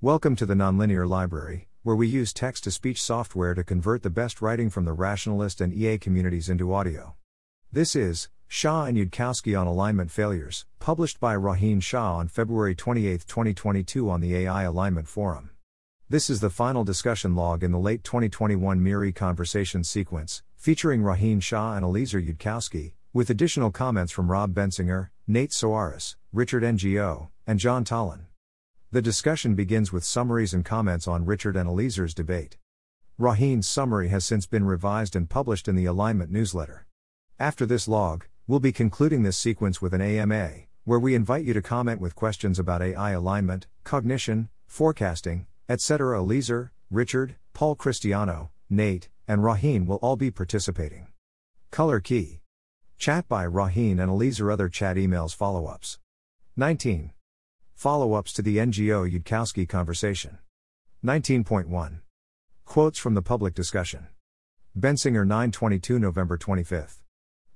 Welcome to the Nonlinear Library, where we use text to speech software to convert the best writing from the rationalist and EA communities into audio. This is Shah and Yudkowsky on Alignment Failures, published by Rohin Shah on February 28, 2022 on the AI Alignment Forum. This is the final discussion log in the late 2021 MIRI conversation sequence, featuring Rohin Shah and Eliezer Yudkowsky, with additional comments from Rob Bensinger, Nate Soares, Richard Ngo, and Jaan Tallinn. The discussion begins with summaries and comments on Richard and Eliezer's debate. Rohin's summary has since been revised and published in the Alignment newsletter. After this log, we'll be concluding this sequence with an AMA, where we invite you to comment with questions about AI alignment, cognition, forecasting, etc. Eliezer, Richard, Paul Christiano, Nate, and Rohin will all be participating. Color key. Chat by Rohin and Eliezer other chat emails follow ups. 19. Follow ups to the Ngo Yudkowsky conversation. 19.1. Quotes from the public discussion. Bensinger 922 November 25.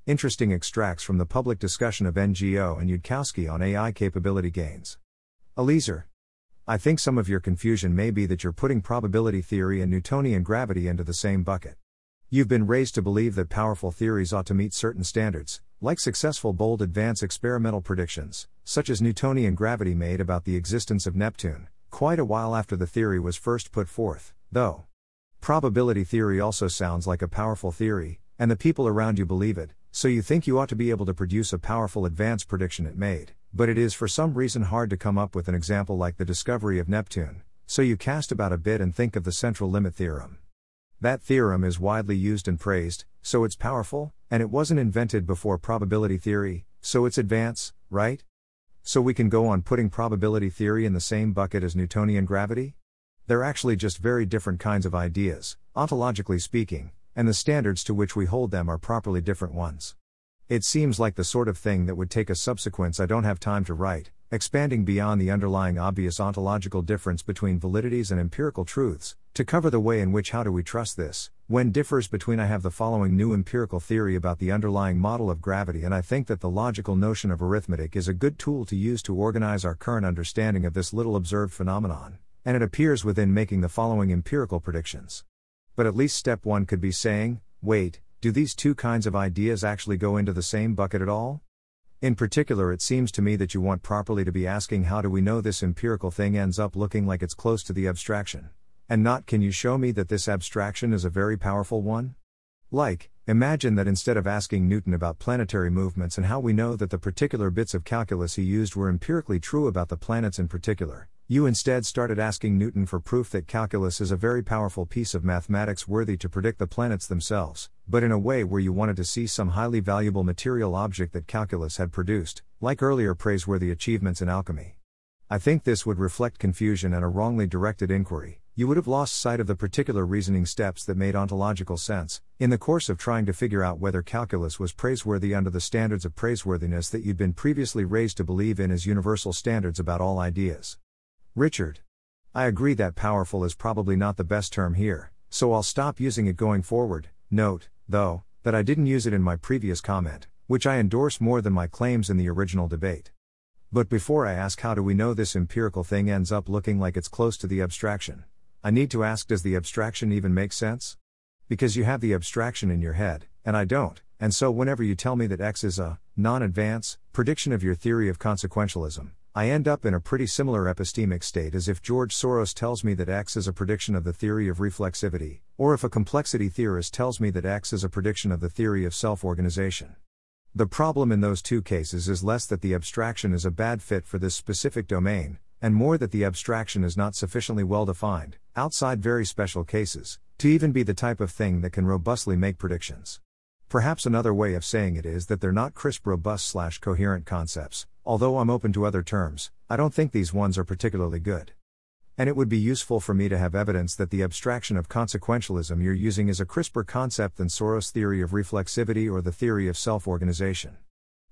Interesting extracts from the public discussion of Ngo and Yudkowsky on AI capability gains. Eliezer. I think some of your confusion may be that you're putting probability theory and Newtonian gravity into the same bucket. You've been raised to believe that powerful theories ought to meet certain standards, like successful bold advance experimental predictions, such as Newtonian gravity made about the existence of Neptune, quite a while after the theory was first put forth, though. Probability theory also sounds like a powerful theory, and the people around you believe it, so you think you ought to be able to produce a powerful advance prediction it made, but it is for some reason hard to come up with an example like the discovery of Neptune, so you cast about a bit and think of the central limit theorem. That theorem is widely used and praised, so it's powerful, and it wasn't invented before probability theory, so it's advance, right? So we can go on putting probability theory in the same bucket as Newtonian gravity? They're actually just very different kinds of ideas, ontologically speaking, and the standards to which we hold them are properly different ones. It seems like the sort of thing that would take a subsequence I don't have time to write, expanding beyond the underlying obvious ontological difference between validities and empirical truths, to cover the way in which how do we trust this, when differs between I have the following new empirical theory about the underlying model of gravity and I think that the logical notion of arithmetic is a good tool to use to organize our current understanding of this little observed phenomenon, and it appears within making the following empirical predictions. But at least step 1 could be saying, wait, do these two kinds of ideas actually go into the same bucket at all? In particular, it seems to me that you want properly to be asking how do we know this empirical thing ends up looking like it's close to the abstraction? And not can you show me that this abstraction is a very powerful one? Like, imagine that instead of asking Newton about planetary movements and how we know that the particular bits of calculus he used were empirically true about the planets in particular, you instead started asking Newton for proof that calculus is a very powerful piece of mathematics worthy to predict the planets themselves, but in a way where you wanted to see some highly valuable material object that calculus had produced, like earlier praiseworthy achievements in alchemy. I think this would reflect confusion and a wrongly directed inquiry. You would have lost sight of the particular reasoning steps that made ontological sense, in the course of trying to figure out whether calculus was praiseworthy under the standards of praiseworthiness that you'd been previously raised to believe in as universal standards about all ideas. Richard. I agree that powerful is probably not the best term here, so I'll stop using it going forward. Note, though, that I didn't use it in my previous comment, which I endorse more than my claims in the original debate. But before I ask how do we know this empirical thing ends up looking like it's close to the abstraction, I need to ask does the abstraction even make sense? Because you have the abstraction in your head, and I don't, and so whenever you tell me that X is a non advance prediction of your theory of consequentialism, I end up in a pretty similar epistemic state as if George Soros tells me that X is a prediction of the theory of reflexivity, or if a complexity theorist tells me that X is a prediction of the theory of self organization. The problem in those two cases is less that the abstraction is a bad fit for this specific domain, and more that the abstraction is not sufficiently well defined, outside very special cases, to even be the type of thing that can robustly make predictions. Perhaps another way of saying it is that they're not crisp, robust, slash coherent concepts, although I'm open to other terms, I don't think these ones are particularly good. And it would be useful for me to have evidence that the abstraction of consequentialism you're using is a crisper concept than Soros' theory of reflexivity or the theory of self organization.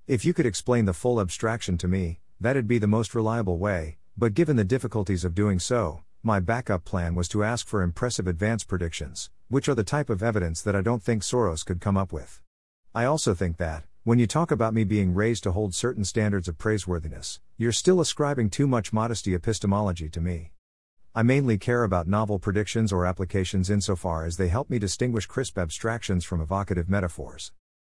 If you could explain the full abstraction to me, that'd be the most reliable way, but given the difficulties of doing so, my backup plan was to ask for impressive advance predictions, which are the type of evidence that I don't think Soros could come up with. I also think that, when you talk about me being raised to hold certain standards of praiseworthiness, you're still ascribing too much modesty epistemology to me. I mainly care about novel predictions or applications insofar as they help me distinguish crisp abstractions from evocative metaphors.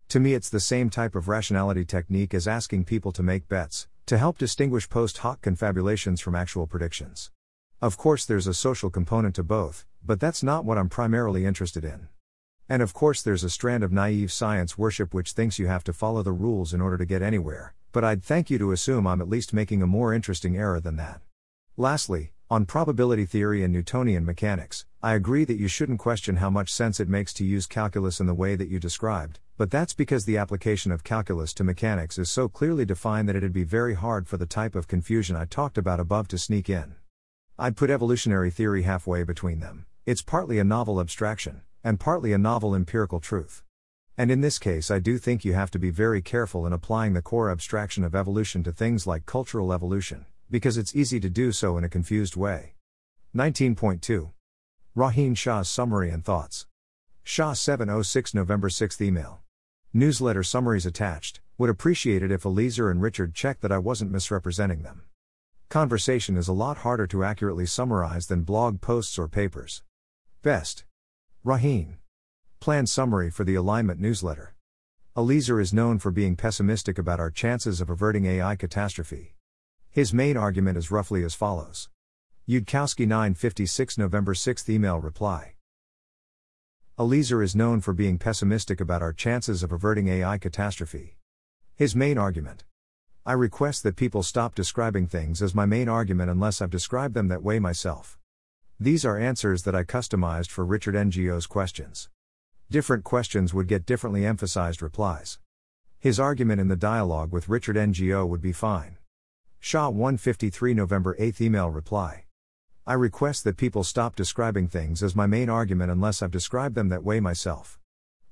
To me, it's the same type of rationality technique as asking people to make bets, to help distinguish post hoc confabulations from actual predictions. Of course, there's a social component to both, but that's not what I'm primarily interested in. And of course, there's a strand of naive science worship which thinks you have to follow the rules in order to get anywhere, but I'd thank you to assume I'm at least making a more interesting error than that. Lastly, on probability theory and Newtonian mechanics, I agree that you shouldn't question how much sense it makes to use calculus in the way that you described, but that's because the application of calculus to mechanics is so clearly defined that it'd be very hard for the type of confusion I talked about above to sneak in. I'd put evolutionary theory halfway between them. It's partly a novel abstraction, and partly a novel empirical truth. And in this case, I do think you have to be very careful in applying the core abstraction of evolution to things like cultural evolution, because it's easy to do so in a confused way. 19.2. Rohin Shah's Summary and Thoughts. Shah 706 November 6 email. Newsletter summaries attached. Would appreciate it if Eliezer and Richard checked that I wasn't misrepresenting them. Conversation is a lot harder to accurately summarize than blog posts or papers. Best. Rohin. Plan summary for the alignment newsletter. Eliezer is known for being pessimistic about our chances of averting AI catastrophe. His main argument is roughly as follows. Yudkowsky 956 November 6 email reply. Eliezer is known for being pessimistic about our chances of averting AI catastrophe. His main argument. I request that people stop describing things as my main argument unless I've described them that way myself. These are answers that I customized for Richard Ngo's questions. Different questions would get differently emphasized replies. His argument in the dialogue with Richard Ngo would be fine. Shah 153 November 8 email reply. I request that people stop describing things as my main argument unless I've described them that way myself.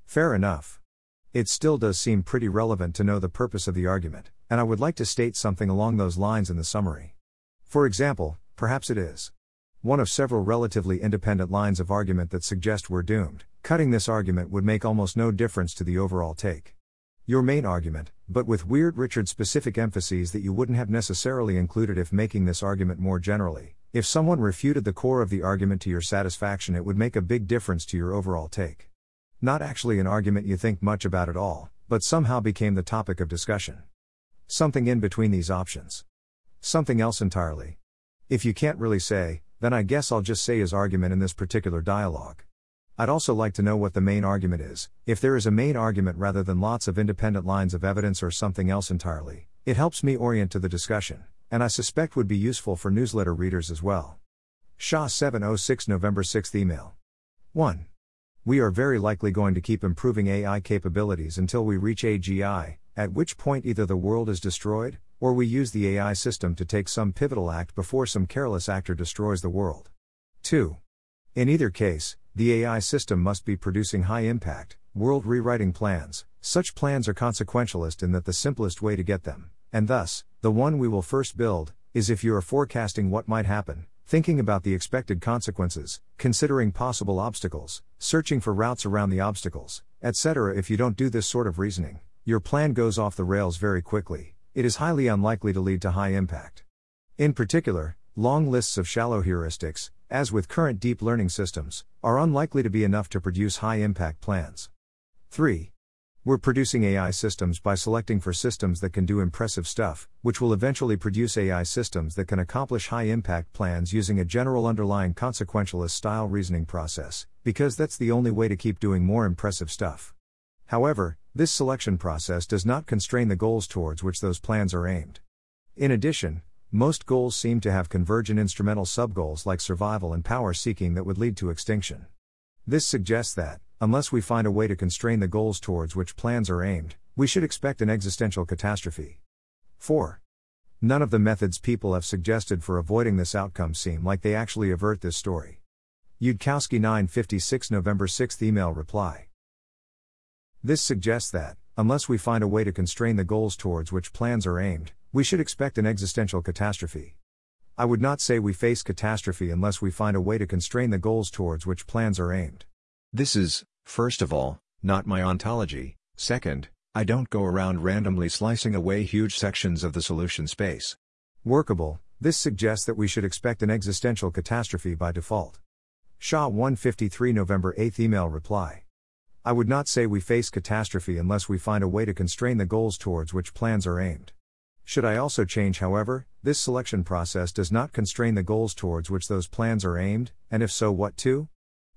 Fair enough. It still does seem pretty relevant to know the purpose of the argument, and I would like to state something along those lines in the summary. For example, perhaps it is one of several relatively independent lines of argument that suggest we're doomed. Cutting this argument would make almost no difference to the overall take. Your main argument, but with weird Richard specific emphases that you wouldn't have necessarily included if making this argument more generally. If someone refuted the core of the argument to your satisfaction, it would make a big difference to your overall take. Not actually an argument you think much about at all, but somehow became the topic of discussion. Something in between these options. Something else entirely. If you can't really say, then I guess I'll just say his argument in this particular dialogue. I'd also like to know what the main argument is, if there is a main argument rather than lots of independent lines of evidence or something else entirely. It helps me orient to the discussion, and I suspect would be useful for newsletter readers as well. Shah 706 November 6 email. 1. We are very likely going to keep improving AI capabilities until we reach AGI, at which point either the world is destroyed, or we use the AI system to take some pivotal act before some careless actor destroys the world. 2. In either case, the AI system must be producing high impact, world rewriting plans. Such plans are consequentialist in that the simplest way to get them, and thus, the one we will first build, is if you are forecasting what might happen, thinking about the expected consequences, considering possible obstacles, searching for routes around the obstacles, etc. If you don't do this sort of reasoning, your plan goes off the rails very quickly, it is highly unlikely to lead to high impact. In particular, long lists of shallow heuristics, as with current deep learning systems, are unlikely to be enough to produce high impact plans. 3. We're producing AI systems by selecting for systems that can do impressive stuff, which will eventually produce AI systems that can accomplish high impact plans using a general underlying consequentialist style reasoning process, because that's the only way to keep doing more impressive stuff. However, this selection process does not constrain the goals towards which those plans are aimed. In addition, most goals seem to have convergent instrumental subgoals like survival and power seeking that would lead to extinction. This suggests that, unless we find a way to constrain the goals towards which plans are aimed, we should expect an existential catastrophe. 4. None of the methods people have suggested for avoiding this outcome seem like they actually avert this story. Yudkowsky 956 November 6 email reply. This suggests that, unless we find a way to constrain the goals towards which plans are aimed, we should expect an existential catastrophe. I would not say we face catastrophe unless we find a way to constrain the goals towards which plans are aimed. This is, first of all, not my ontology, second, I don't go around randomly slicing away huge sections of the solution space. Workable, This suggests that we should expect an existential catastrophe by default. Shah 153 November 8 email reply. I would not say we face catastrophe unless we find a way to constrain the goals towards which plans are aimed. Should I also change, however, this selection process does not constrain the goals towards which those plans are aimed, and if so, what to?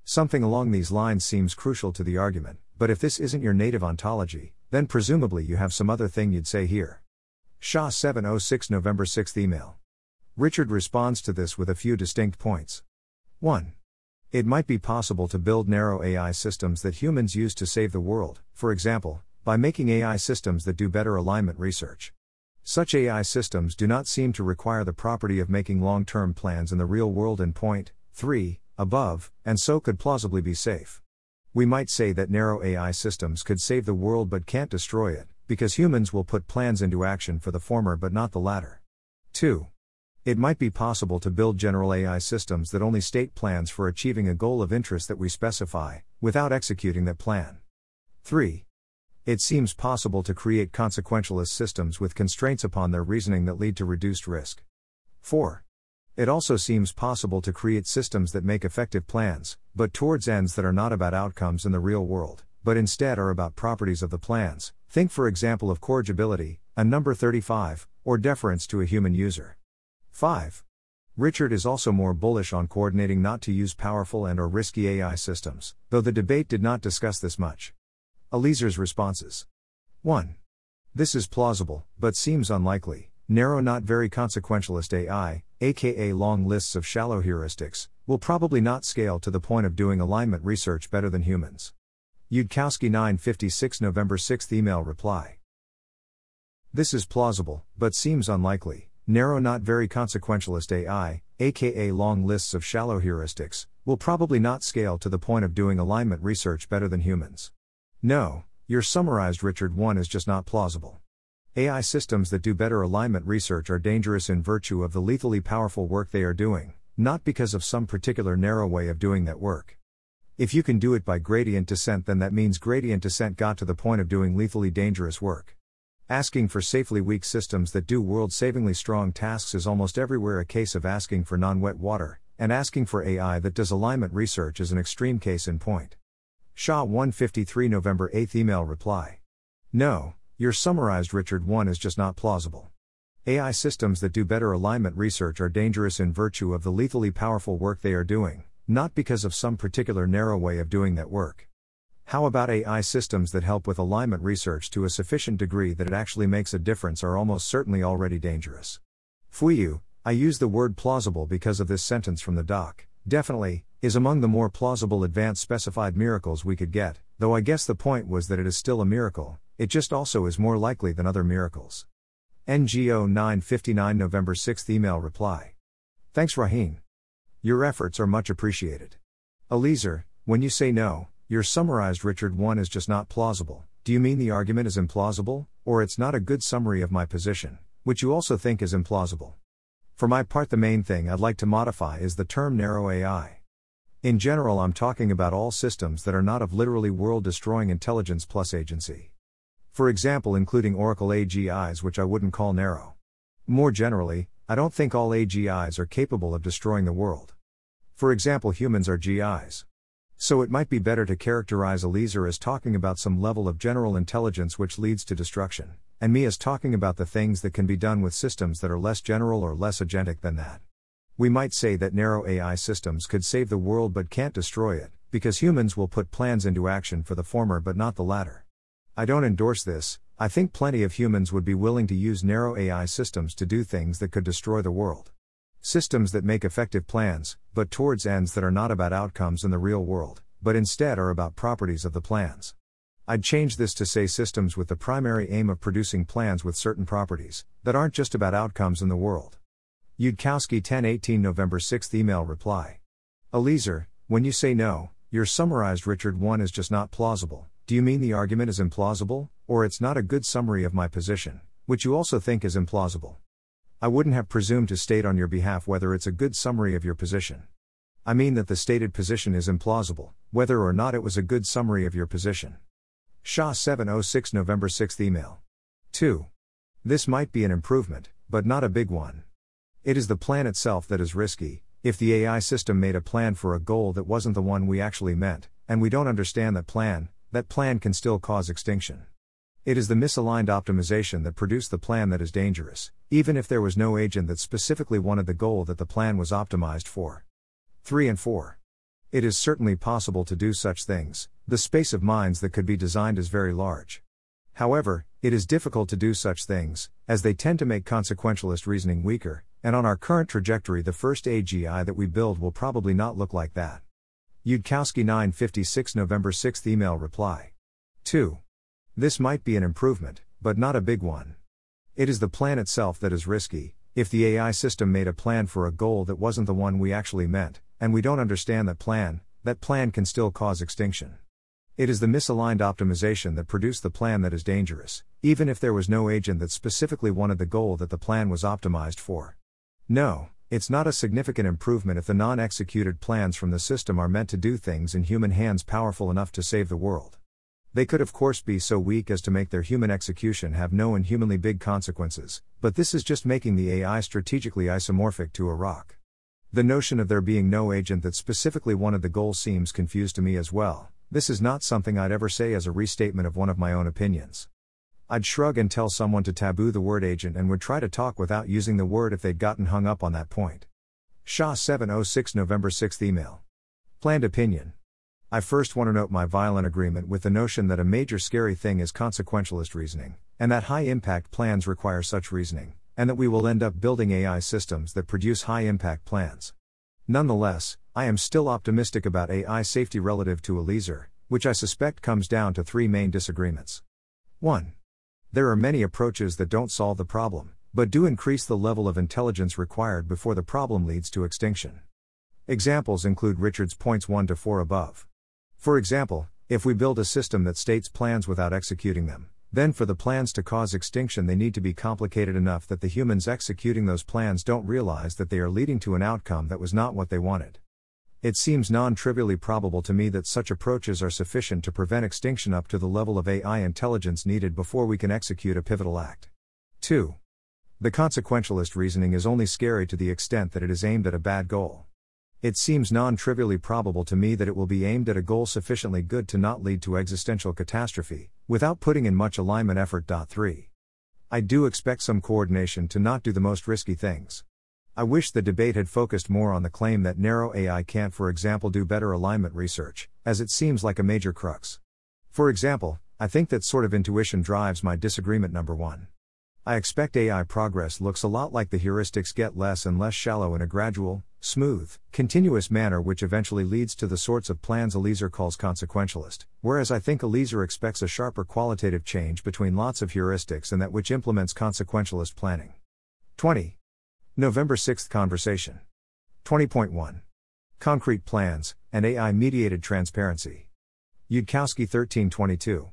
Something along these lines seems crucial to the argument, but if this isn't your native ontology, then presumably you have some other thing you'd say here. Shah 706 November 6 email. Richard responds to this with a few distinct points. 1. It might be possible to build narrow AI systems that humans use to save the world, for example, by making AI systems that do better alignment research. Such AI systems do not seem to require the property of making long term plans in the real world in point 3, above, and so could plausibly be safe. We might say that narrow AI systems could save the world but can't destroy it, because humans will put plans into action for the former but not the latter. 2. It might be possible to build general AI systems that only state plans for achieving a goal of interest that we specify, without executing that plan. 3. It seems possible to create consequentialist systems with constraints upon their reasoning that lead to reduced risk. 4. It also seems possible to create systems that make effective plans, but towards ends that are not about outcomes in the real world, but instead are about properties of the plans. Think, for example, of corrigibility, a number 35, or deference to a human user. 5. Richard is also more bullish on coordinating not to use powerful and or risky AI systems, though the debate did not discuss this much. Eliezer's responses. 1. This is plausible, but seems unlikely. Narrow not very consequentialist AI, aka long lists of shallow heuristics, will probably not scale to the point of doing alignment research better than humans. Yudkowsky 956 November 6 email reply. This is plausible, but seems unlikely. Narrow not very consequentialist AI, aka long lists of shallow heuristics, will probably not scale to the point of doing alignment research better than humans. No, your summarized Richard 1 is just not plausible. AI systems that do better alignment research are dangerous in virtue of the lethally powerful work they are doing, not because of some particular narrow way of doing that work. If you can do it by gradient descent, then that means gradient descent got to the point of doing lethally dangerous work. Asking for safely weak systems that do world savingly strong tasks is almost everywhere a case of asking for non wet water, and asking for AI that does alignment research is an extreme case in point. Shah 153 November 8 email reply. No, your summarized Richard 1 is just not plausible. AI systems that do better alignment research are dangerous in virtue of the lethally powerful work they are doing, not because of some particular narrow way of doing that work. How about AI systems that help with alignment research to a sufficient degree that it actually makes a difference are almost certainly already dangerous? Fuyu, I use the word plausible because of this sentence from the doc, definitely, is among the more plausible advanced specified miracles we could get, though I guess the point was that it is still a miracle, it just also is more likely than other miracles. Ngo 959 November 6 email reply. Thanks Rohin. Your efforts are much appreciated. Eliezer, when you say no, your summarized Richard 1 is just not plausible. Do you mean the argument is implausible, or it's not a good summary of my position, which you also think is implausible? For my part, the main thing I'd like to modify is the term narrow AI. In general, I'm talking about all systems that are not of literally world destroying intelligence plus agency. For example, including Oracle AGIs, which I wouldn't call narrow. More generally, I don't think all AGIs are capable of destroying the world. For example, humans are GIs. So it might be better to characterize Eliezer as talking about some level of general intelligence which leads to destruction, and me as talking about the things that can be done with systems that are less general or less agentic than that. We might say that narrow AI systems could save the world but can't destroy it, because humans will put plans into action for the former but not the latter. I don't endorse this, I think plenty of humans would be willing to use narrow AI systems to do things that could destroy the world. Systems that make effective plans, but towards ends that are not about outcomes in the real world, but instead are about properties of the plans. I'd change this to say systems with the primary aim of producing plans with certain properties, that aren't just about outcomes in the world. Yudkowsky 1018 November 6 email reply. Eliezer, when you say no, your summarized Richard 1 is just not plausible. Do you mean the argument is implausible, or it's not a good summary of my position, which you also think is implausible? I wouldn't have presumed to state on your behalf whether it's a good summary of your position. I mean that the stated position is implausible, whether or not it was a good summary of your position. Shah 706 November 6 email. 2. This might be an improvement, but not a big one. It is the plan itself that is risky. If the AI system made a plan for a goal that wasn't the one we actually meant, and we don't understand that plan, that plan can still cause extinction. It is the misaligned optimization that produced the plan that is dangerous, even if there was no agent that specifically wanted the goal that the plan was optimized for. 3 and 4. It is certainly possible to do such things, the space of minds that could be designed is very large. However, it is difficult to do such things, as they tend to make consequentialist reasoning weaker, and on our current trajectory, the first AGI that we build will probably not look like that. Yudkowsky 956 November 6 email reply. 2. This might be an improvement, but not a big one. It is the plan itself that is risky. If the AI system made a plan for a goal that wasn't the one we actually meant, and we don't understand that plan, that plan can still cause extinction. It is the misaligned optimization that produced the plan that is dangerous, even if there was no agent that specifically wanted the goal that the plan was optimized for. No, it's not a significant improvement if the non executed plans from the system are meant to do things in human hands powerful enough to save the world. They could, of course, be so weak as to make their human execution have no inhumanly big consequences, but this is just making the AI strategically isomorphic to a rock. The notion of there being no agent that specifically wanted the goal seems confused to me as well. This is not something I'd ever say as a restatement of one of my own opinions. I'd shrug and tell someone to taboo the word agent and would try to talk without using the word if they'd gotten hung up on that point. Shah 706 November 6 email. Planned opinion. I first want to note my violent agreement with the notion that a major scary thing is consequentialist reasoning, and that high impact plans require such reasoning, and that we will end up building AI systems that produce high impact plans. Nonetheless, I am still optimistic about AI safety relative to Eliezer, which I suspect comes down to three main disagreements. 1. There are many approaches that don't solve the problem, but do increase the level of intelligence required before the problem leads to extinction. Examples include Richard's points 1 to 4 above. For example, if we build a system that states plans without executing them, then for the plans to cause extinction, they need to be complicated enough that the humans executing those plans don't realize that they are leading to an outcome that was not what they wanted. It seems non trivially probable to me that such approaches are sufficient to prevent extinction up to the level of AI intelligence needed before we can execute a pivotal act. 2. The consequentialist reasoning is only scary to the extent that it is aimed at a bad goal. It seems non trivially probable to me that it will be aimed at a goal sufficiently good to not lead to existential catastrophe, without putting in much alignment effort. 3. I do expect some coordination to not do the most risky things. I wish the debate had focused more on the claim that narrow AI can't, for example, do better alignment research, as it seems like a major crux. For example, I think that sort of intuition drives my disagreement number one. I expect AI progress looks a lot like the heuristics get less and less shallow in a gradual, smooth, continuous manner which eventually leads to the sorts of plans Eliezer calls consequentialist, whereas I think Eliezer expects a sharper qualitative change between lots of heuristics and that which implements consequentialist planning. 20. November 6th Conversation. 20.1. Concrete Plans, and AI Mediated Transparency. Yudkowsky 1322.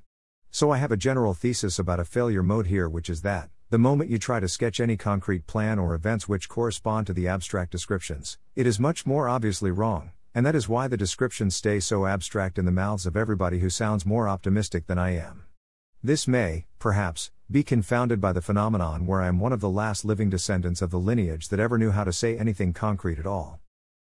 So I have a general thesis about a failure mode here, which is that, the moment you try to sketch any concrete plan or events which correspond to the abstract descriptions, it is much more obviously wrong, and that is why the descriptions stay so abstract in the mouths of everybody who sounds more optimistic than I am. This may, perhaps, be confounded by the phenomenon where I am one of the last living descendants of the lineage that ever knew how to say anything concrete at all.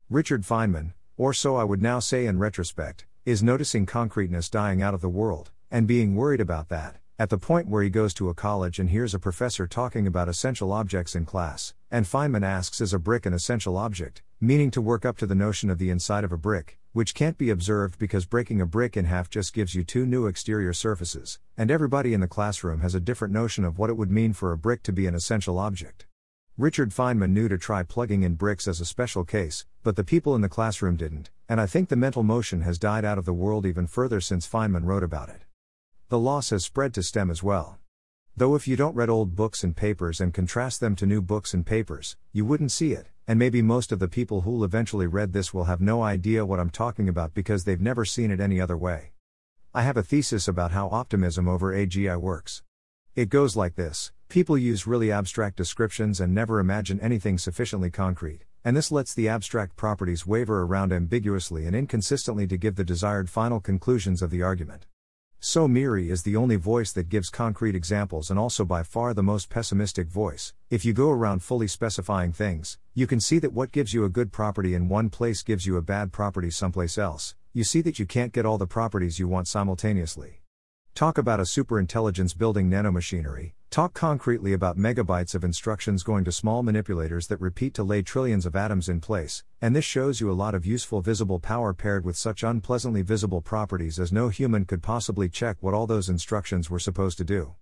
Richard Feynman, or so I would now say in retrospect, is noticing concreteness dying out of the world, and being worried about that, at the point where he goes to a college and hears a professor talking about essential objects in class, and Feynman asks Is a brick an essential object? meaning to work up to the notion of the inside of a brick, which can't be observed because breaking a brick in half just gives you two new exterior surfaces, and everybody in the classroom has a different notion of what it would mean for a brick to be an essential object. Richard Feynman knew to try plugging in bricks as a special case, but the people in the classroom didn't, and I think the mental motion has died out of the world even further since Feynman wrote about it. The loss has spread to STEM as well. Though if you don't read old books and papers and contrast them to new books and papers, you wouldn't see it, and maybe most of the people who'll eventually read this will have no idea what I'm talking about because they've never seen it any other way. I have a thesis about how optimism over AGI works. It goes like this people use really abstract descriptions and never imagine anything sufficiently concrete, and this lets the abstract properties waver around ambiguously and inconsistently to give the desired final conclusions of the argument. So MIRI is the only voice that gives concrete examples and also by far the most pessimistic voice. If you go around fully specifying things, you can see that what gives you a good property in one place gives you a bad property someplace else. You see that you can't get all the properties you want simultaneously. Talk about a superintelligence building nanomachinery, talk concretely about megabytes of instructions going to small manipulators that repeat to lay trillions of atoms in place, and this shows you a lot of useful visible power paired with such unpleasantly visible properties as no human could possibly check what all those instructions were supposed to do.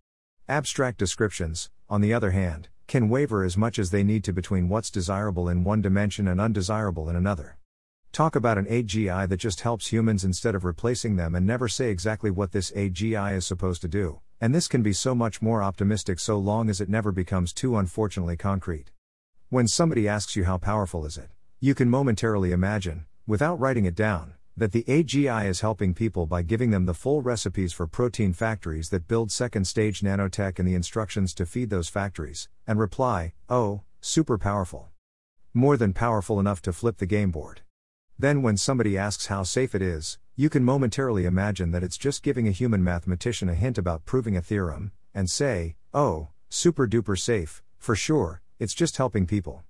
Abstract descriptions, on the other hand, can waver as much as they need to between what's desirable in one dimension and undesirable in another. Talk about an AGI that just helps humans instead of replacing them and never say exactly what this AGI is supposed to do, and this can be so much more optimistic so long as it never becomes too unfortunately concrete. When somebody asks you how powerful is it, you can momentarily imagine, without writing it down, that the AGI is helping people by giving them the full recipes for protein factories that build second stage nanotech and the instructions to feed those factories, and reply, oh, super powerful. More than powerful enough to flip the game board. Then, when somebody asks how safe it is, you can momentarily imagine that it's just giving a human mathematician a hint about proving a theorem, and say, oh, super duper safe, for sure, it's just helping people.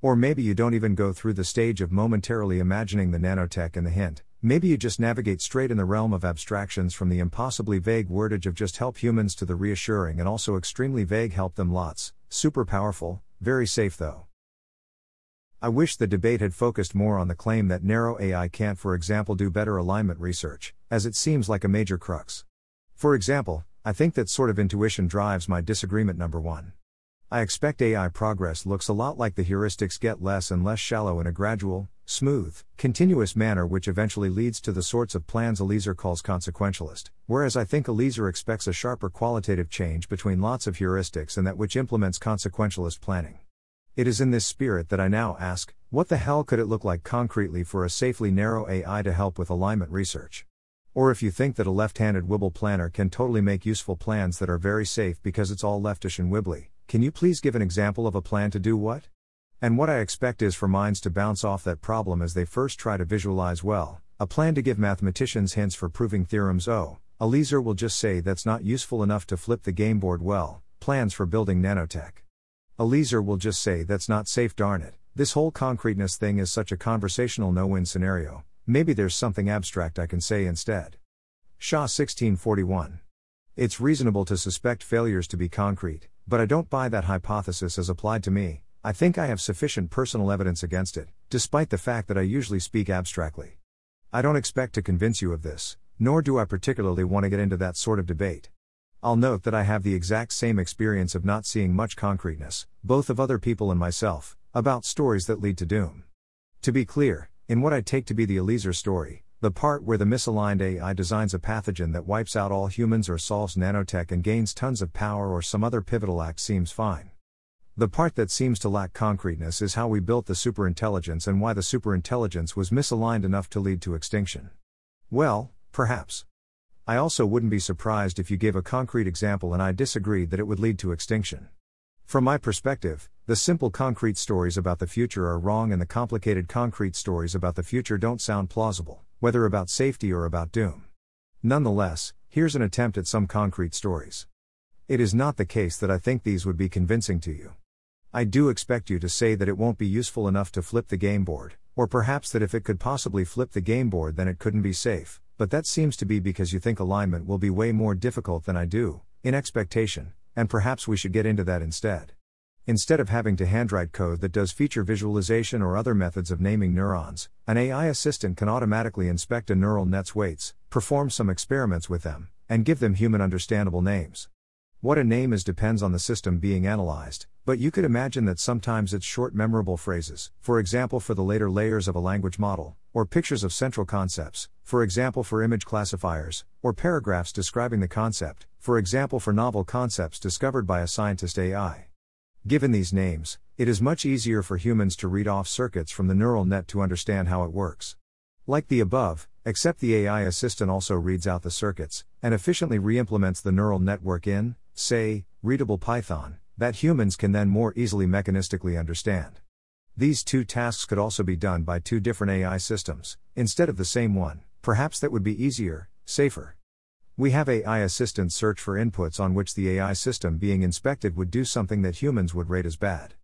Or maybe you don't even go through the stage of momentarily imagining the nanotech and the hint, maybe you just navigate straight in the realm of abstractions from the impossibly vague wordage of just help humans to the reassuring and also extremely vague help them lots, super powerful, very safe though. I wish the debate had focused more on the claim that narrow AI can't, for example, do better alignment research, as it seems like a major crux. For example, I think that sort of intuition drives my disagreement number one. I expect AI progress looks a lot like the heuristics get less and less shallow in a gradual, smooth, continuous manner, which eventually leads to the sorts of plans Eliezer calls consequentialist, whereas I think Eliezer expects a sharper qualitative change between lots of heuristics and that which implements consequentialist planning. It is in this spirit that I now ask what the hell could it look like concretely for a safely narrow AI to help with alignment research? Or if you think that a left handed Wibble planner can totally make useful plans that are very safe because it's all leftish and wibbly, can you please give an example of a plan to do what? And what I expect is for minds to bounce off that problem as they first try to visualize well, a plan to give mathematicians hints for proving theorems. Oh, Eliezer will just say that's not useful enough to flip the game board well, plans for building nanotech. Eliezer will just say that's not safe darn it, this whole concreteness thing is such a conversational no-win scenario, maybe there's something abstract I can say instead. Shah 1641. It's reasonable to suspect failures to be concrete, but I don't buy that hypothesis as applied to me, I think I have sufficient personal evidence against it, despite the fact that I usually speak abstractly. I don't expect to convince you of this, nor do I particularly want to get into that sort of debate. I'll note that I have the exact same experience of not seeing much concreteness, both of other people and myself, about stories that lead to doom. To be clear, in what I take to be the Eliezer story, the part where the misaligned AI designs a pathogen that wipes out all humans or solves nanotech and gains tons of power or some other pivotal act seems fine. The part that seems to lack concreteness is how we built the superintelligence and why the superintelligence was misaligned enough to lead to extinction. Well, perhaps. I also wouldn't be surprised if you gave a concrete example and I disagreed that it would lead to extinction. From my perspective, the simple concrete stories about the future are wrong and the complicated concrete stories about the future don't sound plausible, whether about safety or about doom. Nonetheless, here's an attempt at some concrete stories. It is not the case that I think these would be convincing to you. I do expect you to say that it won't be useful enough to flip the game board, or perhaps that if it could possibly flip the game board then it couldn't be safe, but that seems to be because you think alignment will be way more difficult than I do, in expectation, and perhaps we should get into that instead. Instead of having to handwrite code that does feature visualization or other methods of naming neurons, an AI assistant can automatically inspect a neural net's weights, perform some experiments with them, and give them human understandable names. What a name is depends on the system being analyzed, but you could imagine that sometimes it's short memorable phrases, for example for the later layers of a language model, or pictures of central concepts, for example for image classifiers, or paragraphs describing the concept, for example for novel concepts discovered by a scientist AI. Given these names, it is much easier for humans to read off circuits from the neural net to understand how it works. Like the above, except the AI assistant also reads out the circuits, and efficiently reimplements the neural network in, say, readable Python, that humans can then more easily mechanistically understand. These two tasks could also be done by two different AI systems, instead of the same one, perhaps that would be easier, safer. We have AI assistants search for inputs on which the AI system being inspected would do something that humans would rate as bad.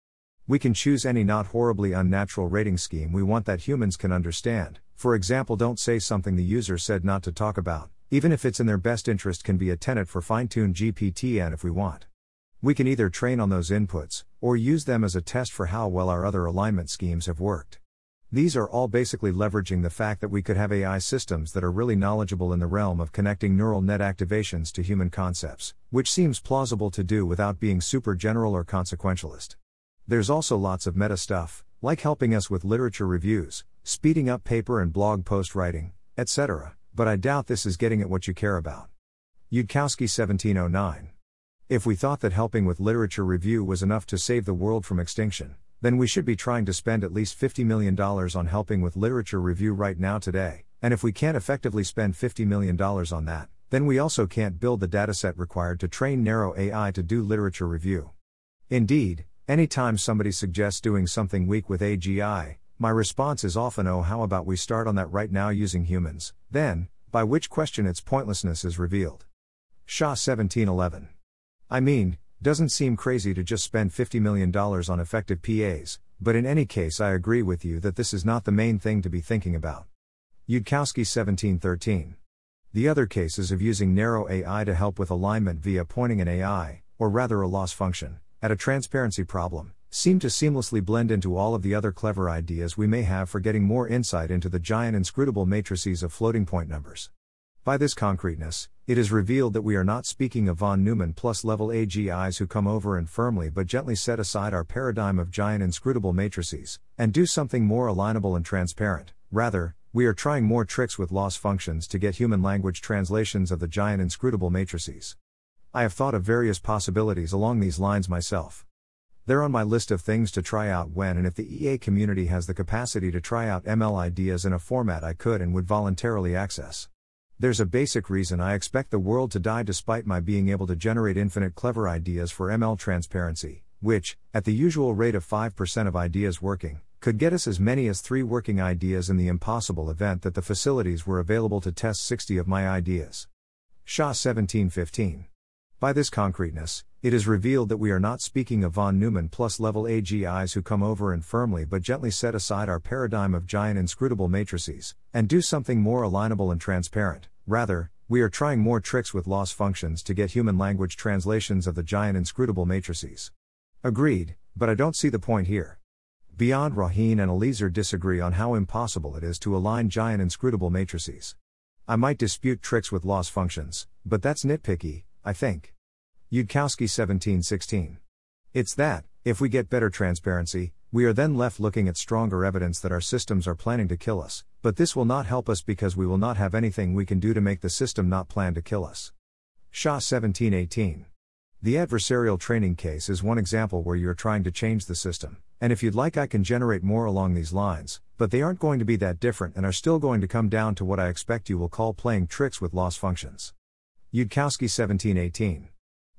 We can choose any not horribly unnatural rating scheme we want that humans can understand. For example, don't say something the user said not to talk about, even if it's in their best interest, can be a tenet for fine tuned GPTN if we want. We can either train on those inputs, or use them as a test for how well our other alignment schemes have worked. These are all basically leveraging the fact that we could have AI systems that are really knowledgeable in the realm of connecting neural net activations to human concepts, which seems plausible to do without being super general or consequentialist. There's also lots of meta stuff, like helping us with literature reviews, speeding up paper and blog post writing, etc., but I doubt this is getting at what you care about. Yudkowsky 1709. If we thought that helping with literature review was enough to save the world from extinction, then we should be trying to spend at least $50 million on helping with literature review right now today, and if we can't effectively spend $50 million on that, then we also can't build the dataset required to train narrow AI to do literature review. Indeed, anytime somebody suggests doing something weak with AGI, my response is often, oh, how about we start on that right now using humans, then, by which question its pointlessness is revealed. Shah 1711. I mean, doesn't seem crazy to just spend $50 million on effective PAs, but in any case, I agree with you that this is not the main thing to be thinking about. Yudkowsky 1713. The other cases of using narrow AI to help with alignment via pointing an AI, or rather a loss function, at a transparency problem, seem to seamlessly blend into all of the other clever ideas we may have for getting more insight into the giant inscrutable matrices of floating point numbers. By this concreteness, it is revealed that we are not speaking of von Neumann plus level AGIs who come over and firmly but gently set aside our paradigm of giant inscrutable matrices, and do something more alignable and transparent. Rather, we are trying more tricks with loss functions to get human language translations of the giant inscrutable matrices. I have thought of various possibilities along these lines myself. They're on my list of things to try out when and if the EA community has the capacity to try out ML ideas in a format I could and would voluntarily access. There's a basic reason I expect the world to die despite my being able to generate infinite clever ideas for ML transparency, which, at the usual rate of 5% of ideas working, could get us as many as three working ideas in the impossible event that the facilities were available to test 60 of my ideas. Shah 1715. By this concreteness, it is revealed that we are not speaking of von Neumann plus level AGIs who come over and firmly but gently set aside our paradigm of giant inscrutable matrices, and do something more alignable and transparent. Rather, we are trying more tricks with loss functions to get human language translations of the giant inscrutable matrices. Agreed, but I don't see the point here. Beyond Rohin and Eliezer disagree on how impossible it is to align giant inscrutable matrices. I might dispute tricks with loss functions, but that's nitpicky, I think. Yudkowsky 1716. It's that, if we get better transparency, we are then left looking at stronger evidence that our systems are planning to kill us, but this will not help us because we will not have anything we can do to make the system not plan to kill us. Shah 1718. The adversarial training case is one example where you're trying to change the system, and if you'd like, I can generate more along these lines, but they aren't going to be that different and are still going to come down to what I expect you will call playing tricks with loss functions. Yudkowsky 1718.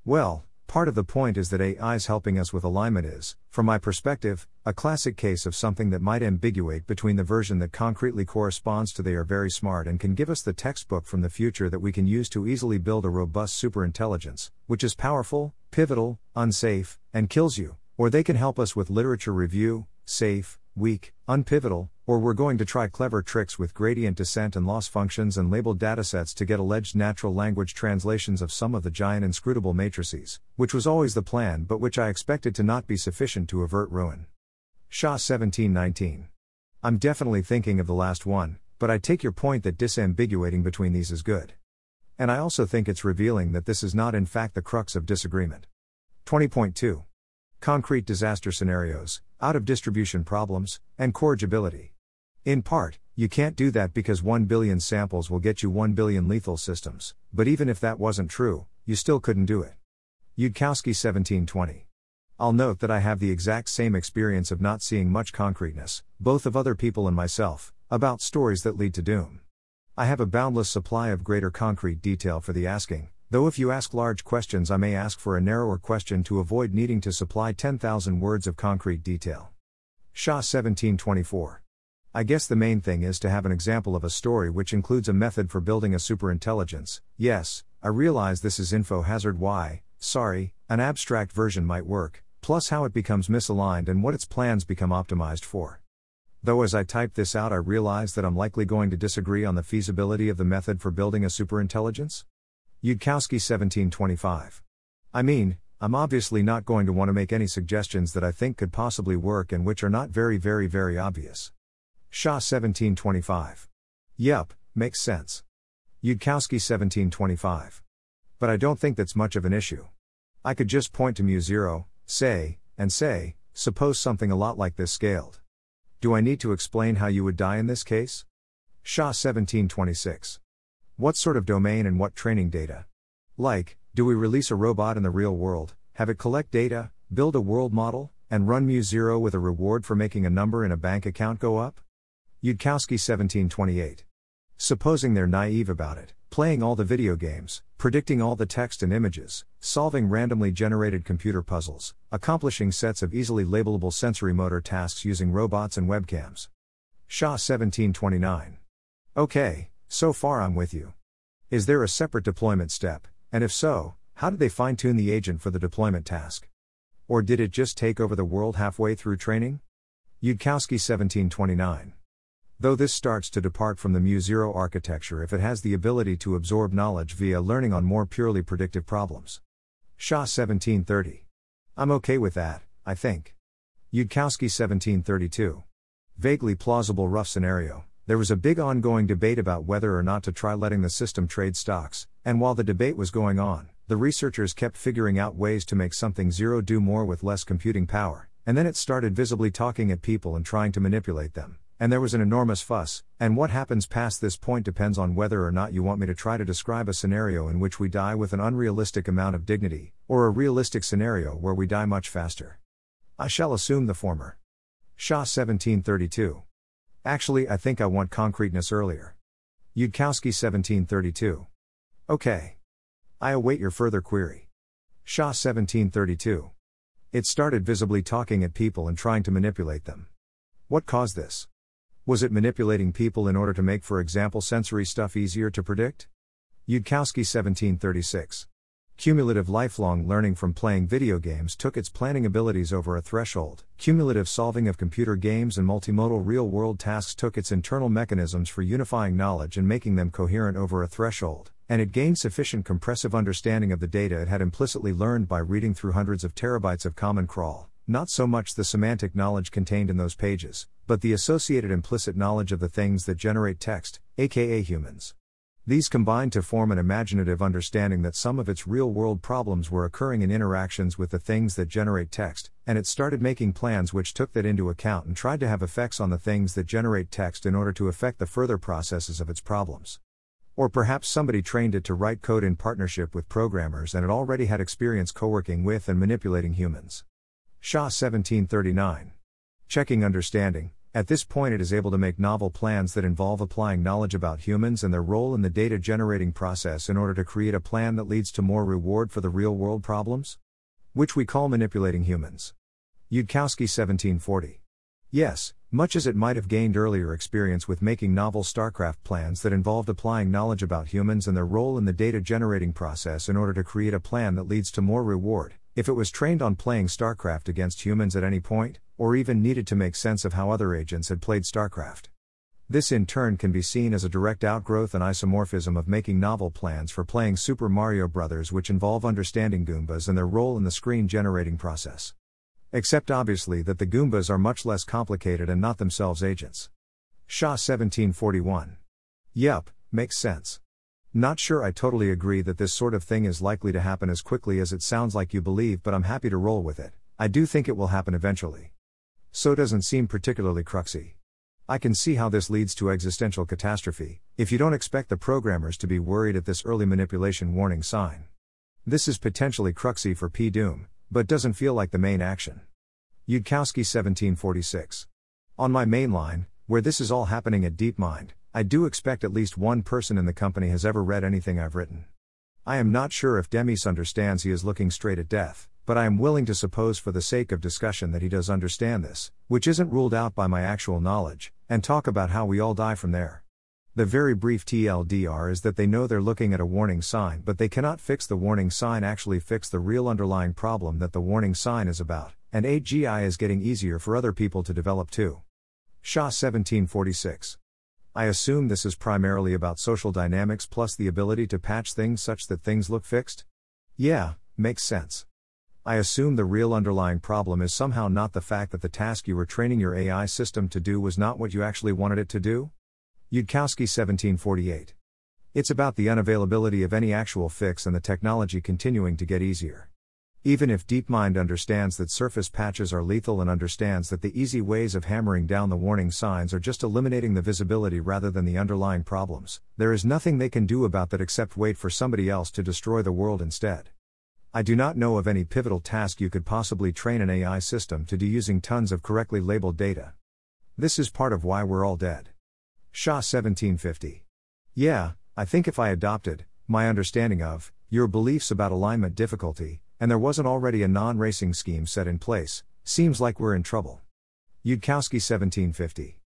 Well, part of the point is that AI's helping us with alignment is, from my perspective, a classic case of something that might ambiguate between the version that concretely corresponds to they are very smart and can give us the textbook from the future that we can use to easily build a robust superintelligence, which is powerful, pivotal, unsafe, and kills you, or they can help us with literature review, safe, weak, unpivotal, or we're going to try clever tricks with gradient descent and loss functions and labeled datasets to get alleged natural language translations of some of the giant inscrutable matrices, which was always the plan but which I expected to not be sufficient to avert ruin. Shah 1719. I'm definitely thinking of the last one, but I take your point that disambiguating between these is good. And I also think it's revealing that this is not in fact the crux of disagreement. 20.2. Concrete disaster scenarios, out of distribution problems, and corrigibility. In part, you can't do that because 1 billion samples will get you 1 billion lethal systems, but even if that wasn't true, you still couldn't do it. Yudkowsky 1720. I'll note that I have the exact same experience of not seeing much concreteness, both of other people and myself, about stories that lead to doom. I have a boundless supply of greater concrete detail for the asking, Though if you ask large questions, I may ask for a narrower question to avoid needing to supply 10,000 words of concrete detail. Shah 1724. I guess the main thing is to have an example of a story which includes a method for building a superintelligence. Yes, I realize this is info hazard why, sorry, an abstract version might work, plus how it becomes misaligned and what its plans become optimized for. Though as I type this out, I realize that I'm likely going to disagree on the feasibility of the method for building a superintelligence. Yudkowsky 1725. I mean, I'm obviously not going to want to make any suggestions that I think could possibly work and which are not very, very, very obvious. Shah 1725. Yup, makes sense. Yudkowsky 1725. But I don't think that's much of an issue. I could just point to MuZero, say, and say, suppose something a lot like this scaled. Do I need to explain how you would die in this case? Shah 1726. What sort of domain and what training data? Like, do we release a robot in the real world, have it collect data, build a world model, and run MuZero with a reward for making a number in a bank account go up? Yudkowsky 1728. Supposing they're naive about it, playing all the video games, predicting all the text and images, solving randomly generated computer puzzles, accomplishing sets of easily labelable sensory motor tasks using robots and webcams. Shah 1729. Okay, so far I'm with you. Is there a separate deployment step, and if so, how did they fine tune the agent for the deployment task? Or did it just take over the world halfway through training? Yudkowsky 1729. Though this starts to depart from the MuZero architecture if it has the ability to absorb knowledge via learning on more purely predictive problems. Shah 1730. I'm okay with that, I think. Yudkowsky 1732. Vaguely plausible rough scenario. There was a big ongoing debate about whether or not to try letting the system trade stocks, and while the debate was going on, the researchers kept figuring out ways to make something zero do more with less computing power, and then it started visibly talking at people and trying to manipulate them and there was an enormous fuss, and what happens past this point depends on whether or not you want me to try to describe a scenario in which we die with an unrealistic amount of dignity, or a realistic scenario where we die much faster. I shall assume the former. Shah 1732. Actually, I think I want concreteness earlier. Yudkowsky 1732. Okay. I await your further query. Shah 1732. It started visibly talking at people and trying to manipulate them. What caused this? Was it manipulating people in order to make, for example, sensory stuff easier to predict? Yudkowsky 1736. Cumulative lifelong learning from playing video games took its planning abilities over a threshold. Cumulative solving of computer games and multimodal real world tasks took its internal mechanisms for unifying knowledge and making them coherent over a threshold. And it gained sufficient compressive understanding of the data it had implicitly learned by reading through hundreds of terabytes of Common Crawl. Not so much the semantic knowledge contained in those pages, but the associated implicit knowledge of the things that generate text, aka humans. These combined to form an imaginative understanding that some of its real world problems were occurring in interactions with the things that generate text, and it started making plans which took that into account and tried to have effects on the things that generate text in order to affect the further processes of its problems. Or perhaps somebody trained it to write code in partnership with programmers and it already had experience co working with and manipulating humans. Shah 1739. Checking understanding. At this point, it is able to make novel plans that involve applying knowledge about humans and their role in the data generating process in order to create a plan that leads to more reward for the real world problems? Which we call manipulating humans. Yudkowsky 1740. Yes, much as it might have gained earlier experience with making novel StarCraft plans that involved applying knowledge about humans and their role in the data generating process in order to create a plan that leads to more reward, if it was trained on playing StarCraft against humans at any point, or even needed to make sense of how other agents had played StarCraft. This in turn can be seen as a direct outgrowth and isomorphism of making novel plans for playing Super Mario Bros., which involve understanding Goombas and their role in the screen generating process. Except obviously that the Goombas are much less complicated and not themselves agents. Shah 1741. Yup, makes sense. Not sure I totally agree that this sort of thing is likely to happen as quickly as it sounds like you believe, but I'm happy to roll with it. I do think it will happen eventually. So doesn't seem particularly cruxy. I can see how this leads to existential catastrophe, if you don't expect the programmers to be worried at this early manipulation warning sign. This is potentially cruxy for P. Doom, but doesn't feel like the main action. Yudkowsky 1746. On my main line, where this is all happening at DeepMind, I do expect at least one person in the company has ever read anything I've written. I am not sure if Demis understands he is looking straight at death, but I am willing to suppose for the sake of discussion that he does understand this, which isn't ruled out by my actual knowledge, and talk about how we all die from there. The very brief TLDR is that they know they're looking at a warning sign, but they cannot fix the warning sign, actually fix the real underlying problem that the warning sign is about, and AGI is getting easier for other people to develop too. Shah 1746. I assume this is primarily about social dynamics plus the ability to patch things such that things look fixed? Yeah, makes sense. I assume the real underlying problem is somehow not the fact that the task you were training your AI system to do was not what you actually wanted it to do? Yudkowsky 1748. It's about the unavailability of any actual fix and the technology continuing to get easier. Even if DeepMind understands that surface patches are lethal and understands that the easy ways of hammering down the warning signs are just eliminating the visibility rather than the underlying problems, there is nothing they can do about that except wait for somebody else to destroy the world instead. I do not know of any pivotal task you could possibly train an AI system to do using tons of correctly labeled data. This is part of why we're all dead. Shah 1750. Yeah, I think if I adopted, my understanding of, your beliefs about alignment difficulty, and there wasn't already a non racing scheme set in place, seems like we're in trouble. Yudkowsky 1750.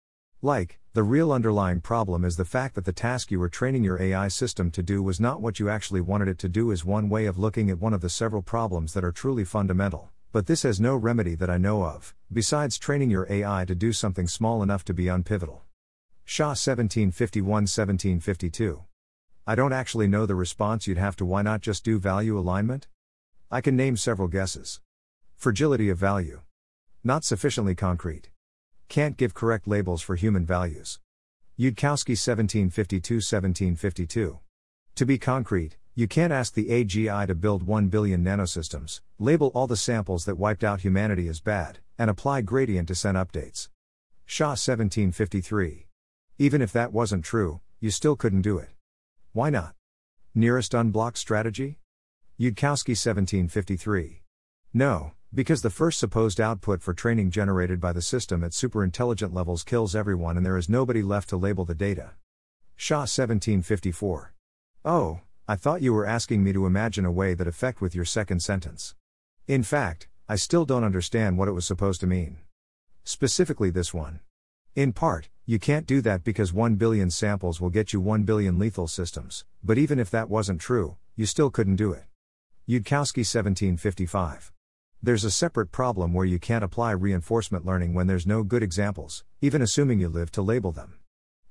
Like, the real underlying problem is the fact that the task you were training your AI system to do was not what you actually wanted it to do, is one way of looking at one of the several problems that are truly fundamental. But this has no remedy that I know of, besides training your AI to do something small enough to be unpivotal. Shah 1751 1752. I don't actually know the response you'd have to why not just do value alignment? I can name several guesses. Fragility of value. Not sufficiently concrete. Can't give correct labels for human values. Yudkowsky 1752 1752. To be concrete, you can't ask the AGI to build 1 billion nanosystems, label all the samples that wiped out humanity as bad, and apply gradient descent updates. Shah 1753. Even if that wasn't true, you still couldn't do it. Why not? Nearest unblocked strategy? Yudkowsky 1753. No, because the first supposed output for training generated by the system at superintelligent levels kills everyone and there is nobody left to label the data. Shah 1754. Oh, I thought you were asking me to imagine a way that effect with your second sentence. In fact, I still don't understand what it was supposed to mean. Specifically this one. In part, you can't do that because 1 billion samples will get you 1 billion lethal systems, but even if that wasn't true, you still couldn't do it. Yudkowsky 1755. There's a separate problem where you can't apply reinforcement learning when there's no good examples, even assuming you live to label them.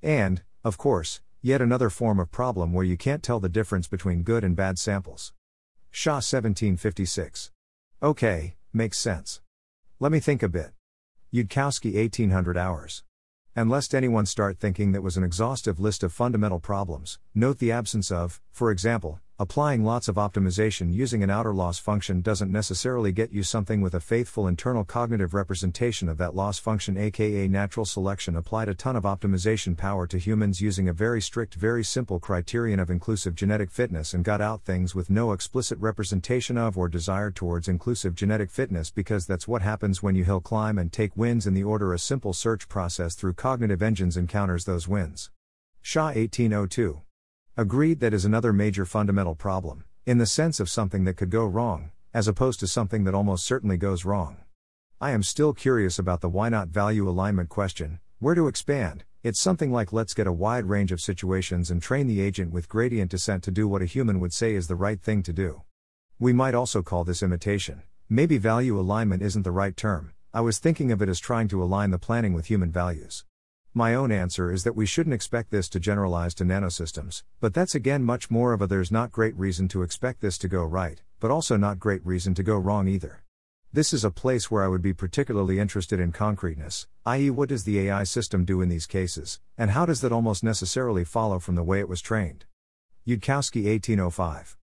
And, of course, yet another form of problem where you can't tell the difference between good and bad samples. Shah 1756. Okay, makes sense. Let me think a bit. Yudkowsky 1800 hours. And lest anyone start thinking that was an exhaustive list of fundamental problems, note the absence of, for example, Applying lots of optimization using an outer loss function doesn't necessarily get you something with a faithful internal cognitive representation of that loss function, aka natural selection applied a ton of optimization power to humans using a very strict, very simple criterion of inclusive genetic fitness and got out things with no explicit representation of or desire towards inclusive genetic fitness because that's what happens when you hill climb and take wins in the order a simple search process through cognitive engines encounters those wins. Shah 1802 Agreed that is another major fundamental problem, in the sense of something that could go wrong, as opposed to something that almost certainly goes wrong. I am still curious about the why not value alignment question, where to expand. It's something like let's get a wide range of situations and train the agent with gradient descent to do what a human would say is the right thing to do. We might also call this imitation. Maybe value alignment isn't the right term, I was thinking of it as trying to align the planning with human values. My own answer is that we shouldn't expect this to generalize to nanosystems, but that's again much more of a there's not great reason to expect this to go right, but also not great reason to go wrong either. This is a place where I would be particularly interested in concreteness, i.e., what does the AI system do in these cases, and how does that almost necessarily follow from the way it was trained? Yudkowsky 1805.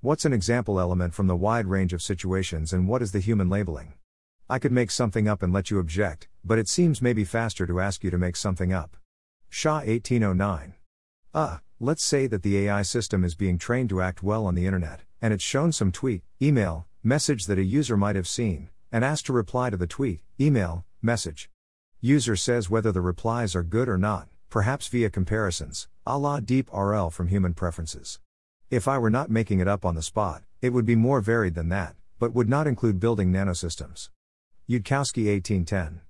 What's an example element from the wide range of situations and what is the human labeling? I could make something up and let you object, but it seems maybe faster to ask you to make something up. Shah 1809. Ah, uh, let's say that the AI system is being trained to act well on the internet, and it's shown some tweet, email, message that a user might have seen, and asked to reply to the tweet, email, message. User says whether the replies are good or not, perhaps via comparisons, a la deep RL from human preferences. If I were not making it up on the spot, it would be more varied than that, but would not include building nanosystems. Yudkowsky 1810.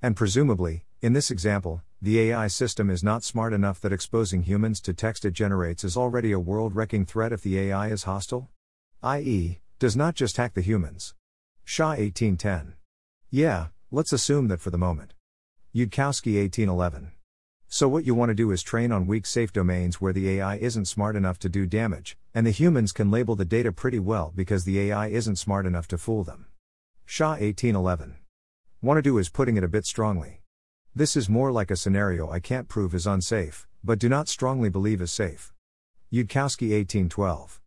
And presumably, in this example, the AI system is not smart enough that exposing humans to text it generates is already a world wrecking threat if the AI is hostile? i.e., does not just hack the humans. Shah 1810. Yeah, let's assume that for the moment. Yudkowsky 1811. So, what you want to do is train on weak safe domains where the AI isn't smart enough to do damage, and the humans can label the data pretty well because the AI isn't smart enough to fool them. Shah 1811. Want to do is putting it a bit strongly. This is more like a scenario I can't prove is unsafe, but do not strongly believe is safe. Yudkowsky 1812.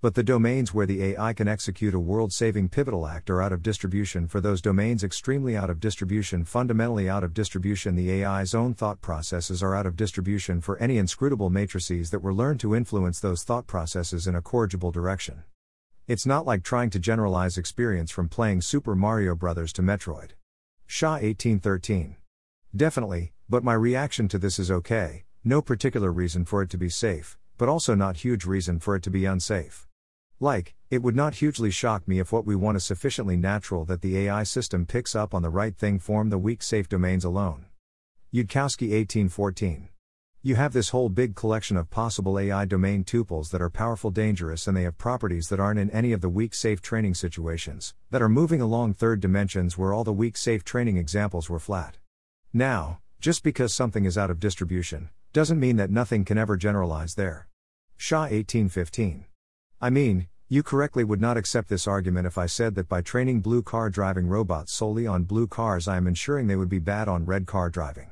But the domains where the AI can execute a world saving pivotal act are out of distribution for those domains extremely out of distribution, fundamentally out of distribution. The AI's own thought processes are out of distribution for any inscrutable matrices that were learned to influence those thought processes in a corrigible direction. It's not like trying to generalize experience from playing Super Mario Bros. to Metroid. Shah 1813. Definitely, but my reaction to this is okay, no particular reason for it to be safe, but also not huge reason for it to be unsafe. Like, it would not hugely shock me if what we want is sufficiently natural that the AI system picks up on the right thing form the weak safe domains alone. Yudkowsky 1814. You have this whole big collection of possible AI domain tuples that are powerful dangerous and they have properties that aren't in any of the weak safe training situations, that are moving along third dimensions where all the weak safe training examples were flat. Now, just because something is out of distribution, doesn't mean that nothing can ever generalize there. Shah 1815. I mean, you correctly would not accept this argument if I said that by training blue car driving robots solely on blue cars I am ensuring they would be bad on red car driving.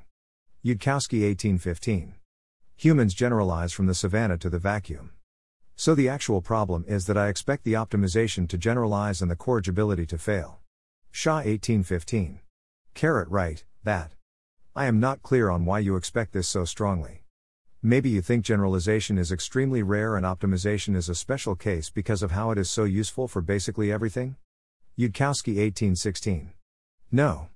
Yudkowsky 1815. Humans generalize from the savannah to the vacuum. So the actual problem is that I expect the optimization to generalize and the corrigibility to fail. Shah 1815. Carrot right, that. I am not clear on why you expect this so strongly. Maybe you think generalization is extremely rare and optimization is a special case because of how it is so useful for basically everything? Yudkowsky 1816. No.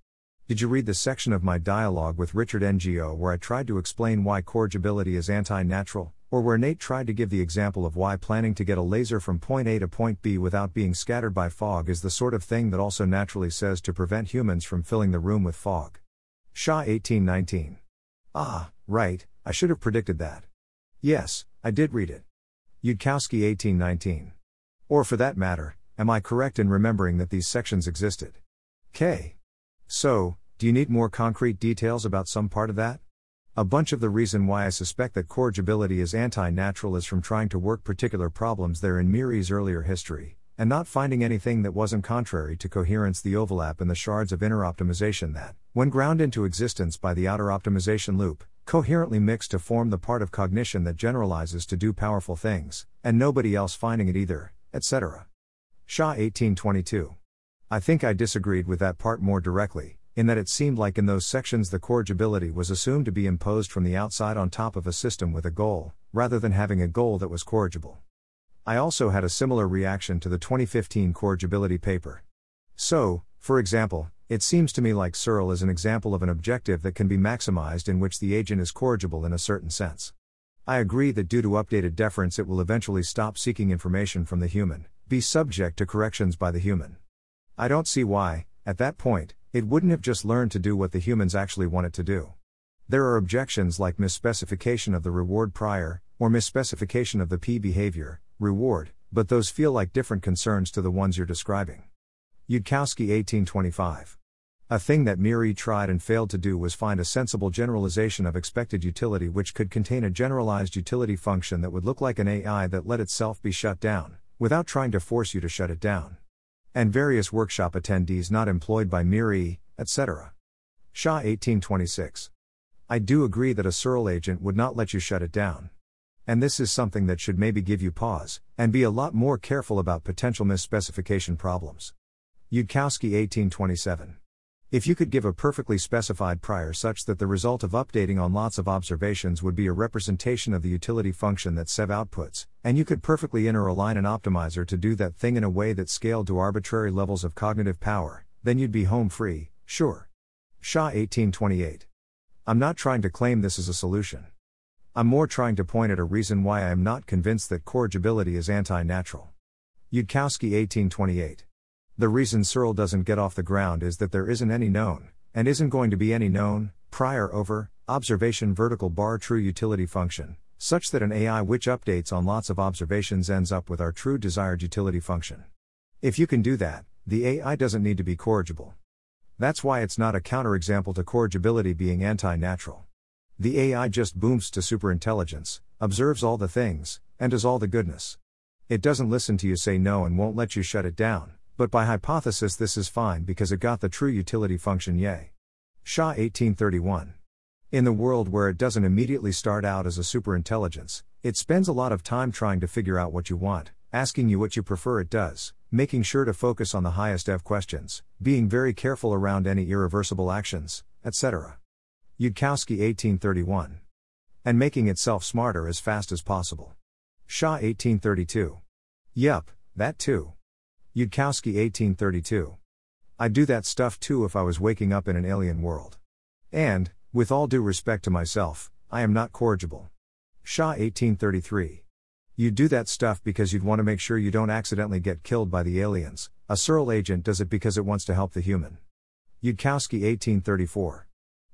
Did you read the section of my dialogue with Richard Ngo where I tried to explain why corrigibility is anti natural, or where Nate tried to give the example of why planning to get a laser from point A to point B without being scattered by fog is the sort of thing that also naturally says to prevent humans from filling the room with fog? Shah 1819. Ah, right, I should have predicted that. Yes, I did read it. Yudkowsky 1819. Or for that matter, am I correct in remembering that these sections existed? K. So, do you need more concrete details about some part of that? A bunch of the reason why I suspect that corrigibility is anti natural is from trying to work particular problems there in MIRI's earlier history, and not finding anything that wasn't contrary to coherence the overlap in the shards of inner optimization that, when ground into existence by the outer optimization loop, coherently mix to form the part of cognition that generalizes to do powerful things, and nobody else finding it either, etc. Shah 1822. I think I disagreed with that part more directly, in that it seemed like in those sections the corrigibility was assumed to be imposed from the outside on top of a system with a goal, rather than having a goal that was corrigible. I also had a similar reaction to the 2015 corrigibility paper. So, for example, it seems to me like CIRL is an example of an objective that can be maximized in which the agent is corrigible in a certain sense. I agree that due to updated deference, it will eventually stop seeking information from the human, be subject to corrections by the human. I don't see why, at that point, it wouldn't have just learned to do what the humans actually want it to do. There are objections like misspecification of the reward prior, or misspecification of the P behavior, reward, but those feel like different concerns to the ones you're describing. Yudkowsky 1825. A thing that MIRI tried and failed to do was find a sensible generalization of expected utility which could contain a generalized utility function that would look like an AI that let itself be shut down, without trying to force you to shut it down. And various workshop attendees not employed by MIRI, etc. Shah 1826. I do agree that a CIRL agent would not let you shut it down. And this is something that should maybe give you pause, and be a lot more careful about potential misspecification problems. Yudkowsky 1827. If you could give a perfectly specified prior such that the result of updating on lots of observations would be a representation of the utility function that CEV outputs, and you could perfectly inner align an optimizer to do that thing in a way that scaled to arbitrary levels of cognitive power, then you'd be home free, sure. Shah 1828. I'm not trying to claim this is a solution. I'm more trying to point at a reason why I am not convinced that corrigibility is anti natural. Yudkowsky 1828. The reason CIRL doesn't get off the ground is that there isn't any known, and isn't going to be any known, prior over, observation vertical bar true utility function, such that an AI which updates on lots of observations ends up with our true desired utility function. If you can do that, the AI doesn't need to be corrigible. That's why it's not a counterexample to corrigibility being anti natural. The AI just booms to superintelligence, observes all the things, and does all the goodness. It doesn't listen to you say no and won't let you shut it down, but by hypothesis this is fine because it got the true utility function yay. Shah 1831. In the world where it doesn't immediately start out as a superintelligence, it spends a lot of time trying to figure out what you want, asking you what you prefer it does, making sure to focus on the highest F questions, being very careful around any irreversible actions, etc. Yudkowsky 1831. And making itself smarter as fast as possible. Shah 1832. Yup, that too. Yudkowsky 1832. I'd do that stuff too if I was waking up in an alien world. And, with all due respect to myself, I am not corrigible. Shah 1833. You'd do that stuff because you'd want to make sure you don't accidentally get killed by the aliens. A CIRL agent does it because it wants to help the human. Yudkowsky 1834.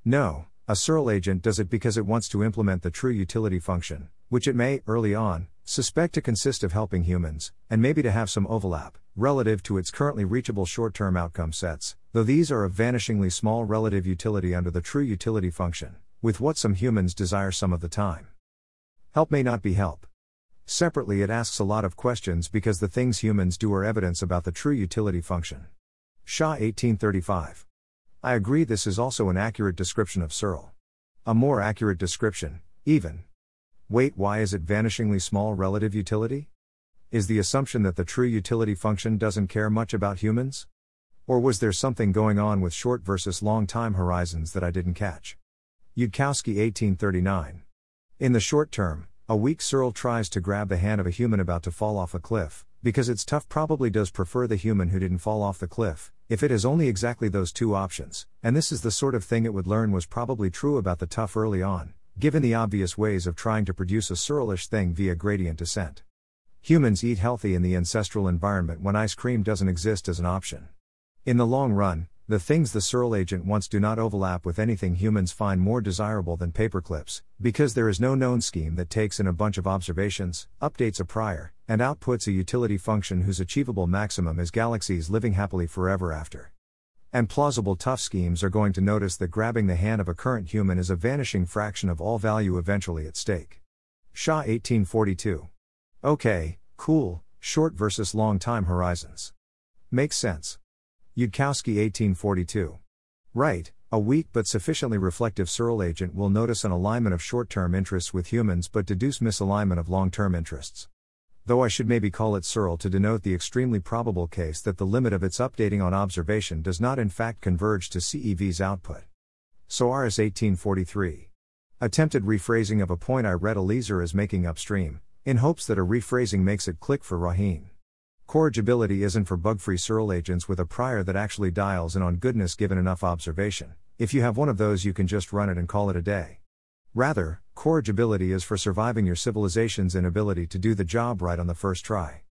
No, a CIRL agent does it because it wants to implement the true utility function, which it may, early on, suspect to consist of helping humans, and maybe to have some overlap, relative to its currently reachable short term outcome sets, though these are of vanishingly small relative utility under the true utility function, with what some humans desire some of the time. Help may not be help. Separately, it asks a lot of questions because the things humans do are evidence about the true utility function. Shah 1835. I agree this is also an accurate description of CIRL. A more accurate description, even. Wait, why is it vanishingly small relative utility? Is the assumption that the true utility function doesn't care much about humans? Or was there something going on with short versus long time horizons that I didn't catch? Yudkowsky 1839. In the short term, a weak CIRL tries to grab the hand of a human about to fall off a cliff, because its tough probably does prefer the human who didn't fall off the cliff, if it has only exactly those two options, and this is the sort of thing it would learn was probably true about the tough early on, given the obvious ways of trying to produce a CIRL-ish thing via gradient descent. Humans eat healthy in the ancestral environment when ice cream doesn't exist as an option. In the long run, the things the CIRL agent wants do not overlap with anything humans find more desirable than paperclips, because there is no known scheme that takes in a bunch of observations, updates a prior, and outputs a utility function whose achievable maximum is galaxies living happily forever after. And plausible tough schemes are going to notice that grabbing the hand of a current human is a vanishing fraction of all value eventually at stake. Shah 1842. Okay, cool, short versus long time horizons. Makes sense. Yudkowsky 1842. Right, a weak but sufficiently reflective CIRL agent will notice an alignment of short term interests with humans but deduce misalignment of long term interests though I should maybe call it CIRL to denote the extremely probable case that the limit of its updating on observation does not in fact converge to CEV's output. Soares 1843. Attempted rephrasing of a point I read Eliezer as making upstream, in hopes that a rephrasing makes it click for Rohin. Corrigibility isn't for bug free CIRL agents with a prior that actually dials in on goodness given enough observation. If you have one of those, you can just run it and call it a day. Rather, corrigibility is for surviving your civilization's inability to do the job right on the first try.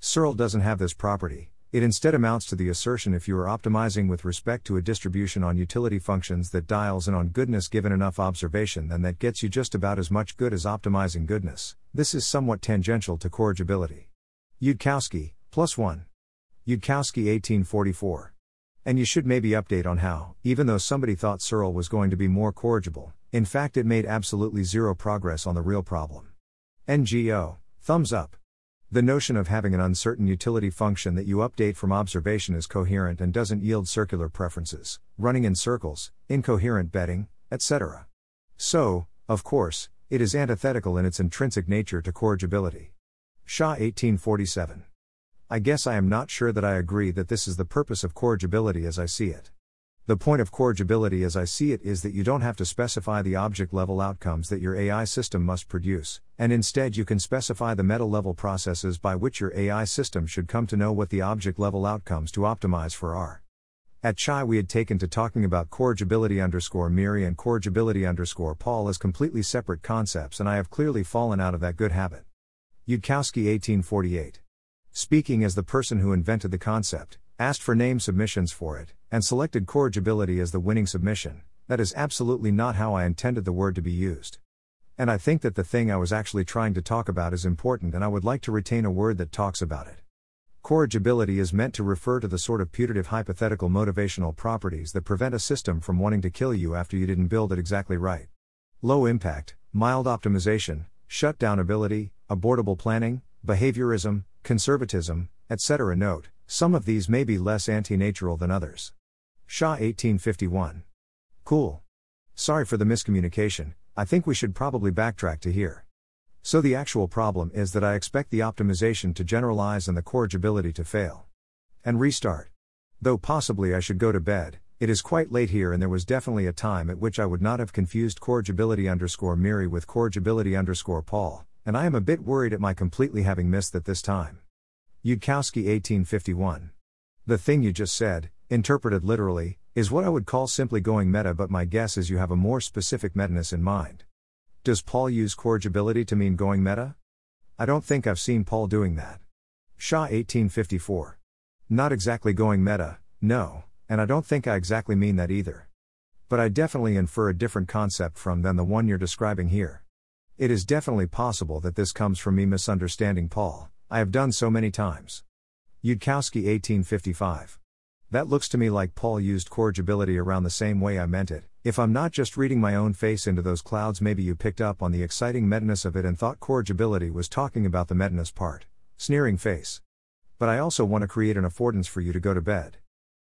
CIRL doesn't have this property. It instead amounts to the assertion if you are optimizing with respect to a distribution on utility functions that dials in on goodness given enough observation, then that gets you just about as much good as optimizing goodness. This is somewhat tangential to corrigibility. Yudkowsky, plus 1. Yudkowsky 1844. And you should maybe update on how, even though somebody thought CIRL was going to be more corrigible, in fact, it made absolutely zero progress on the real problem. Ngo, thumbs up. The notion of having an uncertain utility function that you update from observation is coherent and doesn't yield circular preferences, running in circles, incoherent betting, etc. So, of course, it is antithetical in its intrinsic nature to corrigibility. Shah 1847. I guess I am not sure that I agree that this is the purpose of corrigibility as I see it. The point of corrigibility as I see it is that you don't have to specify the object level outcomes that your AI system must produce, and instead you can specify the meta level processes by which your AI system should come to know what the object level outcomes to optimize for are. At CHAI, we had taken to talking about corrigibility underscore MIRI and corrigibility underscore Paul as completely separate concepts, and I have clearly fallen out of that good habit. Yudkowsky 1848. Speaking as the person who invented the concept, asked for name submissions for it, and selected corrigibility as the winning submission. That is absolutely not how I intended the word to be used. And I think that the thing I was actually trying to talk about is important, and I would like to retain a word that talks about it. Corrigibility is meant to refer to the sort of putative hypothetical motivational properties that prevent a system from wanting to kill you after you didn't build it exactly right. Low impact, mild optimization, shutdown ability, abortable planning, behaviorism, conservatism, etc. Note, some of these may be less anti-natural than others. Shah 1851. Cool. Sorry for the miscommunication, I think we should probably backtrack to here. So the actual problem is that I expect the optimization to generalize and the corrigibility to fail. And restart. Though possibly I should go to bed, it is quite late here and there was definitely a time at which I would not have confused corrigibility underscore MIRI with corrigibility underscore Paul, and I am a bit worried at my completely having missed that this time. Yudkowsky 1851. The thing you just said, interpreted literally, is what I would call simply going meta, but my guess is you have a more specific metaness in mind. Does Paul use corrigibility to mean going meta? I don't think I've seen Paul doing that. Shah 1854. Not exactly going meta, no, and I don't think I exactly mean that either. But I definitely infer a different concept from than the one you're describing here. It is definitely possible that this comes from me misunderstanding Paul, I have done so many times. Yudkowsky 1855. That looks to me like Paul used corrigibility around the same way I meant it. If I'm not just reading my own face into those clouds, maybe you picked up on the exciting metaness of it and thought corrigibility was talking about the metaness part. Sneering face. But I also want to create an affordance for you to go to bed.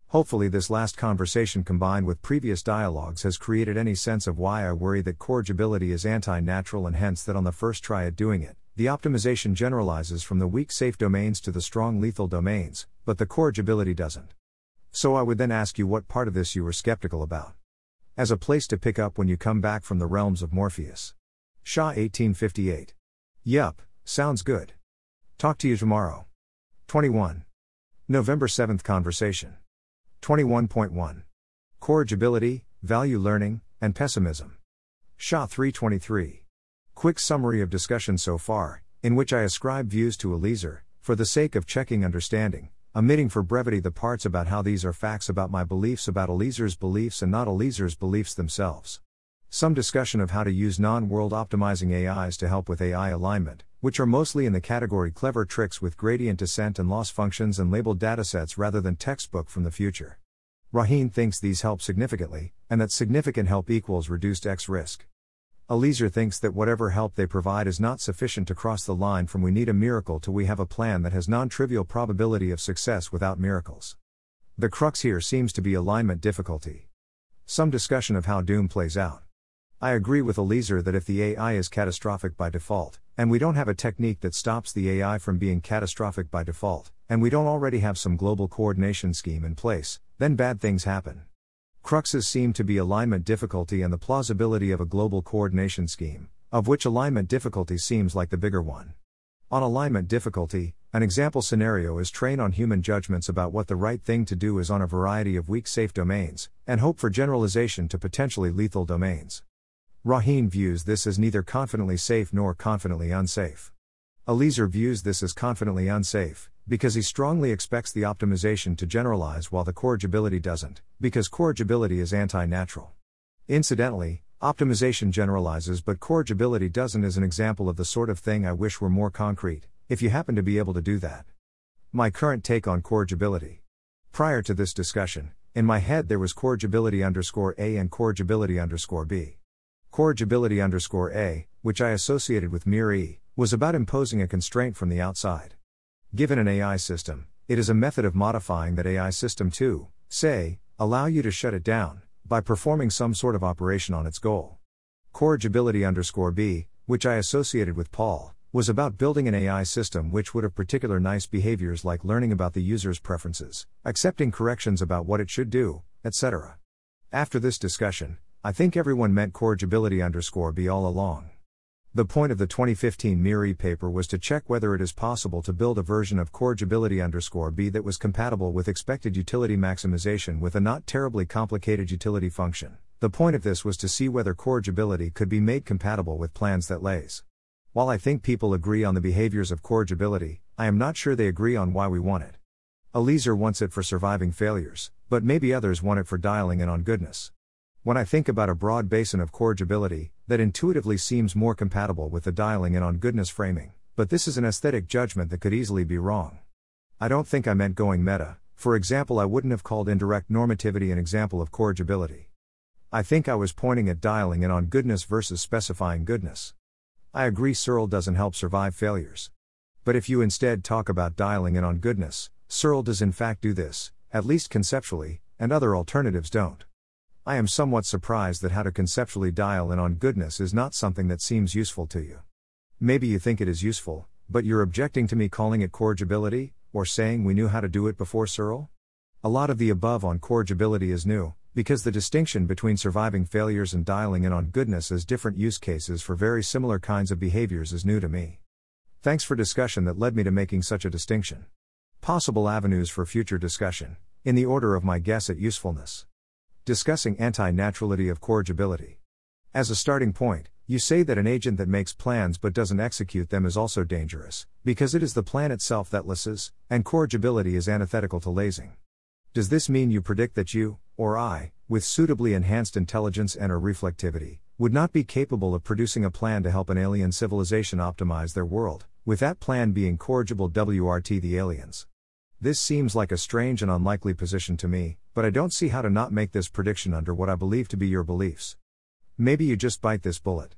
Hopefully, this last conversation combined with previous dialogues has created any sense of why I worry that corrigibility is anti natural and hence that on the first try at doing it, the optimization generalizes from the weak safe domains to the strong lethal domains, but the corrigibility doesn't. So I would then ask you what part of this you were skeptical about. As a place to pick up when you come back from the realms of Morpheus. Shah 1858. Yup, sounds good. Talk to you tomorrow. 21. November 7th Conversation. 21.1. Corrigibility, Value Learning, and Pessimism. Shah 323. Quick summary of discussion so far, in which I ascribe views to Eliezer, for the sake of checking understanding, omitting for brevity the parts about how these are facts about my beliefs about Eliezer's beliefs and not Eliezer's beliefs themselves. Some discussion of how to use non world optimizing AIs to help with AI alignment, which are mostly in the category clever tricks with gradient descent and loss functions and labeled datasets rather than textbook from the future. Rohin thinks these help significantly, and that significant help equals reduced X risk. Eliezer thinks that whatever help they provide is not sufficient to cross the line from we need a miracle to we have a plan that has non trivial probability of success without miracles. The crux here seems to be alignment difficulty. Some discussion of how doom plays out. I agree with Eliezer that if the AI is catastrophic by default, and we don't have a technique that stops the AI from being catastrophic by default, and we don't already have some global coordination scheme in place, then bad things happen. Cruxes seem to be alignment difficulty and the plausibility of a global coordination scheme, of which alignment difficulty seems like the bigger one. On alignment difficulty, an example scenario is train on human judgments about what the right thing to do is on a variety of weak safe domains, and hope for generalization to potentially lethal domains. Rohin views this as neither confidently safe nor confidently unsafe. Eliezer views this as confidently unsafe, because he strongly expects the optimization to generalize while the corrigibility doesn't, because corrigibility is anti natural. Incidentally, optimization generalizes but corrigibility doesn't is an example of the sort of thing I wish were more concrete, if you happen to be able to do that. My current take on corrigibility. Prior to this discussion, in my head there was corrigibility underscore A and corrigibility underscore B. Corrigibility underscore A, which I associated with MIRI, was about imposing a constraint from the outside. Given an AI system, it is a method of modifying that AI system to, say, allow you to shut it down, by performing some sort of operation on its goal. Corrigibility underscore B, which I associated with Paul, was about building an AI system which would have particular nice behaviors like learning about the user's preferences, accepting corrections about what it should do, etc. After this discussion, I think everyone meant corrigibility underscore B all along. The point of the 2015 MIRI paper was to check whether it is possible to build a version of corrigibility underscore B that was compatible with expected utility maximization with a not terribly complicated utility function. The point of this was to see whether corrigibility could be made compatible with plans that lase. While I think people agree on the behaviors of corrigibility, I am not sure they agree on why we want it. Eliezer wants it for surviving failures, but maybe others want it for dialing in on goodness. When I think about a broad basin of corrigibility, that intuitively seems more compatible with the dialing in on goodness framing, but this is an aesthetic judgment that could easily be wrong. I don't think I meant going meta, for example, I wouldn't have called indirect normativity an example of corrigibility. I think I was pointing at dialing in on goodness versus specifying goodness. I agree CIRL doesn't help survive failures. But if you instead talk about dialing in on goodness, CIRL does in fact do this, at least conceptually, and other alternatives don't. I am somewhat surprised that how to conceptually dial in on goodness is not something that seems useful to you. Maybe you think it is useful, but you're objecting to me calling it corrigibility, or saying we knew how to do it before CIRL? A lot of the above on corrigibility is new, because the distinction between surviving failures and dialing in on goodness as different use cases for very similar kinds of behaviors is new to me. Thanks for discussion that led me to making such a distinction. Possible avenues for future discussion, in the order of my guess at usefulness. Discussing anti naturality of corrigibility. As a starting point, you say that an agent that makes plans but doesn't execute them is also dangerous, because it is the plan itself that lases, and corrigibility is antithetical to lasing. Does this mean you predict that you, or I, with suitably enhanced intelligence and or reflectivity, would not be capable of producing a plan to help an alien civilization optimize their world, with that plan being corrigible WRT the aliens? This seems like a strange and unlikely position to me, but I don't see how to not make this prediction under what I believe to be your beliefs. Maybe you just bite this bullet.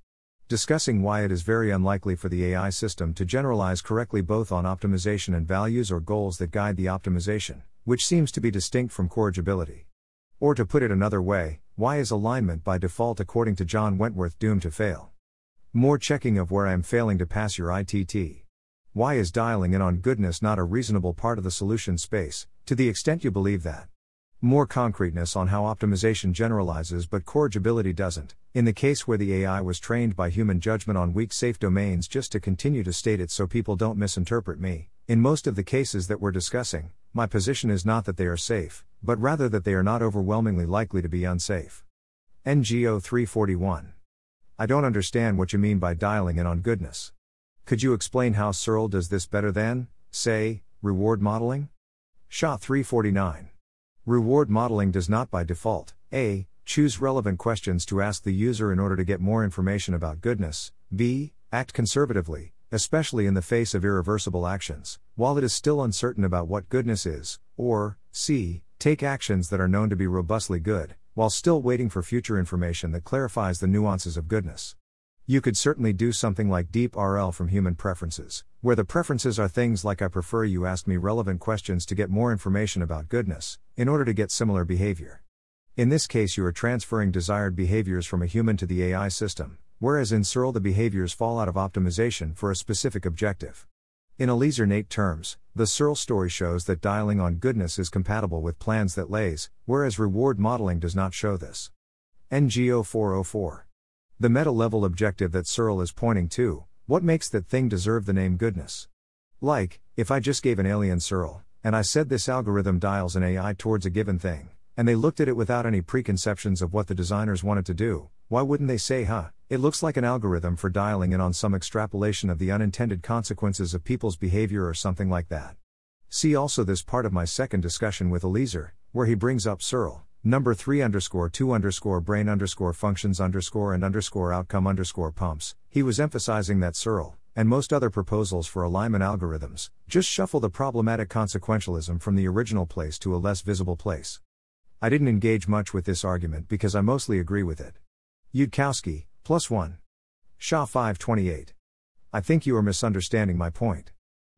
Discussing why it is very unlikely for the AI system to generalize correctly both on optimization and values or goals that guide the optimization, which seems to be distinct from corrigibility. Or to put it another way, why is alignment by default according to John Wentworth doomed to fail? More checking of where I am failing to pass your ITT. Why is dialing in on goodness not a reasonable part of the solution space, to the extent you believe that? More concreteness on how optimization generalizes but corrigibility doesn't, in the case where the AI was trained by human judgment on weak safe domains just to continue to state it so people don't misinterpret me. In most of the cases that we're discussing, my position is not that they are safe, but rather that they are not overwhelmingly likely to be unsafe. Ngo 341. I don't understand what you mean by dialing in on goodness. Could you explain how CIRL does this better than, say, reward modeling? Shah 349. Reward modeling does not by default, a. choose relevant questions to ask the user in order to get more information about goodness, b. act conservatively, especially in the face of irreversible actions, while it is still uncertain about what goodness is, or c. take actions that are known to be robustly good, while still waiting for future information that clarifies the nuances of goodness. You could certainly do something like deep RL from human preferences, where the preferences are things like I prefer you ask me relevant questions to get more information about goodness, in order to get similar behavior. In this case, you are transferring desired behaviors from a human to the AI system, whereas in CIRL the behaviors fall out of optimization for a specific objective. In Eliezer Nate terms, the CIRL story shows that dialing on goodness is compatible with plans that lase, whereas reward modeling does not show this. Ngo 404 the meta level objective that CIRL is pointing to, what makes that thing deserve the name goodness? Like, if I just gave an alien CIRL, and I said this algorithm dials an AI towards a given thing, and they looked at it without any preconceptions of what the designers wanted to do, why wouldn't they say, huh, it looks like an algorithm for dialing in on some extrapolation of the unintended consequences of people's behavior or something like that? See also this part of my second discussion with Eliezer, where he brings up CIRL. Number 3 underscore 2 underscore brain underscore functions underscore and underscore outcome underscore pumps. He was emphasizing that CIRL, and most other proposals for alignment algorithms, just shuffle the problematic consequentialism from the original place to a less visible place. I didn't engage much with this argument because I mostly agree with it. Yudkowsky, plus 1. Shah 528. I think you are misunderstanding my point.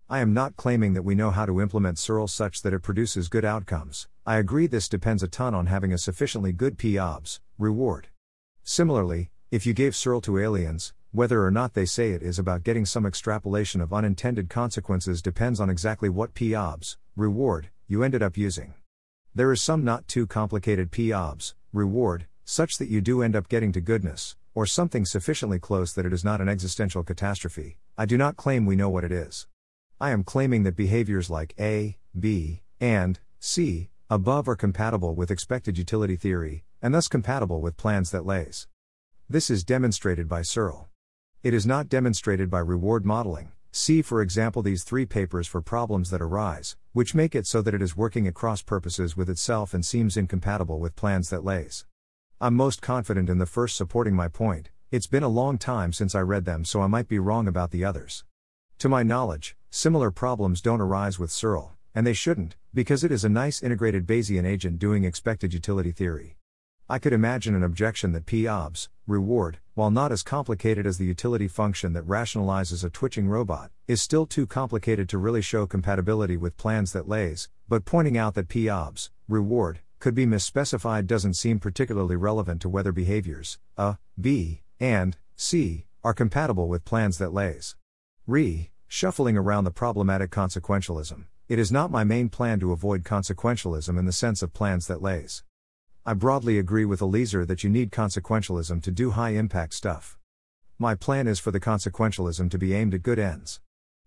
I am not claiming that we know how to implement CIRL such that it produces good outcomes. I agree this depends a ton on having a sufficiently good POBS, reward. Similarly, if you gave CIRL to aliens, whether or not they say it is about getting some extrapolation of unintended consequences depends on exactly what POBS, reward, you ended up using. There is some not too complicated POBS, reward, such that you do end up getting to goodness, or something sufficiently close that it is not an existential catastrophe. I do not claim we know what it is. I am claiming that behaviors like A, B, and C above are compatible with expected utility theory, and thus compatible with plans that lase. This is demonstrated by CIRL. It is not demonstrated by reward modeling, See, for example, these three papers for problems that arise, which make it so that it is working at cross purposes with itself and seems incompatible with plans that lase. I'm most confident in the first supporting my point, it's been a long time since I read them, so I might be wrong about the others. To my knowledge, similar problems don't arise with CIRL, and they shouldn't, because it is a nice integrated Bayesian agent doing expected utility theory. I could imagine an objection that p-obs, reward, while not as complicated as the utility function that rationalizes a twitching robot, is still too complicated to really show compatibility with plans that lase, but pointing out that p-obs, reward, could be misspecified doesn't seem particularly relevant to whether behaviors, a, b, and c, are compatible with plans that lase. Re, shuffling around the problematic consequentialism, it is not my main plan to avoid consequentialism in the sense of plans that lase. I broadly agree with Eliezer that you need consequentialism to do high impact stuff. My plan is for the consequentialism to be aimed at good ends.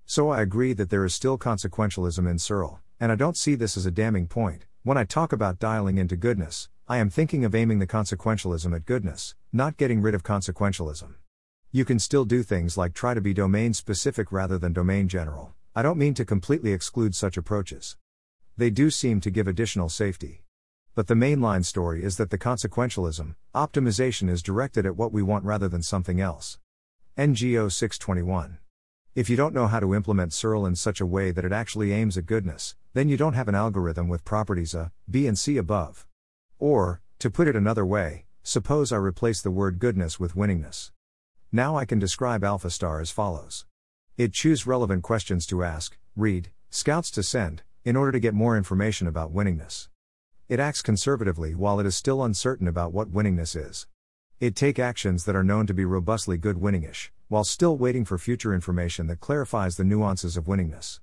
So I agree that there is still consequentialism in CIRL, and I don't see this as a damning point. When I talk about dialing into goodness, I am thinking of aiming the consequentialism at goodness, not getting rid of consequentialism. You can still do things like try to be domain specific rather than domain general. I don't mean to completely exclude such approaches. They do seem to give additional safety. But the mainline story is that the consequentialism, optimization is directed at what we want rather than something else. Ngo 621. If you don't know how to implement CIRL in such a way that it actually aims at goodness, then you don't have an algorithm with properties A, B, and C above. Or, to put it another way, suppose I replace the word goodness with winningness. Now I can describe AlphaStar as follows. It choose relevant questions to ask, read, scouts to send, in order to get more information about winningness. It acts conservatively while it is still uncertain about what winningness is. It take actions that are known to be robustly good winningish, while still waiting for future information that clarifies the nuances of winningness.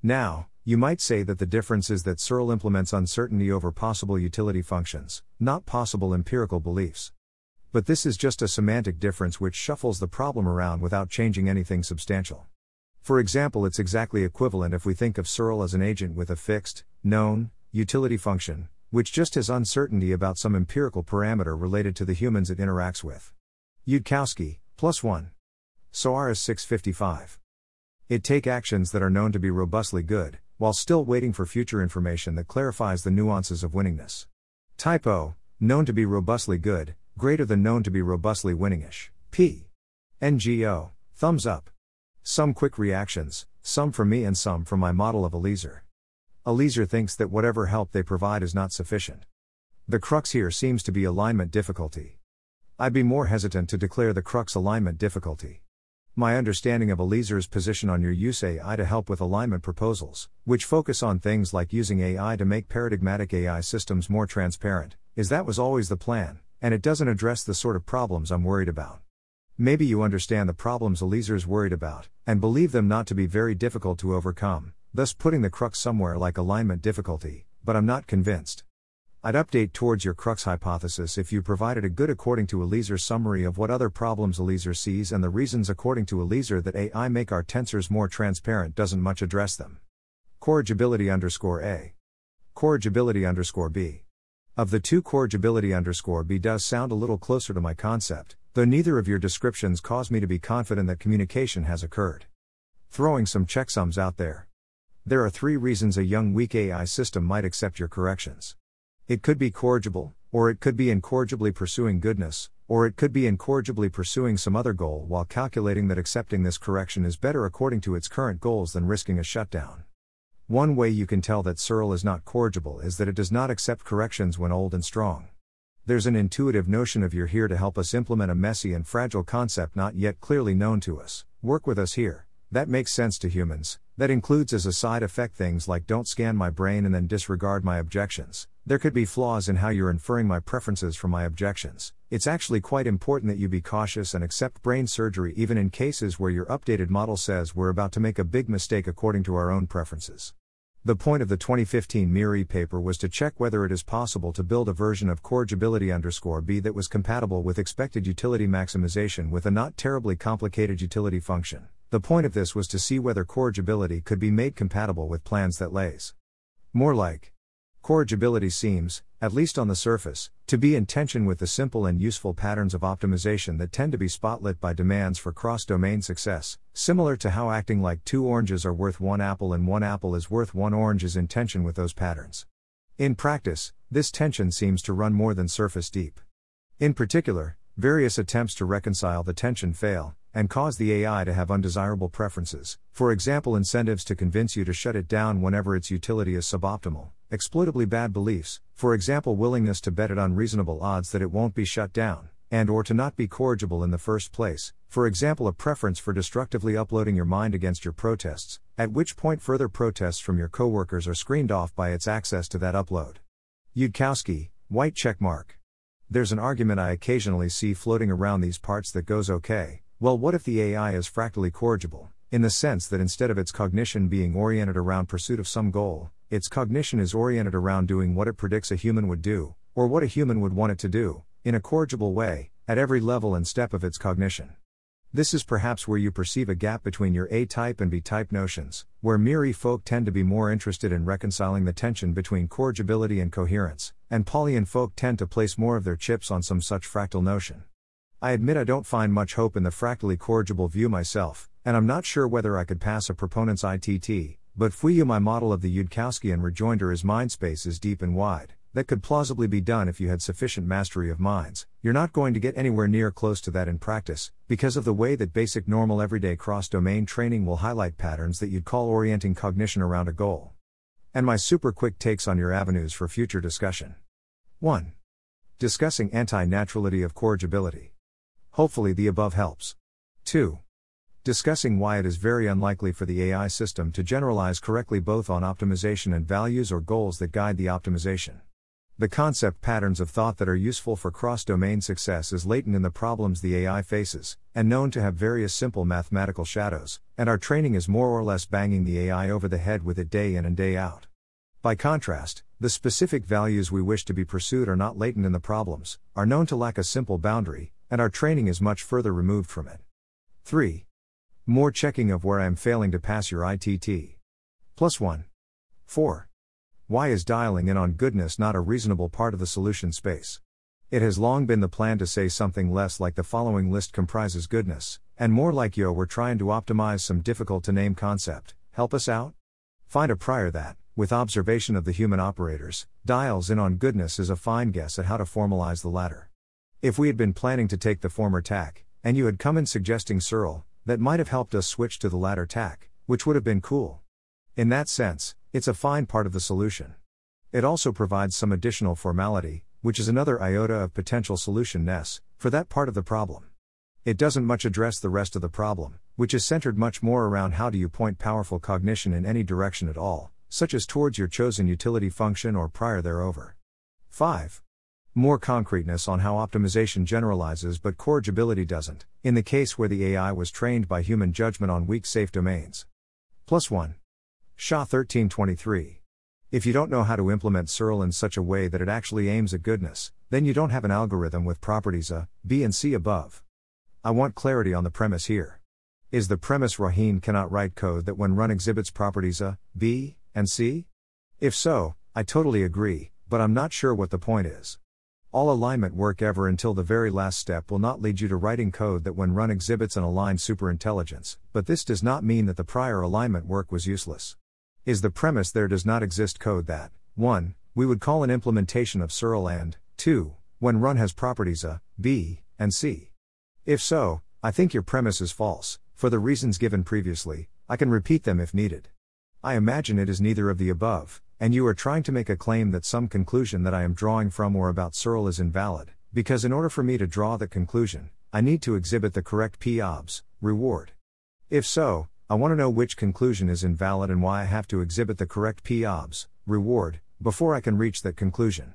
Now, you might say that the difference is that CIRL implements uncertainty over possible utility functions, not possible empirical beliefs. But this is just a semantic difference which shuffles the problem around without changing anything substantial. For example, it's exactly equivalent if we think of CIRL as an agent with a fixed, known, utility function, which just has uncertainty about some empirical parameter related to the humans it interacts with. Yudkowsky, plus 1. Soares 655. It take actions that are known to be robustly good, while still waiting for future information that clarifies the nuances of winningness. Typo, known to be robustly good, greater than known to be robustly winningish. P. Ngo, thumbs up. Some quick reactions, some from me and some from my model of Eliezer. Eliezer thinks that whatever help they provide is not sufficient. The crux here seems to be alignment difficulty. I'd be more hesitant to declare the crux alignment difficulty. My understanding of Eliezer's position on your use AI to help with alignment proposals, which focus on things like using AI to make paradigmatic AI systems more transparent, is that was always the plan, and it doesn't address the sort of problems I'm worried about. Maybe you understand the problems Eliezer's worried about, and believe them not to be very difficult to overcome, thus putting the crux somewhere like alignment difficulty, but I'm not convinced. I'd update towards your crux hypothesis if you provided a good according to Eliezer summary of what other problems Eliezer sees and the reasons according to Eliezer that AI make our tensors more transparent doesn't much address them. Corrigibility underscore A. Corrigibility underscore B. Of the two, corrigibility underscore B does sound a little closer to my concept, though neither of your descriptions cause me to be confident that communication has occurred. Throwing some checksums out there. There are three reasons a young weak AI system might accept your corrections. It could be corrigible, or it could be incorrigibly pursuing goodness, or it could be incorrigibly pursuing some other goal while calculating that accepting this correction is better according to its current goals than risking a shutdown. One way you can tell that Searle is not corrigible is that it does not accept corrections when old and strong. There's an intuitive notion of you're here to help us implement a messy and fragile concept not yet clearly known to us. Work with us here. That makes sense to humans, that includes as a side effect things like don't scan my brain and then disregard my objections. There could be flaws in how you're inferring my preferences from my objections. It's actually quite important that you be cautious and accept brain surgery even in cases where your updated model says we're about to make a big mistake according to our own preferences. The point of the 2015 MIRI paper was to check whether it is possible to build a version of corrigibility underscore B that was compatible with expected utility maximization with a not terribly complicated utility function. The point of this was to see whether corrigibility could be made compatible with plans that lase. More like. Corrigibility seems, at least on the surface, to be in tension with the simple and useful patterns of optimization that tend to be spotlit by demands for cross domain success, similar to how acting like two oranges are worth one apple and one apple is worth one orange is in tension with those patterns. In practice, this tension seems to run more than surface deep. In particular, various attempts to reconcile the tension fail, and cause the AI to have undesirable preferences, for example, incentives to convince you to shut it down whenever its utility is suboptimal, exploitably bad beliefs, for example, willingness to bet at unreasonable odds that it won't be shut down, and or to not be corrigible in the first place, for example, a preference for destructively uploading your mind against your protests, at which point further protests from your coworkers are screened off by its access to that upload. Yudkowsky, white checkmark. There's an argument I occasionally see floating around these parts that goes okay, well, what if the AI is fractally corrigible, in the sense that instead of its cognition being oriented around pursuit of some goal, its cognition is oriented around doing what it predicts a human would do, or what a human would want it to do, in a corrigible way, at every level and step of its cognition. This is perhaps where you perceive a gap between your A type and B type notions, where MIRI folk tend to be more interested in reconciling the tension between corrigibility and coherence, and Paulian folk tend to place more of their chips on some such fractal notion. I admit I don't find much hope in the fractally corrigible view myself, and I'm not sure whether I could pass a proponent's ITT, but you my model of the Yudkowskian rejoinder is mindspace is deep and wide that could plausibly be done if you had sufficient mastery of minds. You're not going to get anywhere near close to that in practice, because of the way that basic normal everyday cross domain training will highlight patterns that you'd call orienting cognition around a goal. And my super quick takes on your avenues for future discussion. 1. Discussing anti naturality of corrigibility. Hopefully, the above helps. 2. Discussing why it is very unlikely for the AI system to generalize correctly both on optimization and values or goals that guide the optimization. The concept patterns of thought that are useful for cross domain success is latent in the problems the AI faces, and known to have various simple mathematical shadows, and our training is more or less banging the AI over the head with it day in and day out. By contrast, the specific values we wish to be pursued are not latent in the problems, are known to lack a simple boundary, and our training is much further removed from it. 3. More checking of where I am failing to pass your ITT. Plus 1. 4. Why is dialing in on goodness not a reasonable part of the solution space? It has long been the plan to say something less like the following list comprises goodness, and more like yo, we're trying to optimize some difficult to name concept. Help us out? Find a prior that, with observation of the human operators, dials in on goodness is a fine guess at how to formalize the latter. If we had been planning to take the former tack, and you had come in suggesting CIRL, that might have helped us switch to the latter tack, which would have been cool. In that sense, it's a fine part of the solution. It also provides some additional formality, which is another iota of potential solution ness, for that part of the problem. It doesn't much address the rest of the problem, which is centered much more around how do you point powerful cognition in any direction at all, such as towards your chosen utility function or prior thereover. 5. More concreteness on how optimization generalizes but corrigibility doesn't, in the case where the AI was trained by human judgment on weak safe domains. Plus 1. Shah 1323. If you don't know how to implement CIRL in such a way that it actually aims at goodness, then you don't have an algorithm with properties A, B, and C above. I want clarity on the premise here. Is the premise Rohin cannot write code that when run exhibits properties A, B, and C? If so, I totally agree, but I'm not sure what the point is. All alignment work ever until the very last step will not lead you to writing code that when run exhibits an aligned superintelligence, but this does not mean that the prior alignment work was useless is the premise there does not exist code that 1. We would call an implementation of CIRL and 2. When run has properties A, B, and C. If so, I think your premise is false, for the reasons given previously, I can repeat them if needed. I imagine it is neither of the above, and you are trying to make a claim that some conclusion that I am drawing from or about CIRL is invalid, because in order for me to draw that conclusion, I need to exhibit the correct p-obs, reward. If so, I want to know which conclusion is invalid and why I have to exhibit the correct p-obs, reward, before I can reach that conclusion.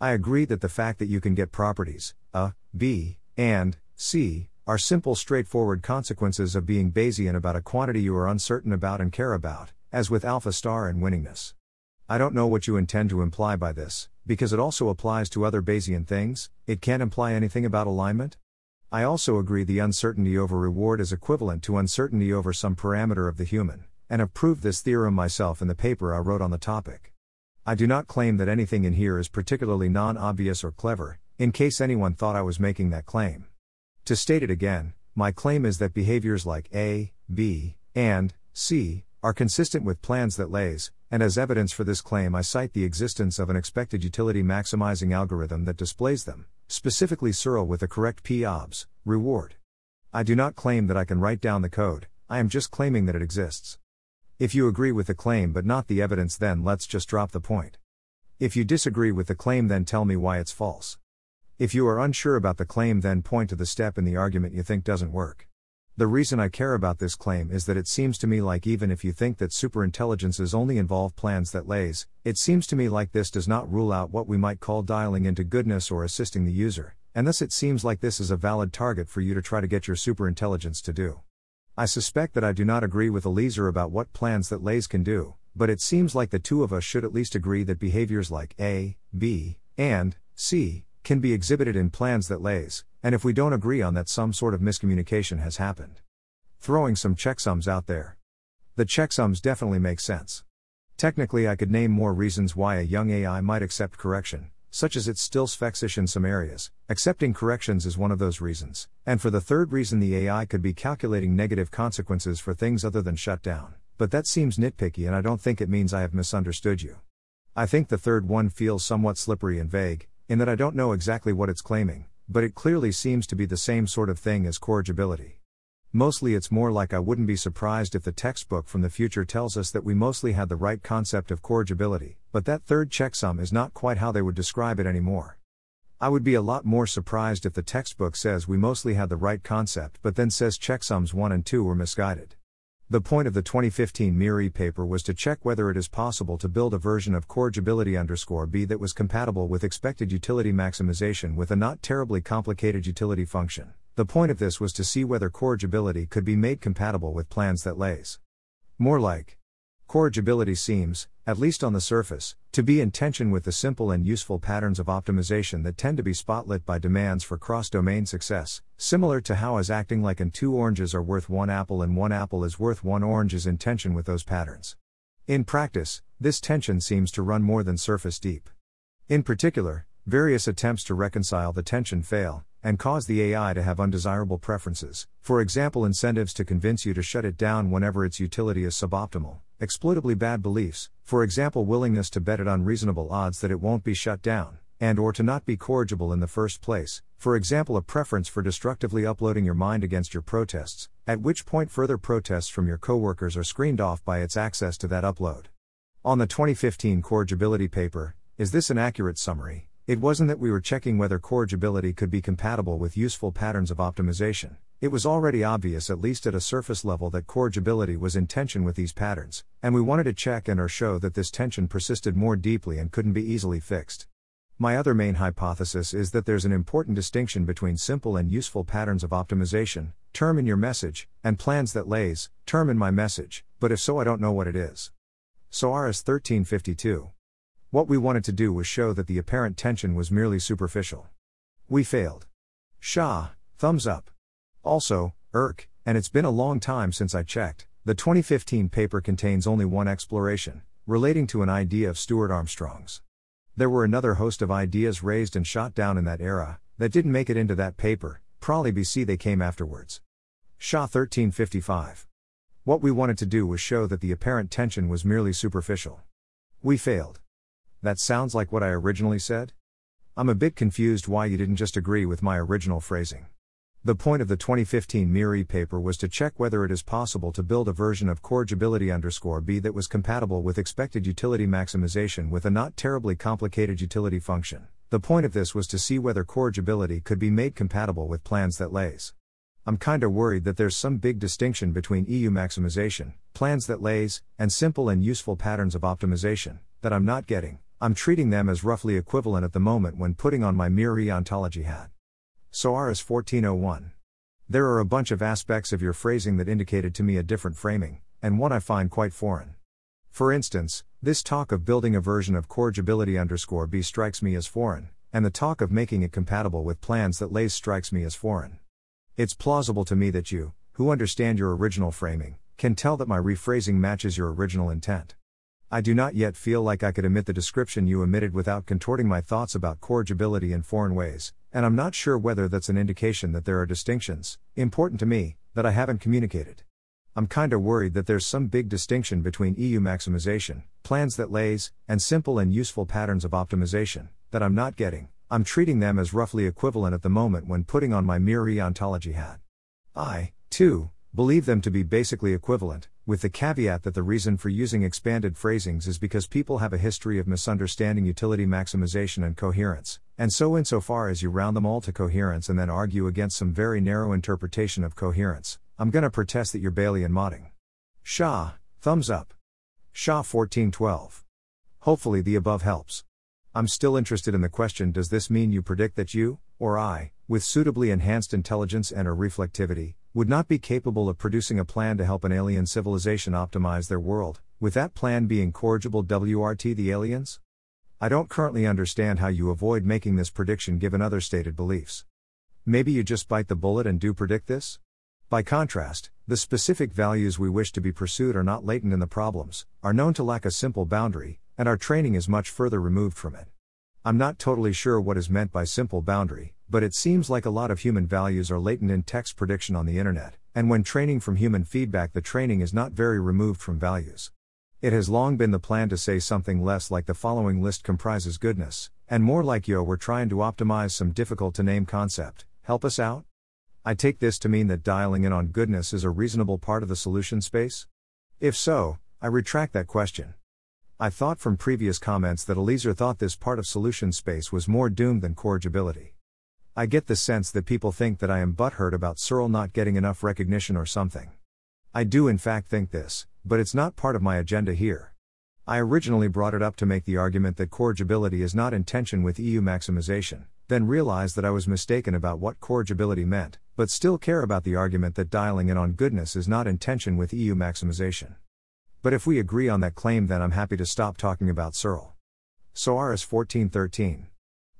I agree that the fact that you can get properties, A, B, and C, are simple straightforward consequences of being Bayesian about a quantity you are uncertain about and care about, as with AlphaStar and winningness. I don't know what you intend to imply by this, because it also applies to other Bayesian things, it can't imply anything about alignment? I also agree the uncertainty over reward is equivalent to uncertainty over some parameter of the human, and have proved this theorem myself in the paper I wrote on the topic. I do not claim that anything in here is particularly non obvious or clever, in case anyone thought I was making that claim. To state it again, my claim is that behaviors like A, B, and C are consistent with plans that lase, and as evidence for this claim, I cite the existence of an expected utility maximizing algorithm that displays them, specifically CIRL with the correct p-obs, reward. I do not claim that I can write down the code, I am just claiming that it exists. If you agree with the claim but not the evidence, then let's just drop the point. If you disagree with the claim, then tell me why it's false. If you are unsure about the claim, then point to the step in the argument you think doesn't work. The reason I care about this claim is that it seems to me like even if you think that superintelligences only involve plans that lase, it seems to me like this does not rule out what we might call dialing into goodness or assisting the user, and thus it seems like this is a valid target for you to try to get your superintelligence to do. I suspect that I do not agree with Eliezer about what plans that lase can do, but it seems like the two of us should at least agree that behaviors like A, B, and C can be exhibited in plans that lase, and if we don't agree on that, some sort of miscommunication has happened. Throwing some checksums out there. The checksums definitely make sense. Technically, I could name more reasons why a young AI might accept correction, such as it's still spexish in some areas. Accepting corrections is one of those reasons. And for the third reason, the AI could be calculating negative consequences for things other than shutdown. But that seems nitpicky, and I don't think it means I have misunderstood you. I think the third one feels somewhat slippery and vague, in that I don't know exactly what it's claiming, but it clearly seems to be the same sort of thing as corrigibility. Mostly it's more like I wouldn't be surprised if the textbook from the future tells us that we mostly had the right concept of corrigibility, but that third checksum is not quite how they would describe it anymore. I would be a lot more surprised if the textbook says we mostly had the right concept but then says checksums 1 and 2 were misguided. The point of the 2015 MIRI paper was to check whether it is possible to build a version of corrigibility underscore B that was compatible with expected utility maximization with a not terribly complicated utility function. The point of this was to see whether corrigibility could be made compatible with plans that lase. More like Corrigibility seems, at least on the surface, to be in tension with the simple and useful patterns of optimization that tend to be spotlit by demands for cross domain success, similar to how as acting like an two oranges are worth one apple and one apple is worth one orange is in tension with those patterns. In practice, this tension seems to run more than surface deep. In particular, various attempts to reconcile the tension fail, and cause the AI to have undesirable preferences, for example, incentives to convince you to shut it down whenever its utility is suboptimal, exploitably bad beliefs, for example, willingness to bet at unreasonable odds that it won't be shut down, and or to not be corrigible in the first place, for example, a preference for destructively uploading your mind against your protests, at which point further protests from your coworkers are screened off by its access to that upload. On the 2015 corrigibility paper, is this an accurate summary? It wasn't that we were checking whether corrigibility could be compatible with useful patterns of optimization. It was already obvious, at least at a surface level, that corrigibility was in tension with these patterns, and we wanted to check and or show that this tension persisted more deeply and couldn't be easily fixed. My other main hypothesis is that there's an important distinction between simple and useful patterns of optimization, term in your message, and plans that lase, term in my message, but if so, I don't know what it is. Soares 1352. What we wanted to do was show that the apparent tension was merely superficial. We failed. Shah, thumbs up. Also, ERK, and it's been a long time since I checked, the 2015 paper contains only one exploration, relating to an idea of Stuart Armstrong's. There were another host of ideas raised and shot down in that era, that didn't make it into that paper, probably BC they came afterwards. Shah 1355. What we wanted to do was show that the apparent tension was merely superficial. We failed. That sounds like what I originally said? I'm a bit confused why you didn't just agree with my original phrasing. The point of the 2015 MIRI paper was to check whether it is possible to build a version of corrigibility underscore B that was compatible with expected utility maximization with a not terribly complicated utility function. The point of this was to see whether corrigibility could be made compatible with plans that lase. I'm kinda worried that there's some big distinction between EU maximization, plans that lase, and simple and useful patterns of optimization, that I'm not getting. I'm treating them as roughly equivalent at the moment when putting on my MIRI ontology hat. Soares 1401. There are a bunch of aspects of your phrasing that indicated to me a different framing, and one I find quite foreign. For instance, this talk of building a version of corrigibility underscore B strikes me as foreign, and the talk of making it compatible with plans that lase strikes me as foreign. It's plausible to me that you, who understand your original framing, can tell that my rephrasing matches your original intent. I do not yet feel like I could emit the description you emitted without contorting my thoughts about corrigibility in foreign ways, and I'm not sure whether that's an indication that there are distinctions, important to me, that I haven't communicated. I'm kinda worried that there's some big distinction between EU maximization, plans that lase, and simple and useful patterns of optimization, that I'm not getting. I'm treating them as roughly equivalent at the moment when putting on my MIRI ontology hat. I, too, believe them to be basically equivalent, with the caveat that the reason for using expanded phrasings is because people have a history of misunderstanding utility maximization and coherence, and so insofar as you round them all to coherence and then argue against some very narrow interpretation of coherence, I'm gonna protest that you're Balian modding. Shah, thumbs up. Shah 1412. Hopefully the above helps. I'm still interested in the question does this mean you predict that you, or I, with suitably enhanced intelligence and or reflectivity, would not be capable of producing a plan to help an alien civilization optimize their world, with that plan being corrigible WRT the aliens? I don't currently understand how you avoid making this prediction given other stated beliefs. Maybe you just bite the bullet and do predict this? By contrast, the specific values we wish to be pursued are not latent in the problems, are known to lack a simple boundary, and our training is much further removed from it. I'm not totally sure what is meant by simple boundary, but it seems like a lot of human values are latent in text prediction on the internet, and when training from human feedback, the training is not very removed from values. It has long been the plan to say something less like the following list comprises goodness, and more like yo, we're trying to optimize some difficult to name concept. Help us out? I take this to mean that dialing in on goodness is a reasonable part of the solution space? If so, I retract that question. I thought from previous comments that Eliezer thought this part of solution space was more doomed than corrigibility. I get the sense that people think that I am butthurt about CIRL not getting enough recognition or something. I do in fact think this, but it's not part of my agenda here. I originally brought it up to make the argument that corrigibility is not in tension with EU maximization, then realized that I was mistaken about what corrigibility meant, but still care about the argument that dialing in on goodness is not in tension with EU maximization. But if we agree on that claim, then I'm happy to stop talking about CIRL. Soares 1413.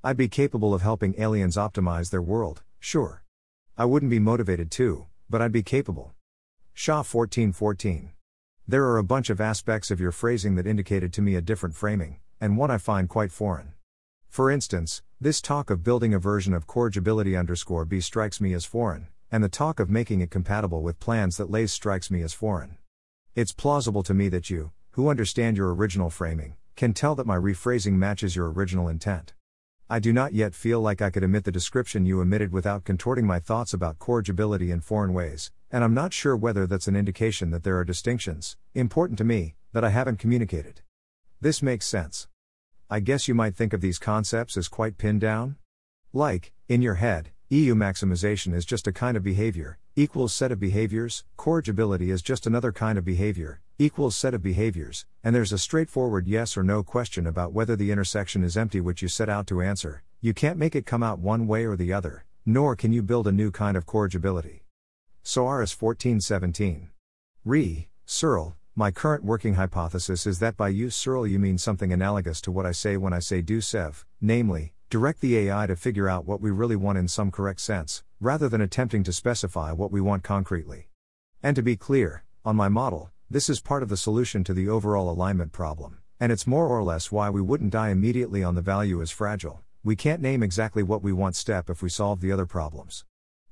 I'd be capable of helping aliens optimize their world, sure. I wouldn't be motivated to, but I'd be capable. Shah 1414. There are a bunch of aspects of your phrasing that indicated to me a different framing, and one I find quite foreign. For instance, this talk of building a version of corrigibility underscore B strikes me as foreign, and the talk of making it compatible with plans that lase strikes me as foreign. It's plausible to me that you, who understand your original framing, can tell that my rephrasing matches your original intent. I do not yet feel like I could omit the description you omitted without contorting my thoughts about corrigibility in foreign ways, and I'm not sure whether that's an indication that there are distinctions, important to me, that I haven't communicated. This makes sense. I guess you might think of these concepts as quite pinned down? Like, in your head, EU maximization is just a kind of behavior, equals set of behaviors, corrigibility is just another kind of behavior, equals set of behaviors, and there's a straightforward yes or no question about whether the intersection is empty which you set out to answer. You can't make it come out one way or the other, nor can you build a new kind of corrigibility. So Soares 1417. Re, CIRL, my current working hypothesis is that by use CIRL you mean something analogous to what I say when I say do CEV, namely, direct the AI to figure out what we really want in some correct sense, rather than attempting to specify what we want concretely. And to be clear, on my model, this is part of the solution to the overall alignment problem, and it's more or less why we wouldn't die immediately on the value is fragile. We can't name exactly what we want step if we solve the other problems.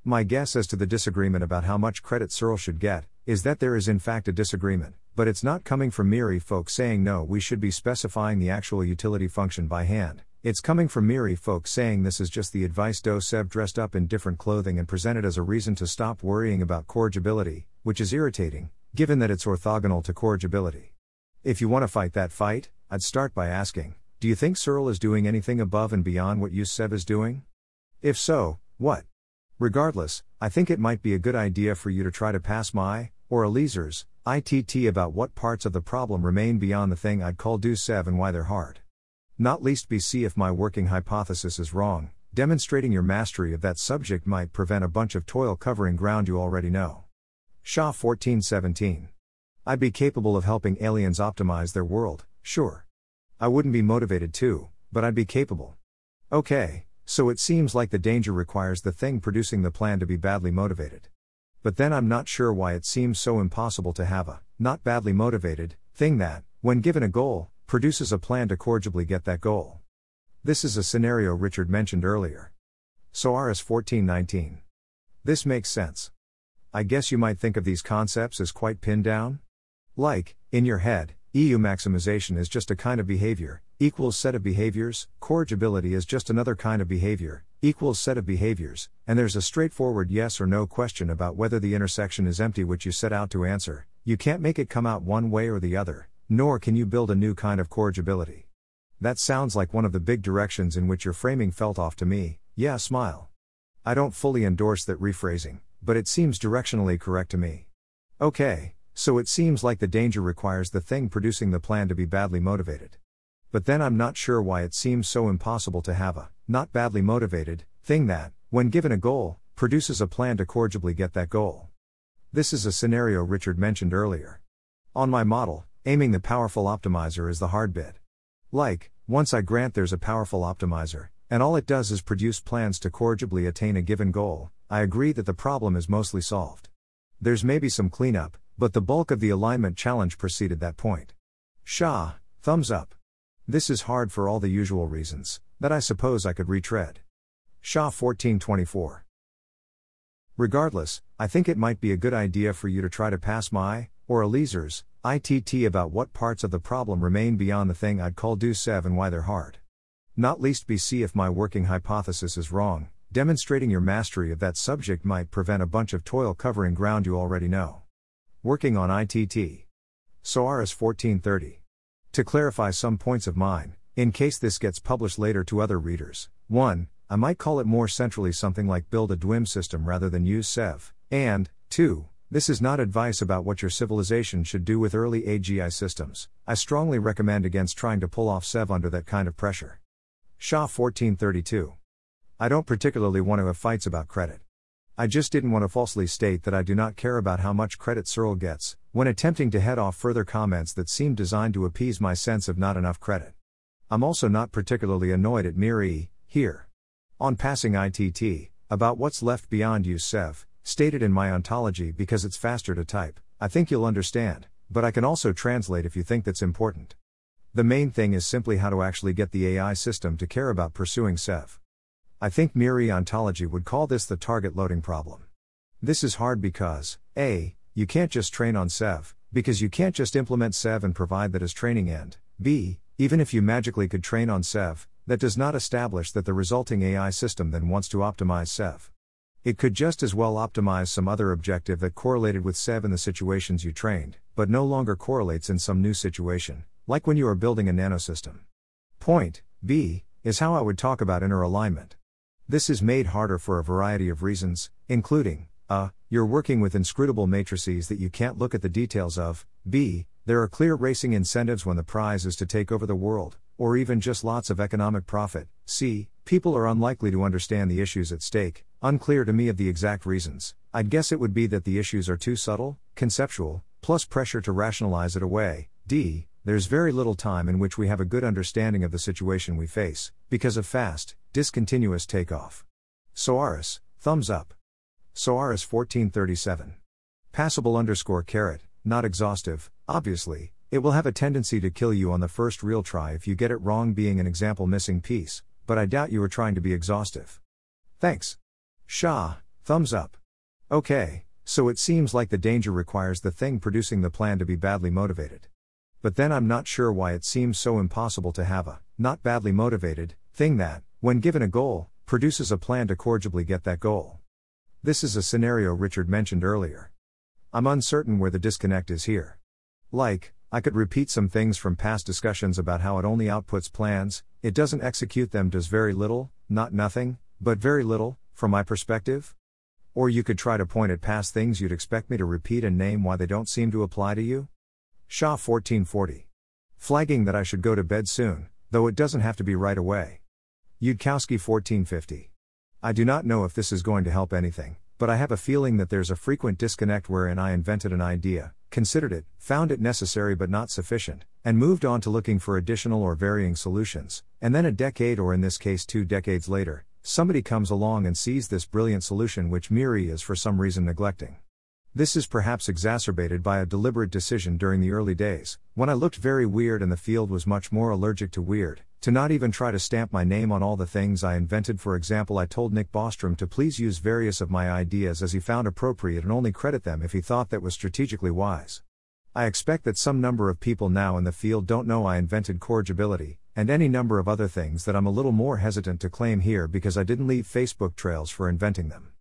My guess as to the disagreement about how much credit CIRL should get is that there is in fact a disagreement, but it's not coming from MIRI folks saying no, we should be specifying the actual utility function by hand. It's coming from MIRI folks saying this is just the advice do CEV dressed up in different clothing and presented as a reason to stop worrying about corrigibility, which is irritating, given that it's orthogonal to corrigibility. If you want to fight that fight, I'd start by asking Do you think CIRL is doing anything above and beyond what CEV is doing? If so, what? Regardless, I think it might be a good idea for you to try to pass my, or Eliezer's, ITT about what parts of the problem remain beyond the thing I'd call do and why they're hard. Not least be see if my working hypothesis is wrong, demonstrating your mastery of that subject might prevent a bunch of toil covering ground you already know. Shah 1417. I'd be capable of helping aliens optimize their world, sure. I wouldn't be motivated to, but I'd be capable. Okay, so it seems like the danger requires the thing producing the plan to be badly motivated. But then I'm not sure why it seems so impossible to have a, not badly motivated, thing that, when given a goal, produces a plan to corrigibly get that goal. This is a scenario Richard mentioned earlier. Soares 1419. This makes sense. I guess you might think of these concepts as quite pinned down? Like, in your head, EU maximization is just a kind of behavior, equals set of behaviors, corrigibility is just another kind of behavior, equals set of behaviors, and there's a straightforward yes or no question about whether the intersection is empty which you set out to answer. You can't make it come out one way or the other, nor can you build a new kind of corrigibility. That sounds like one of the big directions in which your framing felt off to me, yeah, smile. I don't fully endorse that rephrasing, but it seems directionally correct to me. Okay, so it seems like the danger requires the thing producing the plan to be badly motivated. But then I'm not sure why it seems so impossible to have a, not badly motivated, thing that, when given a goal, produces a plan to corrigibly get that goal. This is a scenario Richard mentioned earlier. On my model, aiming the powerful optimizer is the hard bit. Like, once I grant there's a powerful optimizer, and all it does is produce plans to corrigibly attain a given goal, I agree that the problem is mostly solved. There's maybe some cleanup, but the bulk of the alignment challenge preceded that point. Shah, thumbs up. This is hard for all the usual reasons, that I suppose I could retread. Shah 1424. Regardless, I think it might be a good idea for you to try to pass my, or Eliezer's, ITT about what parts of the problem remain beyond the thing I'd call do CEV and why they're hard. Not least be see if my working hypothesis is wrong, demonstrating your mastery of that subject might prevent a bunch of toil covering ground you already know. Working on ITT. Soares 1430. To clarify some points of mine, in case this gets published later to other readers, 1. I might call it more centrally something like build a DWIM system rather than use CEV, and 2. This is not advice about what your civilization should do with early AGI systems. I strongly recommend against trying to pull off CEV under that kind of pressure. Shah 1432. I don't particularly want to have fights about credit. I just didn't want to falsely state that I do not care about how much credit CIRL gets, when attempting to head off further comments that seem designed to appease my sense of not enough credit. I'm also not particularly annoyed at MIRI, here. On passing ITT, about what's left beyond use CEV, stated in my ontology because it's faster to type, I think you'll understand, but I can also translate if you think that's important. The main thing is simply how to actually get the AI system to care about pursuing CEV. I think MIRI ontology would call this the target loading problem. This is hard because, A, you can't just train on CEV, because you can't just implement CEV and provide that as training end, B, even if you magically could train on CEV, that does not establish that the resulting AI system then wants to optimize CEV. It could just as well optimize some other objective that correlated with CEV in the situations you trained, but no longer correlates in some new situation, like when you are building a nanosystem. Point, B, is how I would talk about inner alignment. This is made harder for a variety of reasons, including a. You're working with inscrutable matrices that you can't look at the details of. b. There are clear racing incentives when the prize is to take over the world, or even just lots of economic profit. c. People are unlikely to understand the issues at stake, unclear to me of the exact reasons. I'd guess it would be that the issues are too subtle, conceptual, plus pressure to rationalize it away. d. There's very little time in which we have a good understanding of the situation we face, because of fast, discontinuous takeoff. Soares, thumbs up. Soares 1437. Passable underscore caret, not exhaustive, obviously, it will have a tendency to kill you on the first real try if you get it wrong, being an example missing piece, but I doubt you are trying to be exhaustive. Thanks. Shah, thumbs up. Okay, so it seems like the danger requires the thing producing the plan to be badly motivated. But then I'm not sure why it seems so impossible to have a, not badly motivated, thing that, when given a goal, produces a plan to corrigibly get that goal. This is a scenario Richard mentioned earlier. I'm uncertain where the disconnect is here. Like, I could repeat some things from past discussions about how it only outputs plans, it doesn't execute them, does very little, not nothing, but very little, from my perspective. Or you could try to point at past things you'd expect me to repeat and name why they don't seem to apply to you. Shah 1440. Flagging that I should go to bed soon, though it doesn't have to be right away. Yudkowsky 1450. I do not know if this is going to help anything, but I have a feeling that there's a frequent disconnect wherein I invented an idea, considered it, found it necessary but not sufficient, and moved on to looking for additional or varying solutions, and then a decade or in this case two decades later, somebody comes along and sees this brilliant solution which MIRI is for some reason neglecting. This is perhaps exacerbated by a deliberate decision during the early days, when I looked very weird and the field was much more allergic to weird, to not even try to stamp my name on all the things I invented. For example, I told Nick Bostrom to please use various of my ideas as he found appropriate and only credit them if he thought that was strategically wise. I expect that some number of people now in the field don't know I invented corrigibility, and any number of other things that I'm a little more hesitant to claim here because I didn't leave Facebook trails for inventing them.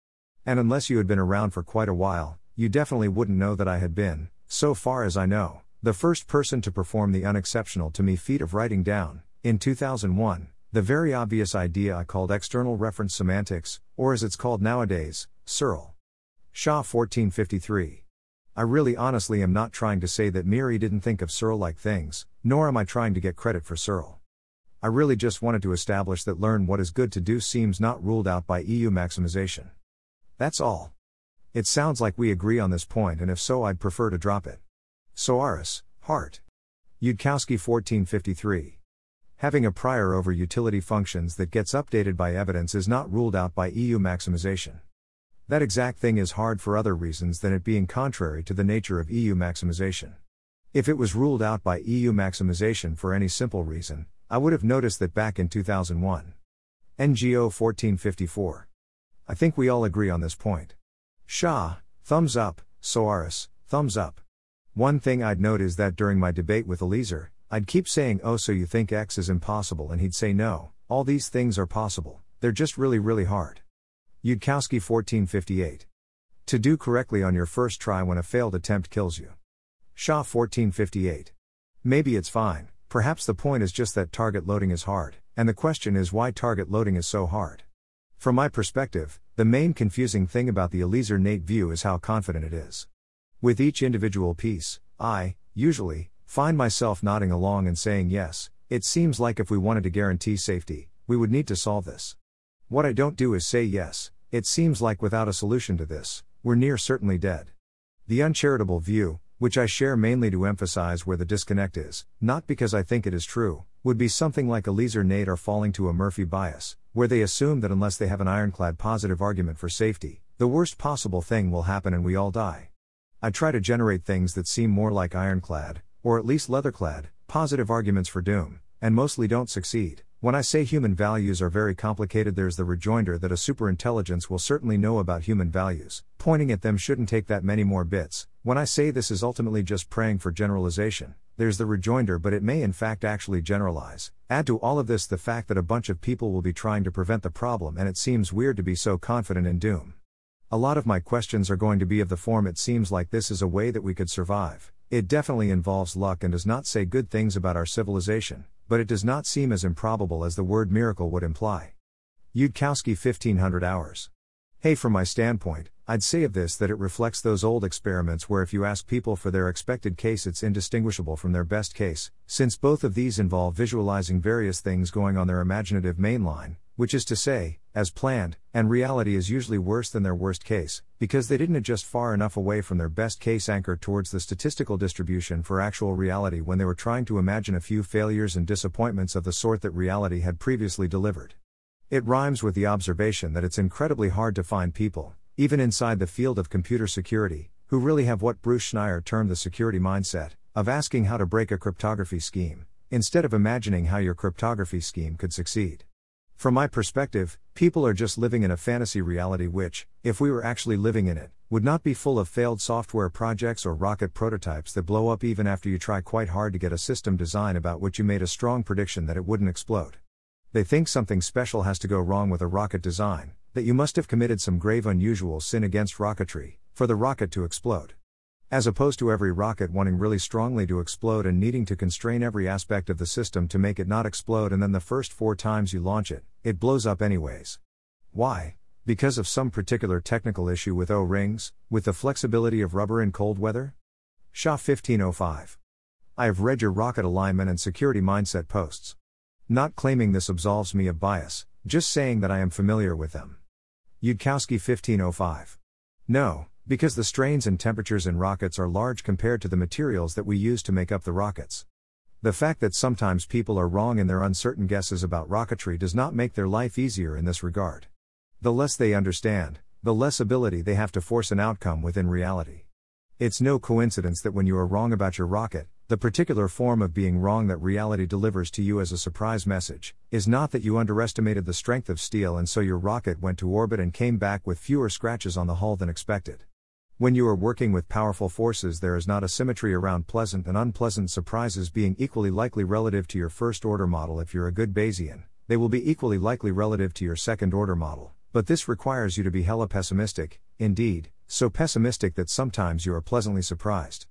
And unless you had been around for quite a while, you definitely wouldn't know that I had been, so far as I know, the first person to perform the unexceptional to me feat of writing down, in 2001, the very obvious idea I called external reference semantics, or as it's called nowadays, CIRL. Shah 1453. I really honestly am not trying to say that MIRI didn't think of CIRL like things, nor am I trying to get credit for CIRL. I really just wanted to establish that learn what is good to do seems not ruled out by EU maximization. That's all. It sounds like we agree on this point, and if so, I'd prefer to drop it. Soares, heart. Yudkowsky 1453. Having a prior over utility functions that gets updated by evidence is not ruled out by EU maximization. That exact thing is hard for other reasons than it being contrary to the nature of EU maximization. If it was ruled out by EU maximization for any simple reason, I would have noticed that back in 2001. Ngo 1454. I think we all agree on this point. Shah, thumbs up, Soares, thumbs up. One thing I'd note is that during my debate with Eliezer, I'd keep saying, Oh, so you think X is impossible? And he'd say, No, all these things are possible, they're just really, really hard. Yudkowsky 1458. To do correctly on your first try when a failed attempt kills you. Shah 1458. Maybe it's fine, perhaps the point is just that target loading is hard, and the question is why target loading is so hard. From my perspective, the main confusing thing about the Eliezer Nate view is how confident it is. With each individual piece, I, usually, find myself nodding along and saying yes, it seems like if we wanted to guarantee safety, we would need to solve this. What I don't do is say yes, it seems like without a solution to this, we're near certainly dead. The uncharitable view, which I share mainly to emphasize where the disconnect is, not because I think it is true, would be something like Eliezer Nate are falling to a Murphy bias, where they assume that unless they have an ironclad positive argument for safety, the worst possible thing will happen and we all die. I try to generate things that seem more like ironclad, or at least leatherclad, positive arguments for doom, and mostly don't succeed. When I say human values are very complicated, there's the rejoinder that a superintelligence will certainly know about human values. Pointing at them shouldn't take that many more bits. When I say this is ultimately just praying for generalization, there's the rejoinder, but it may in fact actually generalize. Add to all of this the fact that a bunch of people will be trying to prevent the problem, and it seems weird to be so confident in doom. A lot of my questions are going to be of the form it seems like this is a way that we could survive. It definitely involves luck and does not say good things about our civilization, but it does not seem as improbable as the word miracle would imply. Yudkowsky 1500 hours. Hey, from my standpoint, I'd say of this that it reflects those old experiments where if you ask people for their expected case, it's indistinguishable from their best case, since both of these involve visualizing various things going on their imaginative mainline, which is to say, as planned, and reality is usually worse than their worst case, because they didn't adjust far enough away from their best case anchor towards the statistical distribution for actual reality when they were trying to imagine a few failures and disappointments of the sort that reality had previously delivered. It rhymes with the observation that it's incredibly hard to find people, even inside the field of computer security, who really have what Bruce Schneier termed the security mindset of asking how to break a cryptography scheme, instead of imagining how your cryptography scheme could succeed. From my perspective, people are just living in a fantasy reality which, if we were actually living in it, would not be full of failed software projects or rocket prototypes that blow up even after you try quite hard to get a system design about which you made a strong prediction that it wouldn't explode. They think something special has to go wrong with a rocket design, that you must have committed some grave unusual sin against rocketry, for the rocket to explode. As opposed to every rocket wanting really strongly to explode and needing to constrain every aspect of the system to make it not explode, and then the first four times you launch it, it blows up anyways. Why? Because of some particular technical issue with O rings, with the flexibility of rubber in cold weather? Shah 1505. I have read your rocket alignment and security mindset posts. Not claiming this absolves me of bias, just saying that I am familiar with them. Yudkowsky 1505. No, because the strains and temperatures in rockets are large compared to the materials that we use to make up the rockets. The fact that sometimes people are wrong in their uncertain guesses about rocketry does not make their life easier in this regard. The less they understand, the less ability they have to force an outcome within reality. It's no coincidence that when you are wrong about your rocket, the particular form of being wrong that reality delivers to you as a surprise message is not that you underestimated the strength of steel and so your rocket went to orbit and came back with fewer scratches on the hull than expected. When you are working with powerful forces, there is not a symmetry around pleasant and unpleasant surprises being equally likely relative to your first order model. If you're a good Bayesian, they will be equally likely relative to your second order model, but this requires you to be hella pessimistic, indeed, so pessimistic that sometimes you are pleasantly surprised.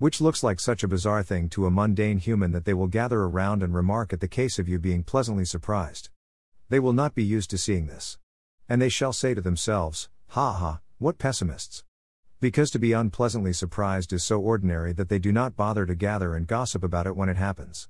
Which looks like such a bizarre thing to a mundane human that they will gather around and remark at the case of you being pleasantly surprised. They will not be used to seeing this. And they shall say to themselves, Ha ha, what pessimists! Because to be unpleasantly surprised is so ordinary that they do not bother to gather and gossip about it when it happens.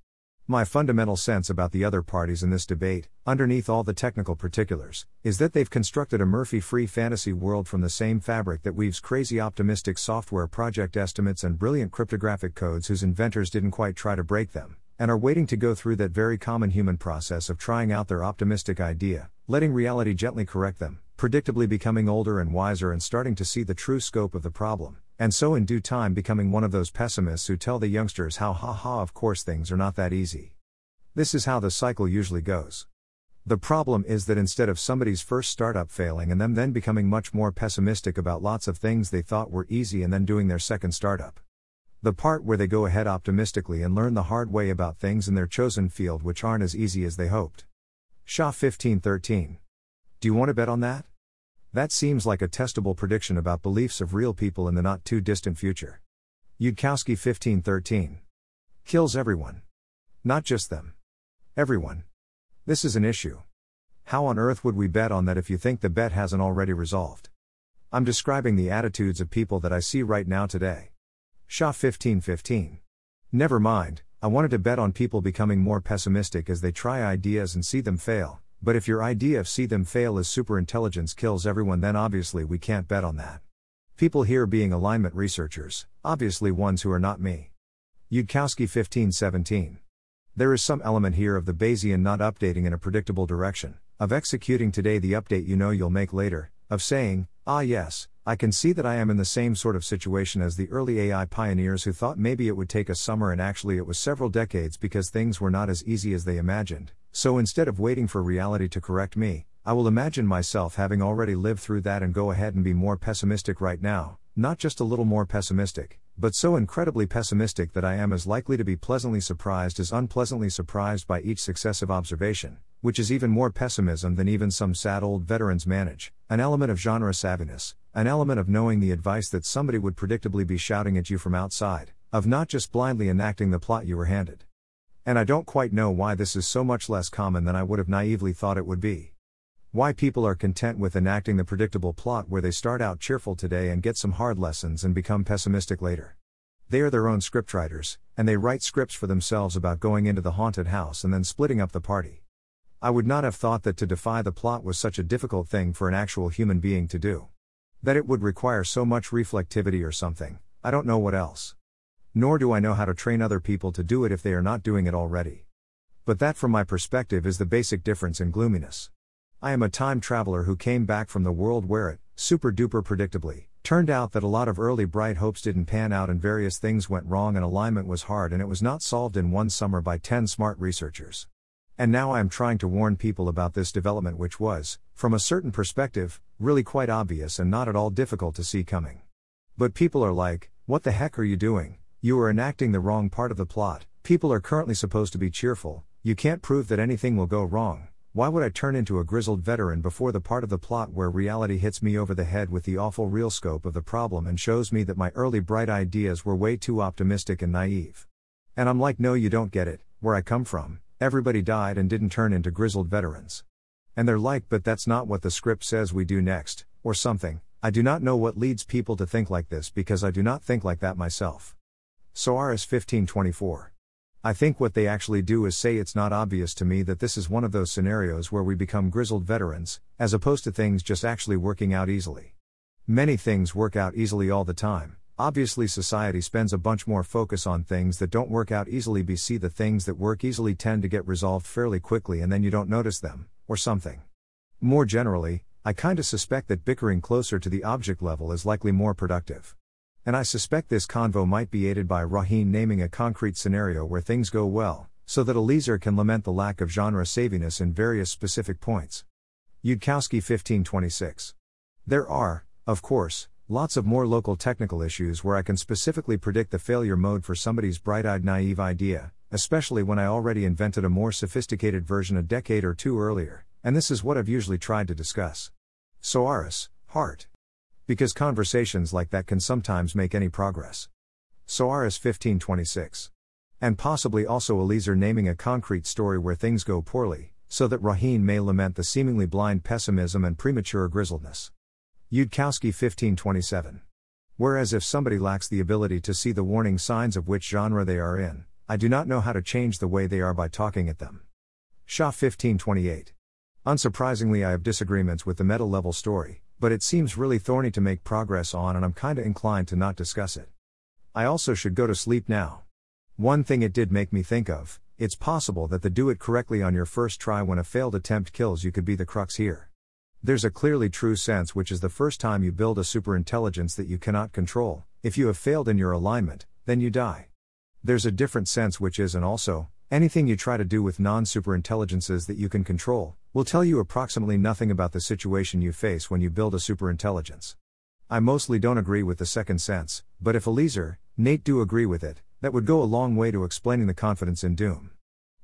My fundamental sense about the other parties in this debate, underneath all the technical particulars, is that they've constructed a Murphy free fantasy world from the same fabric that weaves crazy optimistic software project estimates and brilliant cryptographic codes whose inventors didn't quite try to break them, and are waiting to go through that very common human process of trying out their optimistic idea, letting reality gently correct them, predictably becoming older and wiser and starting to see the true scope of the problem, and so in due time becoming one of those pessimists who tell the youngsters how ha ha of course things are not that easy. This is how the cycle usually goes. The problem is that instead of somebody's first startup failing and them then becoming much more pessimistic about lots of things they thought were easy and then doing their second startup. The part where they go ahead optimistically and learn the hard way about things in their chosen field which aren't as easy as they hoped. Shah 1513. Do you want to bet on that? That seems like a testable prediction about beliefs of real people in the not too distant future. Yudkowsky 1513. Kills everyone. Not just them. Everyone. This is an issue. How on earth would we bet on that if you think the bet hasn't already resolved? I'm describing the attitudes of people that I see right now today. Shah 1515. Never mind, I wanted to bet on people becoming more pessimistic as they try ideas and see them fail, but if your idea of see them fail is superintelligence kills everyone, then obviously we can't bet on that. People here being alignment researchers, obviously ones who are not me. Yudkowsky 1517. There is some element here of the Bayesian not updating in a predictable direction, of executing today the update you know you'll make later, of saying, ah yes, I can see that I am in the same sort of situation as the early AI pioneers who thought maybe it would take a summer and actually it was several decades because things were not as easy as they imagined. So instead of waiting for reality to correct me, I will imagine myself having already lived through that and go ahead and be more pessimistic right now, not just a little more pessimistic, but so incredibly pessimistic that I am as likely to be pleasantly surprised as unpleasantly surprised by each successive observation, which is even more pessimism than even some sad old veterans manage, an element of genre savviness, an element of knowing the advice that somebody would predictably be shouting at you from outside, of not just blindly enacting the plot you were handed. And I don't quite know why this is so much less common than I would have naively thought it would be. Why people are content with enacting the predictable plot where they start out cheerful today and get some hard lessons and become pessimistic later. They are their own scriptwriters, and they write scripts for themselves about going into the haunted house and then splitting up the party. I would not have thought that to defy the plot was such a difficult thing for an actual human being to do. That it would require so much reflectivity or something, I don't know what else. Nor do I know how to train other people to do it if they are not doing it already. But that, from my perspective, is the basic difference in gloominess. I am a time traveler who came back from the world where it, super duper predictably, turned out that a lot of early bright hopes didn't pan out and various things went wrong and alignment was hard and it was not solved in one summer by 10 smart researchers. And now I am trying to warn people about this development, which was, from a certain perspective, really quite obvious and not at all difficult to see coming. But people are like, what the heck are you doing? You are enacting the wrong part of the plot. People are currently supposed to be cheerful. You can't prove that anything will go wrong. Why would I turn into a grizzled veteran before the part of the plot where reality hits me over the head with the awful real scope of the problem and shows me that my early bright ideas were way too optimistic and naive? And I'm like, no, you don't get it. Where I come from, everybody died and didn't turn into grizzled veterans. And they're like, but that's not what the script says we do next, or something. I do not know what leads people to think like this because I do not think like that myself. Soares 1524. I think what they actually do is say it's not obvious to me that this is one of those scenarios where we become grizzled veterans, as opposed to things just actually working out easily. Many things work out easily all the time. Obviously, society spends a bunch more focus on things that don't work out easily. BC, the things that work easily tend to get resolved fairly quickly and then you don't notice them, or something. More generally, I kinda suspect that bickering closer to the object level is likely more productive. And I suspect this convo might be aided by Rohin naming a concrete scenario where things go well, so that Eliezer can lament the lack of genre saviness in various specific points. Yudkowsky 1526. There are, of course, lots of more local technical issues where I can specifically predict the failure mode for somebody's bright eyed naive idea, especially when I already invented a more sophisticated version a decade or two earlier, and this is what I've usually tried to discuss. Soares, heart. Because conversations like that can sometimes make any progress. Soares 1526. And possibly also Eliezer naming a concrete story where things go poorly, so that Rohin may lament the seemingly blind pessimism and premature grizzledness. Yudkowsky 1527. Whereas if somebody lacks the ability to see the warning signs of which genre they are in, I do not know how to change the way they are by talking at them. Shah 1528. Unsurprisingly, I have disagreements with the meta level story, but it seems really thorny to make progress on, and I'm kinda inclined to not discuss it. I also should go to sleep now. One thing it did make me think of it's possible that the do it correctly on your first try when a failed attempt kills you could be the crux here. There's a clearly true sense, which is the first time you build a superintelligence that you cannot control, if you have failed in your alignment, then you die. There's a different sense, which is, and also, anything you try to do with non superintelligences that you can control, will tell you approximately nothing about the situation you face when you build a superintelligence. I mostly don't agree with the second sense, but if Eliezer, Nate do agree with it, that would go a long way to explaining the confidence in Doom.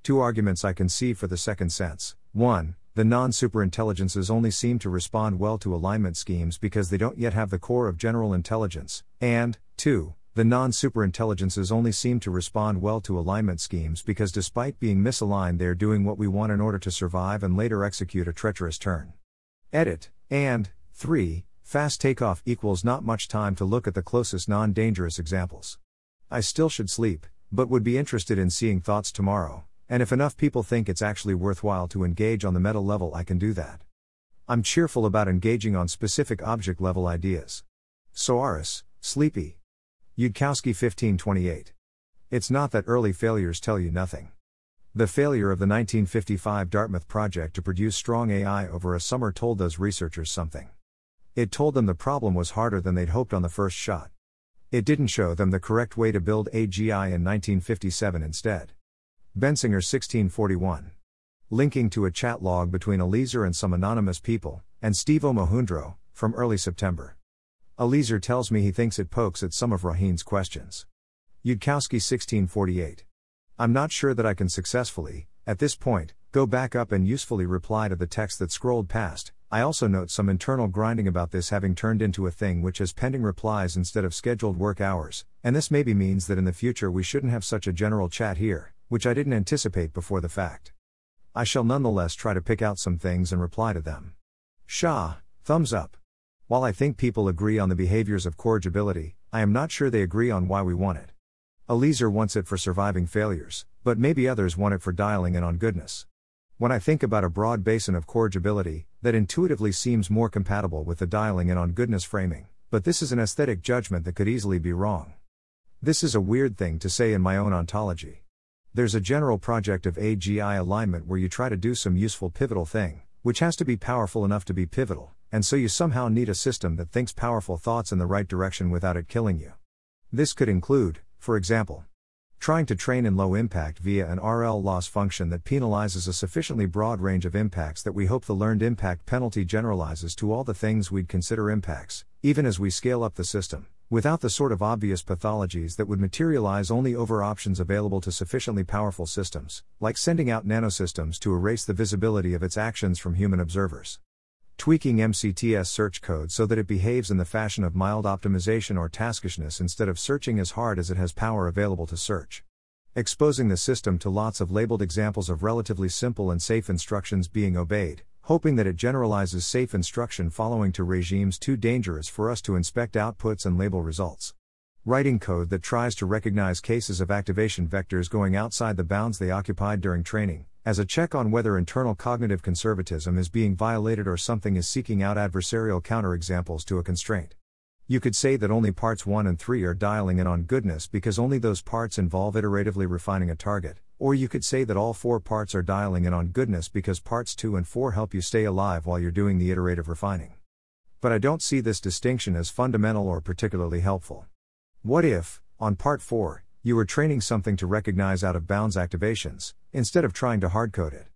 Two arguments I can see for the second sense. 1. The non superintelligences only seem to respond well to alignment schemes because they don't yet have the core of general intelligence, and, 2. The non superintelligences only seem to respond well to alignment schemes because despite being misaligned, they're doing what we want in order to survive and later execute a treacherous turn. Edit, and, 3. Fast takeoff equals not much time to look at the closest non dangerous examples. I still should sleep, but would be interested in seeing thoughts tomorrow, and if enough people think it's actually worthwhile to engage on the meta level, I can do that. I'm cheerful about engaging on specific object level ideas. Soares, Sleepy. Yudkowsky 1528. It's not that early failures tell you nothing. The failure of the 1955 Dartmouth project to produce strong AI over a summer told those researchers something. It told them the problem was harder than they'd hoped on the first shot. It didn't show them the correct way to build AGI in 1957 instead. Bensinger 1641. Linking to a chat log between Eliezer and some anonymous people, and Steve Omohundro, from early September. Eliezer tells me he thinks it pokes at some of Rohin's questions. Yudkowsky 1648. I'm not sure that I can successfully, at this point, go back up and usefully reply to the text that scrolled past, I also note some internal grinding about this having turned into a thing which has pending replies instead of scheduled work hours, and this maybe means that in the future we shouldn't have such a general chat here, which I didn't anticipate before the fact. I shall nonetheless try to pick out some things and reply to them. Shah, thumbs up. While I think people agree on the behaviors of corrigibility, I am not sure they agree on why we want it. Eliezer wants it for surviving failures, but maybe others want it for dialing in on goodness. When I think about a broad basin of corrigibility, that intuitively seems more compatible with the dialing in on goodness framing, but this is an aesthetic judgment that could easily be wrong. This is a weird thing to say in my own ontology. There's a general project of AGI alignment where you try to do some useful pivotal thing, which has to be powerful enough to be pivotal, and so you somehow need a system that thinks powerful thoughts in the right direction without it killing you. This could include, for example, Trying to train in low impact via an RL loss function that penalizes a sufficiently broad range of impacts that we hope the learned impact penalty generalizes to all the things we'd consider impacts, even as we scale up the system, without the sort of obvious pathologies that would materialize only over options available to sufficiently powerful systems, like sending out nanosystems to erase the visibility of its actions from human observers tweaking MCTS search code so that it behaves in the fashion of mild optimization or taskishness instead of searching as hard as it has power available to search. Exposing the system to lots of labeled examples of relatively simple and safe instructions being obeyed, hoping that it generalizes safe instruction following to regimes too dangerous for us to inspect outputs and label results. Writing code that tries to recognize cases of activation vectors going outside the bounds they occupied during training, as a check on whether internal cognitive conservatism is being violated or something is seeking out adversarial counterexamples to a constraint. You could say that only parts 1 and 3 are dialing in on goodness because only those parts involve iteratively refining a target, or you could say that all four parts are dialing in on goodness because parts 2 and 4 help you stay alive while you're doing the iterative refining. But I don't see this distinction as fundamental or particularly helpful. What if, on part 4, you were training something to recognize out of bounds activations, instead of trying to hardcode it?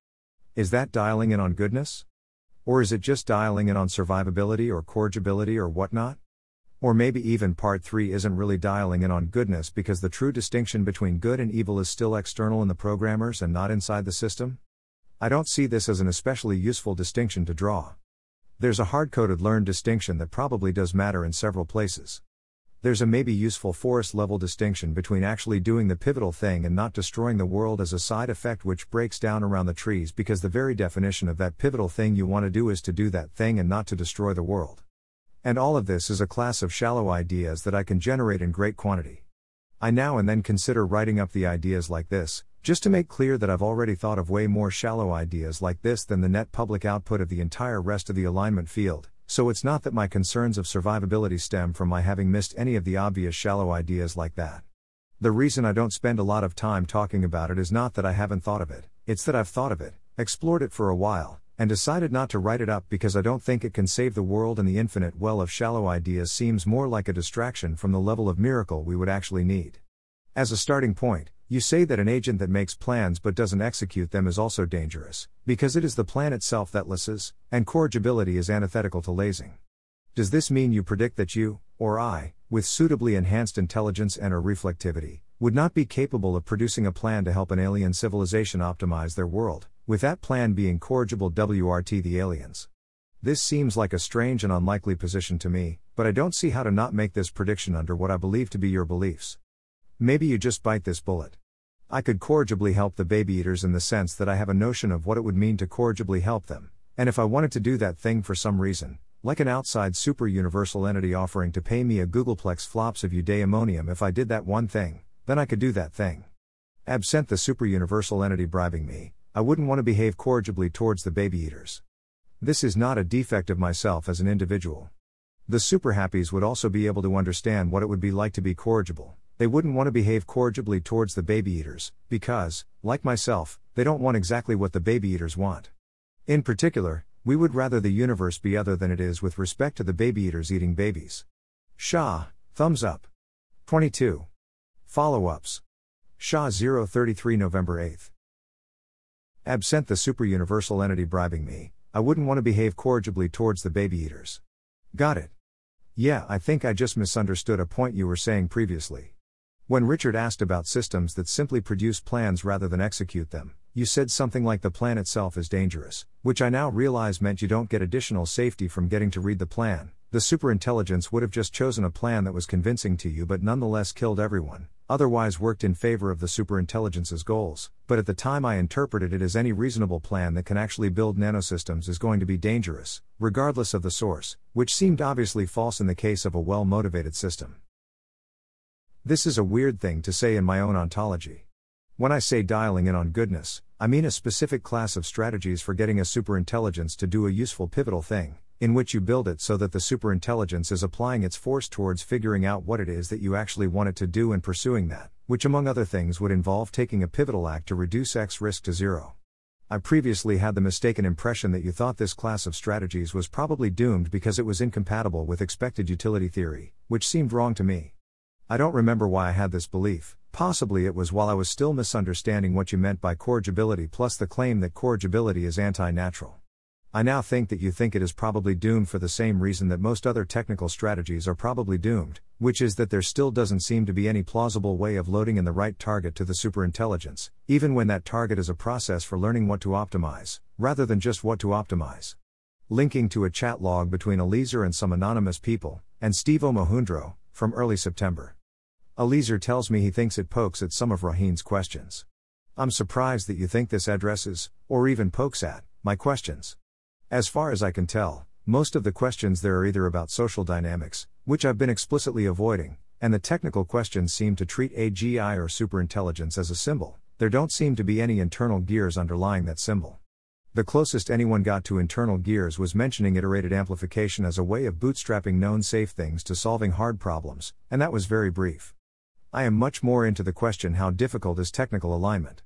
Is that dialing in on goodness? Or is it just dialing in on survivability or corrigibility or whatnot? Or maybe even part 3 isn't really dialing in on goodness because the true distinction between good and evil is still external in the programmers and not inside the system? I don't see this as an especially useful distinction to draw. There's a hard coded learned distinction that probably does matter in several places. There's a maybe useful forest level distinction between actually doing the pivotal thing and not destroying the world as a side effect which breaks down around the trees because the very definition of that pivotal thing you want to do is to do that thing and not to destroy the world. And all of this is a class of shallow ideas that I can generate in great quantity. I now and then consider writing up the ideas like this, just to make clear that I've already thought of way more shallow ideas like this than the net public output of the entire rest of the alignment field, so it's not that my concerns of survivability stem from my having missed any of the obvious shallow ideas like that. The reason I don't spend a lot of time talking about it is not that I haven't thought of it, it's that I've thought of it, explored it for a while, and decided not to write it up because I don't think it can save the world and the infinite well of shallow ideas seems more like a distraction from the level of miracle we would actually need. As a starting point, you say that an agent that makes plans but doesn't execute them is also dangerous, because it is the plan itself that lases, and corrigibility is antithetical to lasing. Does this mean you predict that you, or I, with suitably enhanced intelligence and or reflectivity, would not be capable of producing a plan to help an alien civilization optimize their world, with that plan being corrigible WRT the aliens? This seems like a strange and unlikely position to me, but I don't see how to not make this prediction under what I believe to be your beliefs. Maybe you just bite this bullet. I could corrigibly help the baby eaters in the sense that I have a notion of what it would mean to corrigibly help them, and if I wanted to do that thing for some reason, like an outside super universal entity offering to pay me a googolplex flops of eudaimonium if I did that one thing, then I could do that thing. Absent the super universal entity bribing me, I wouldn't want to behave corrigibly towards the baby eaters. This is not a defect of myself as an individual. The super happies would also be able to understand what it would be like to be corrigible. They wouldn't want to behave corrigibly towards the baby eaters, because, like myself, they don't want exactly what the baby eaters want. In particular, we would rather the universe be other than it is with respect to the baby eaters eating babies. Shah, thumbs up. 22. Follow ups. Shah 033 November 8. Absent the super universal entity bribing me, I wouldn't want to behave corrigibly towards the baby eaters. Got it. Yeah, I think I just misunderstood a point you were saying previously. When Richard asked about systems that simply produce plans rather than execute them, you said something like the plan itself is dangerous, which I now realize meant you don't get additional safety from getting to read the plan. The superintelligence would have just chosen a plan that was convincing to you but nonetheless killed everyone, otherwise worked in favor of the superintelligence's goals. But at the time I interpreted it as any reasonable plan that can actually build nanosystems is going to be dangerous, regardless of the source, which seemed obviously false in the case of a well motivated system. This is a weird thing to say in my own ontology. When I say dialing in on goodness, I mean a specific class of strategies for getting a superintelligence to do a useful pivotal thing, in which you build it so that the superintelligence is applying its force towards figuring out what it is that you actually want it to do and pursuing that, which among other things would involve taking a pivotal act to reduce X risk to zero. I previously had the mistaken impression that you thought this class of strategies was probably doomed because it was incompatible with expected utility theory, which seemed wrong to me. I don't remember why I had this belief, possibly it was while I was still misunderstanding what you meant by corrigibility plus the claim that corrigibility is anti natural. I now think that you think it is probably doomed for the same reason that most other technical strategies are probably doomed, which is that there still doesn't seem to be any plausible way of loading in the right target to the superintelligence, even when that target is a process for learning what to optimize, rather than just what to optimize. Linking to a chat log between Eliezer and some anonymous people, and Steve Omohundro, from early September. Eliezer tells me he thinks it pokes at some of Rohin's questions. I'm surprised that you think this addresses, or even pokes at, my questions. As far as I can tell, most of the questions there are either about social dynamics, which I've been explicitly avoiding, and the technical questions seem to treat AGI or superintelligence as a symbol. There don't seem to be any internal gears underlying that symbol. The closest anyone got to internal gears was mentioning iterated amplification as a way of bootstrapping known safe things to solving hard problems, and that was very brief. I am much more into the question how difficult is technical alignment.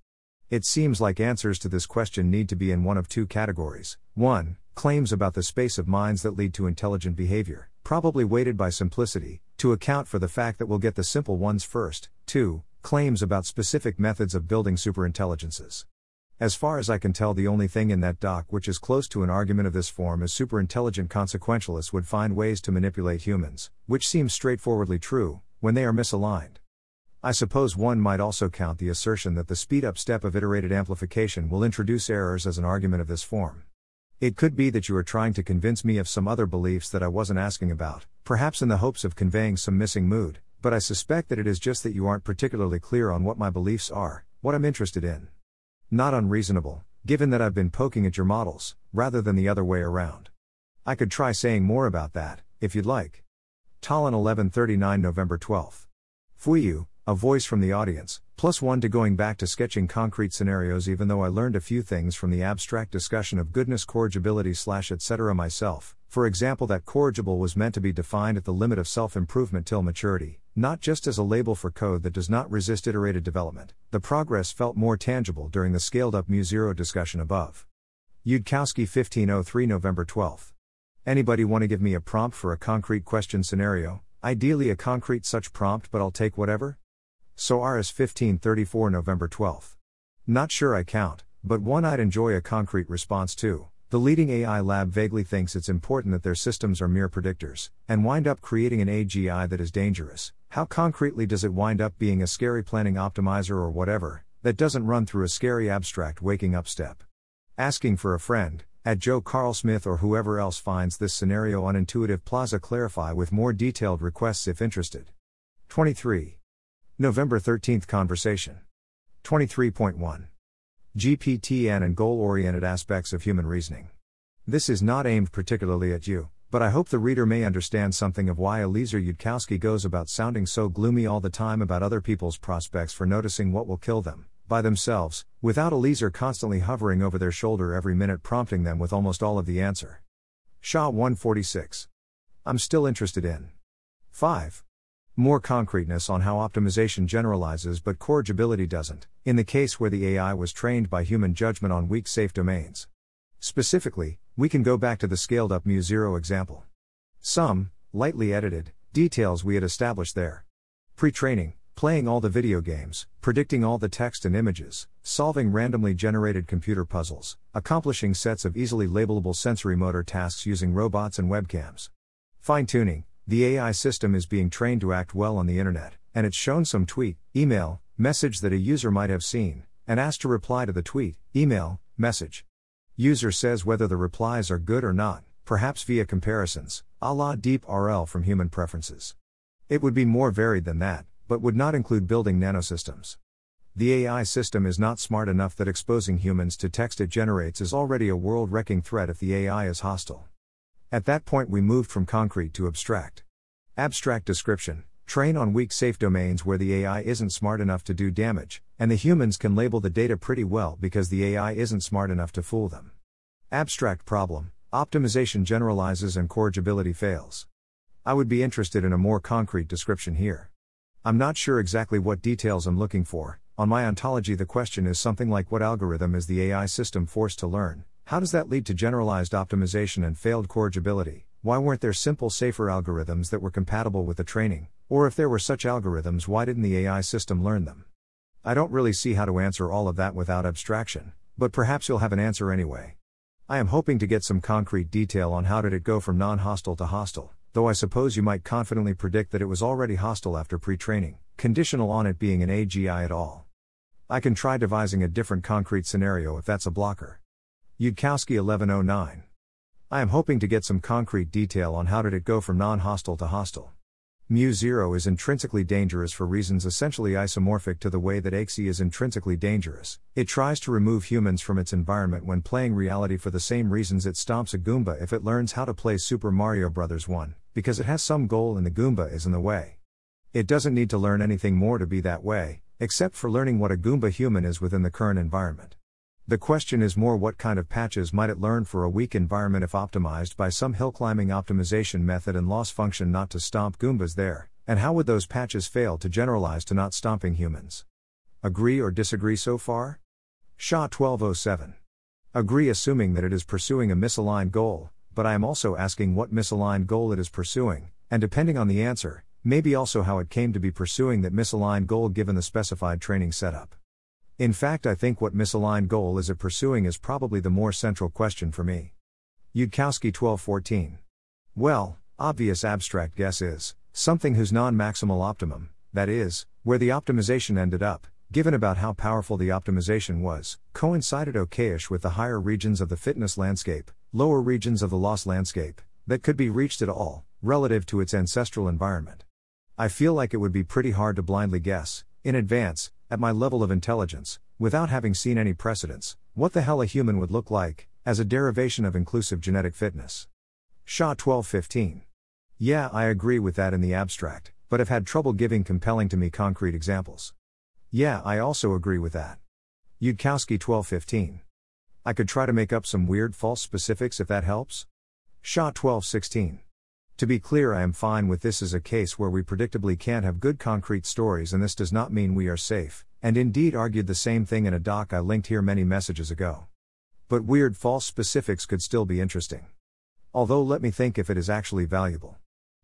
It seems like answers to this question need to be in one of two categories. 1. Claims about the space of minds that lead to intelligent behavior, probably weighted by simplicity, to account for the fact that we'll get the simple ones first. 2. Claims about specific methods of building superintelligences. As far as I can tell, the only thing in that doc which is close to an argument of this form is superintelligent consequentialists would find ways to manipulate humans, which seems straightforwardly true, when they are misaligned. I suppose one might also count the assertion that the speed up step of iterated amplification will introduce errors as an argument of this form. It could be that you are trying to convince me of some other beliefs that I wasn't asking about, perhaps in the hopes of conveying some missing mood, but I suspect that it is just that you aren't particularly clear on what my beliefs are, what I'm interested in. Not unreasonable, given that I've been poking at your models, rather than the other way around. I could try saying more about that, if you'd like. Tallinn 1139 November 12. Fuyu, a voice from the audience, plus one to going back to sketching concrete scenarios even though I learned a few things from the abstract discussion of goodness corrigibility slash etc myself, for example that corrigible was meant to be defined at the limit of self-improvement till maturity, not just as a label for code that does not resist iterated development. The progress felt more tangible during the scaled up MuZero discussion above. Yudkowsky 1503 November 12. Anybody want to give me a prompt for a concrete question scenario? Ideally a concrete such prompt but I'll take whatever? Soares 1534 November 12. Not sure I count, but one I'd enjoy a concrete response to. The leading AI lab vaguely thinks it's important that their systems are mere predictors, and wind up creating an AGI that is dangerous. How concretely does it wind up being a scary planning optimizer or whatever, that doesn't run through a scary abstract waking up step? Asking for a friend, at Joe Carlsmith or whoever else finds this scenario unintuitive, Plaza clarify with more detailed requests if interested. 23. November 13th Conversation. 23.1. GPTN and goal oriented aspects of human reasoning. This is not aimed particularly at you, but I hope the reader may understand something of why Eliezer Yudkowsky goes about sounding so gloomy all the time about other people's prospects for noticing what will kill them, by themselves, without Eliezer constantly hovering over their shoulder every minute prompting them with almost all of the answer. Shah 146. I'm still interested in. 5. More concreteness on how optimization generalizes but corrigibility doesn't, in the case where the AI was trained by human judgment on weak safe domains. Specifically, we can go back to the scaled up MuZero example. Some, lightly edited, details we had established there. Pre training, playing all the video games, predicting all the text and images, solving randomly generated computer puzzles, accomplishing sets of easily labelable sensory motor tasks using robots and webcams. Fine tuning, the AI system is being trained to act well on the internet, and it's shown some tweet, email, message that a user might have seen, and asked to reply to the tweet, email, message. User says whether the replies are good or not, perhaps via comparisons, a la deep RL from human preferences. It would be more varied than that, but would not include building nanosystems. The AI system is not smart enough that exposing humans to text it generates is already a world wrecking threat if the AI is hostile. At that point, we moved from concrete to abstract. Abstract description train on weak safe domains where the AI isn't smart enough to do damage, and the humans can label the data pretty well because the AI isn't smart enough to fool them. Abstract problem optimization generalizes and corrigibility fails. I would be interested in a more concrete description here. I'm not sure exactly what details I'm looking for. On my ontology, the question is something like what algorithm is the AI system forced to learn, how does that lead to generalized optimization and failed corrigibility? Why weren't there simple, safer algorithms that were compatible with the training? Or if there were such algorithms, why didn't the AI system learn them? I don't really see how to answer all of that without abstraction, but perhaps you'll have an answer anyway. I am hoping to get some concrete detail on how did it go from non-hostile to hostile, though I suppose you might confidently predict that it was already hostile after pre-training, conditional on it being an AGI at all. I can try devising a different concrete scenario if that's a blocker. Yudkowsky 1109. I am hoping to get some concrete detail on how did it go from non-hostile to hostile. MuZero is intrinsically dangerous for reasons essentially isomorphic to the way that AIXI is intrinsically dangerous. It tries to remove humans from its environment when playing reality for the same reasons it stomps a Goomba if it learns how to play Super Mario Bros. 1, because it has some goal and the Goomba is in the way. It doesn't need to learn anything more to be that way, except for learning what a Goomba human is within the current environment. The question is more what kind of patches might it learn for a weak environment if optimized by some hill climbing optimization method and loss function not to stomp Goombas there, and how would those patches fail to generalize to not stomping humans? Agree or disagree so far? Shah 1207. Agree assuming that it is pursuing a misaligned goal, but I am also asking what misaligned goal it is pursuing, and depending on the answer, maybe also how it came to be pursuing that misaligned goal given the specified training setup. In fact, I think what misaligned goal is it pursuing is probably the more central question for me. Yudkowsky 1214. Well, obvious abstract guess is something whose non maximal optimum, that is, where the optimization ended up, given about how powerful the optimization was, coincided okayish with the higher regions of the fitness landscape, lower regions of the loss landscape, that could be reached at all, relative to its ancestral environment. I feel like it would be pretty hard to blindly guess, in advance, at my level of intelligence, without having seen any precedents, what the hell a human would look like, as a derivation of inclusive genetic fitness. Shah 1215. Yeah, I agree with that in the abstract, but have had trouble giving compelling to me concrete examples. Yeah, I also agree with that. Yudkowsky 1215. I could try to make up some weird false specifics if that helps. Shah 1216. To be clear, I am fine with this as a case where we predictably can't have good concrete stories, and this does not mean we are safe, and indeed argued the same thing in a doc I linked here many messages ago. But weird false specifics could still be interesting. Although, let me think if it is actually valuable.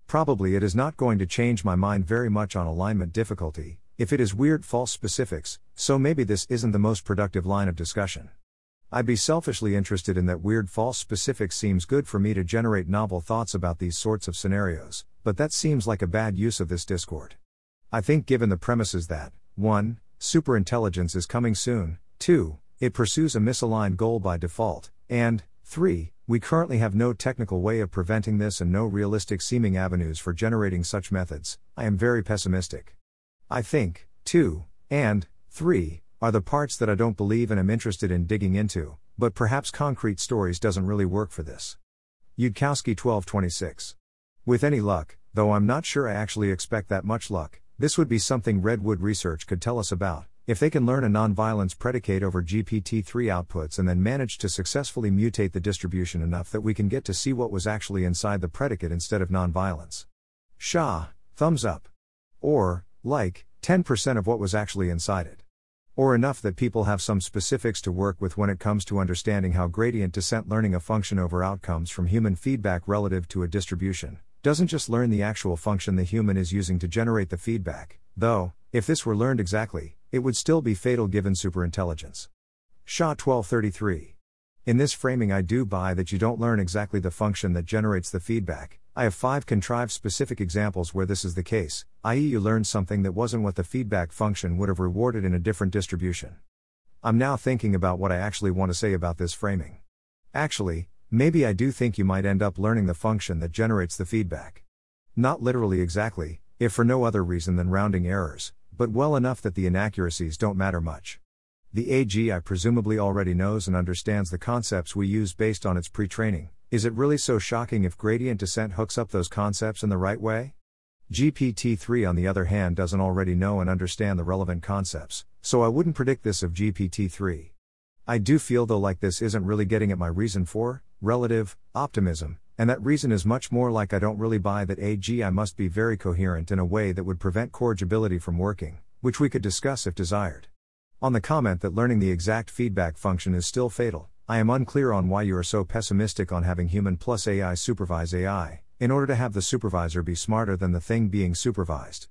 Probably it is not going to change my mind very much on alignment difficulty, if it is weird false specifics, so maybe this isn't the most productive line of discussion. I'd be selfishly interested in that weird false specific seems good for me to generate novel thoughts about these sorts of scenarios, but that seems like a bad use of this Discord. I think given the premises that 1. Superintelligence is coming soon, 2. It pursues a misaligned goal by default, and 3. We currently have no technical way of preventing this and no realistic seeming avenues for generating such methods, I am very pessimistic. I think, 2. And 3 are the parts that I don't believe and am interested in digging into, but perhaps concrete stories doesn't really work for this. Yudkowsky 1226. With any luck, though I'm not sure I actually expect that much luck, this would be something Redwood Research could tell us about. If they can learn a nonviolence predicate over GPT 3 outputs and then manage to successfully mutate the distribution enough that we can get to see what was actually inside the predicate instead of nonviolence. Shah, thumbs up. Or, like, 10% of what was actually inside it. Or enough that people have some specifics to work with when it comes to understanding how gradient descent learning a function over outcomes from human feedback relative to a distribution doesn't just learn the actual function the human is using to generate the feedback, though, if this were learned exactly, it would still be fatal given superintelligence. Shah 1233. In this framing, I do buy that you don't learn exactly the function that generates the feedback, I have five contrived specific examples where this is the case, i.e., you learned something that wasn't what the feedback function would have rewarded in a different distribution. I'm now thinking about what I actually want to say about this framing. Actually, maybe I do think you might end up learning the function that generates the feedback. Not literally exactly, if for no other reason than rounding errors, but well enough that the inaccuracies don't matter much. The AGI presumably already knows and understands the concepts we use based on its pre training, is it really so shocking if gradient descent hooks up those concepts in the right way? GPT 3, on the other hand, doesn't already know and understand the relevant concepts, so I wouldn't predict this of GPT 3. I do feel though like this isn't really getting at my reason for relative optimism, and that reason is much more like I don't really buy that AGI must be very coherent in a way that would prevent corrigibility from working, which we could discuss if desired. On the comment that learning the exact feedback function is still fatal, I am unclear on why you are so pessimistic on having human plus AI supervise AI, in order to have the supervisor be smarter than the thing being supervised.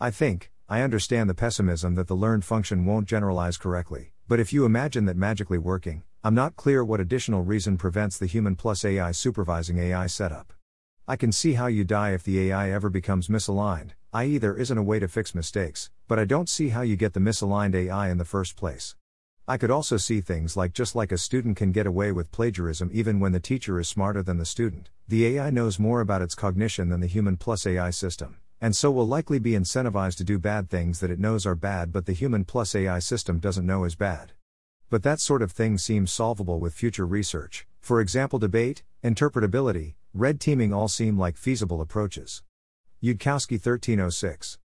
I think, I understand the pessimism that the learned function won't generalize correctly, but if you imagine that magically working, I'm not clear what additional reason prevents the human plus AI supervising AI setup. I can see how you die if the AI ever becomes misaligned, i.e., there isn't a way to fix mistakes, but I don't see how you get the misaligned AI in the first place. I could also see things like just like a student can get away with plagiarism even when the teacher is smarter than the student, the AI knows more about its cognition than the human plus AI system, and so will likely be incentivized to do bad things that it knows are bad but the human plus AI system doesn't know is bad. But that sort of thing seems solvable with future research, for example, debate, interpretability, red teaming all seem like feasible approaches. Yudkowsky 1306.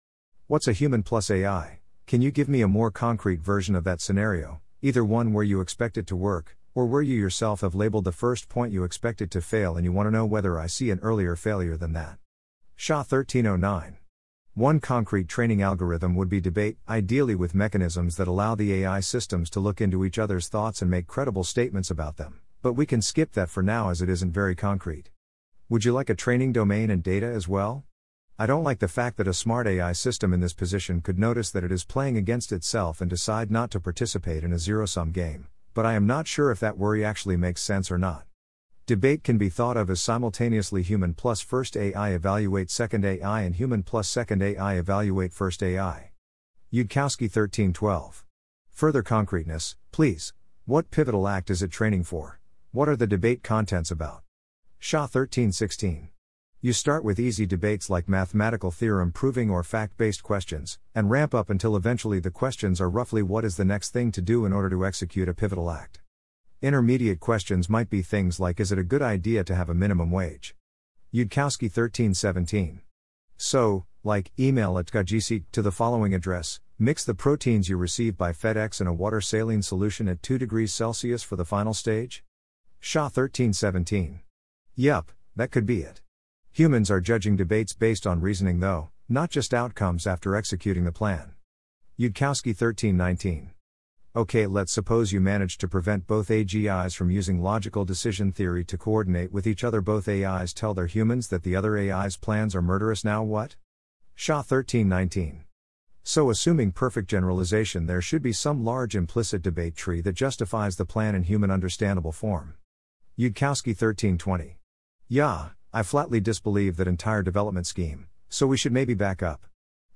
What's a human plus AI? Can you give me a more concrete version of that scenario? Either one where you expect it to work, or where you yourself have labeled the first point you expect it to fail and you want to know whether I see an earlier failure than that. Shah 1309. One concrete training algorithm would be debate, ideally with mechanisms that allow the AI systems to look into each other's thoughts and make credible statements about them, But we can skip that for now as it isn't very concrete. Would you like a training domain and data as well? I don't like the fact that a smart AI system in this position could notice that it is playing against itself and decide not to participate in a zero sum game, but I am not sure if that worry actually makes sense or not. Debate can be thought of as simultaneously human plus first AI evaluate second AI and human plus second AI evaluate first AI. Yudkowsky 1312. Further concreteness, please. What pivotal act is it training for? What are the debate contents about? Shah 1316. You start with easy debates like mathematical theorem proving or fact based questions, and ramp up until eventually the questions are roughly what is the next thing to do in order to execute a pivotal act. Intermediate questions might be things like Is it a good idea to have a minimum wage? Yudkowsky 1317. So, like, email at GC to the following address, mix the proteins you receive by FedEx in a water saline solution at 2 degrees Celsius for the final stage? Shah 1317. Yup, that could be it. Humans are judging debates based on reasoning, though, not just outcomes after executing the plan. Yudkowsky 1319. Okay, let's suppose you manage to prevent both AGIs from using logical decision theory to coordinate with each other. Both AIs tell their humans that the other AI's plans are murderous. Now what? Shah 1319. So, assuming perfect generalization, there should be some large implicit debate tree that justifies the plan in human understandable form. Yudkowsky 1320. Yeah, I flatly disbelieve that entire development scheme, so we should maybe back up.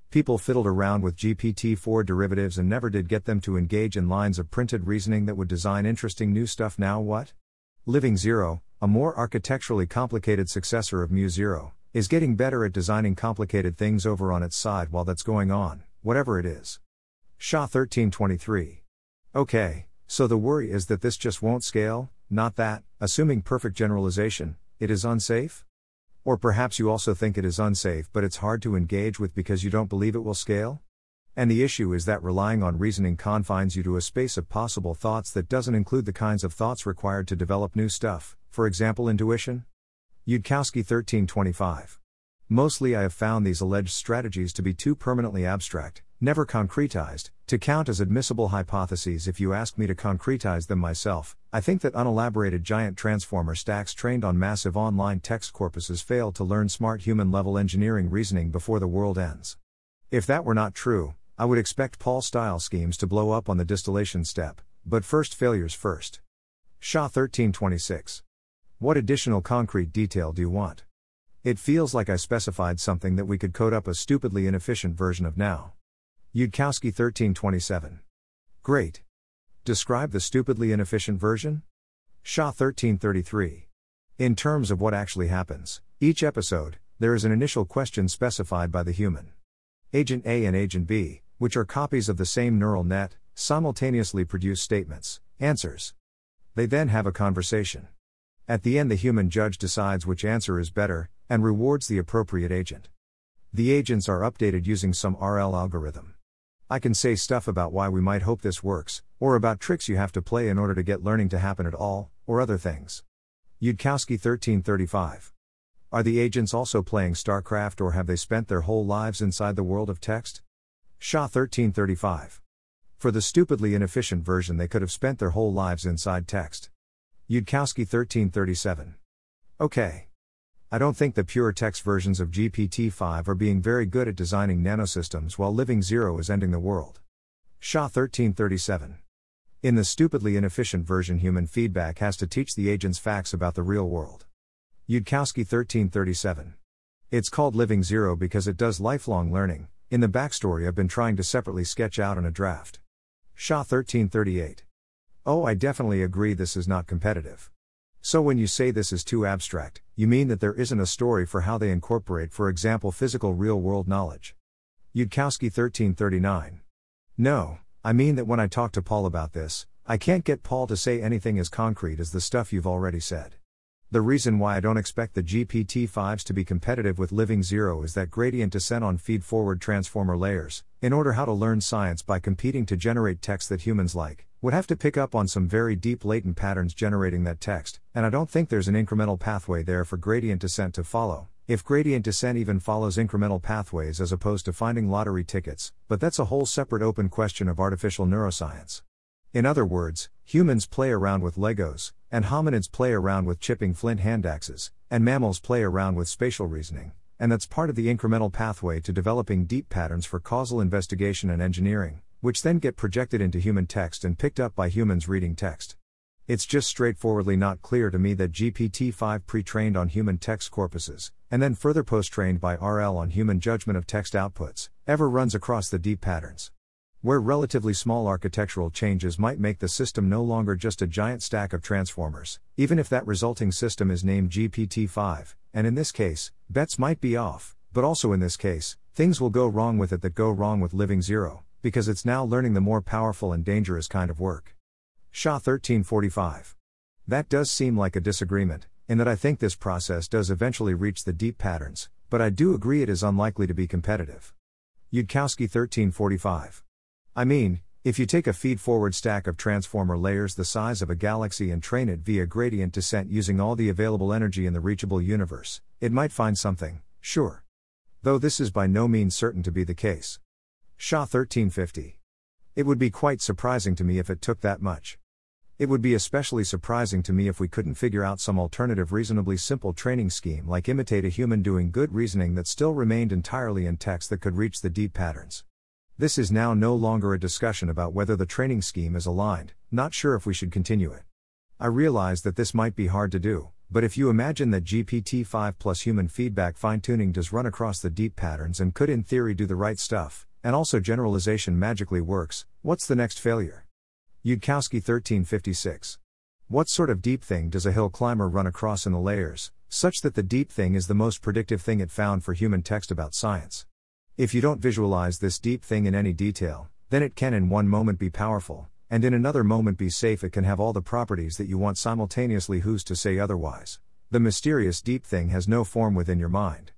People fiddled around with GPT 4 derivatives and never did get them to engage in lines of printed reasoning that would design interesting new stuff. Now what? Living Zero, a more architecturally complicated successor of MuZero, is getting better at designing complicated things over on its side while that's going on, whatever it is. Shah 1323. Okay, so the worry is that this just won't scale, not that, assuming perfect generalization, it is unsafe? Or perhaps you also think it is unsafe but it's hard to engage with because you don't believe it will scale? And the issue is that relying on reasoning confines you to a space of possible thoughts that doesn't include the kinds of thoughts required to develop new stuff, for example, intuition? Yudkowsky 1325. Mostly I have found these alleged strategies to be too permanently abstract, never concretized, to count as admissible hypotheses if you ask me to concretize them myself. I think that unelaborated giant transformer stacks trained on massive online text corpuses fail to learn smart human level engineering reasoning before the world ends. If that were not true, I would expect Paul style schemes to blow up on the distillation step, but first failures first. Shah 1326. What additional concrete detail do you want? It feels like I specified something that we could code up a stupidly inefficient version of now. Yudkowsky 1327. Great. Describe the stupidly inefficient version? Shah 1333. In terms of what actually happens, each episode, there is an initial question specified by the human. Agent A and Agent B, which are copies of the same neural net, simultaneously produce statements, answers. They then have a conversation. At the end, the human judge decides which answer is better, and rewards the appropriate agent. The agents are updated using some RL algorithm. I can say stuff about why we might hope this works, or about tricks you have to play in order to get learning to happen at all, or other things. Yudkowsky 1335. Are the agents also playing StarCraft or have they spent their whole lives inside the world of text? Shah 1335. For the stupidly inefficient version, they could have spent their whole lives inside text. Yudkowsky 1337. Okay. I don't think the pure text versions of GPT 5 are being very good at designing nanosystems while Living Zero is ending the world. Shah 1337. In the stupidly inefficient version, human feedback has to teach the agents facts about the real world. Yudkowsky 1337. It's called Living Zero because it does lifelong learning. In the backstory, I've been trying to separately sketch out in a draft. Shah 1338. Oh, I definitely agree this is not competitive. So, when you say this is too abstract, you mean that there isn't a story for how they incorporate, for example, physical real world knowledge. Yudkowsky 1339. No, I mean that when I talk to Paul about this, I can't get Paul to say anything as concrete as the stuff you've already said. The reason why I don't expect the GPT 5s to be competitive with Living Zero is that gradient descent on feed forward transformer layers, in order how to learn science by competing to generate text that humans like, would have to pick up on some very deep latent patterns generating that text, and I don't think there's an incremental pathway there for gradient descent to follow. If gradient descent even follows incremental pathways as opposed to finding lottery tickets, but that's a whole separate open question of artificial neuroscience. In other words, Humans play around with Legos, and hominids play around with chipping flint hand axes, and mammals play around with spatial reasoning, and that's part of the incremental pathway to developing deep patterns for causal investigation and engineering, which then get projected into human text and picked up by humans reading text. It's just straightforwardly not clear to me that GPT 5 pre trained on human text corpuses, and then further post trained by RL on human judgment of text outputs, ever runs across the deep patterns. Where relatively small architectural changes might make the system no longer just a giant stack of transformers, even if that resulting system is named GPT 5, and in this case, bets might be off, but also in this case, things will go wrong with it that go wrong with Living Zero, because it's now learning the more powerful and dangerous kind of work. Shah 1345. That does seem like a disagreement, in that I think this process does eventually reach the deep patterns, but I do agree it is unlikely to be competitive. Yudkowsky 1345. I mean, if you take a feed forward stack of transformer layers the size of a galaxy and train it via gradient descent using all the available energy in the reachable universe, it might find something, sure. Though this is by no means certain to be the case. Shah 1350. It would be quite surprising to me if it took that much. It would be especially surprising to me if we couldn't figure out some alternative reasonably simple training scheme like imitate a human doing good reasoning that still remained entirely in text that could reach the deep patterns. This is now no longer a discussion about whether the training scheme is aligned, not sure if we should continue it. I realize that this might be hard to do, but if you imagine that GPT 5 plus human feedback fine tuning does run across the deep patterns and could in theory do the right stuff, and also generalization magically works, what's the next failure? Yudkowsky 1356. What sort of deep thing does a hill climber run across in the layers, such that the deep thing is the most predictive thing it found for human text about science? If you don't visualize this deep thing in any detail, then it can in one moment be powerful, and in another moment be safe. It can have all the properties that you want simultaneously. Who's to say otherwise? The mysterious deep thing has no form within your mind.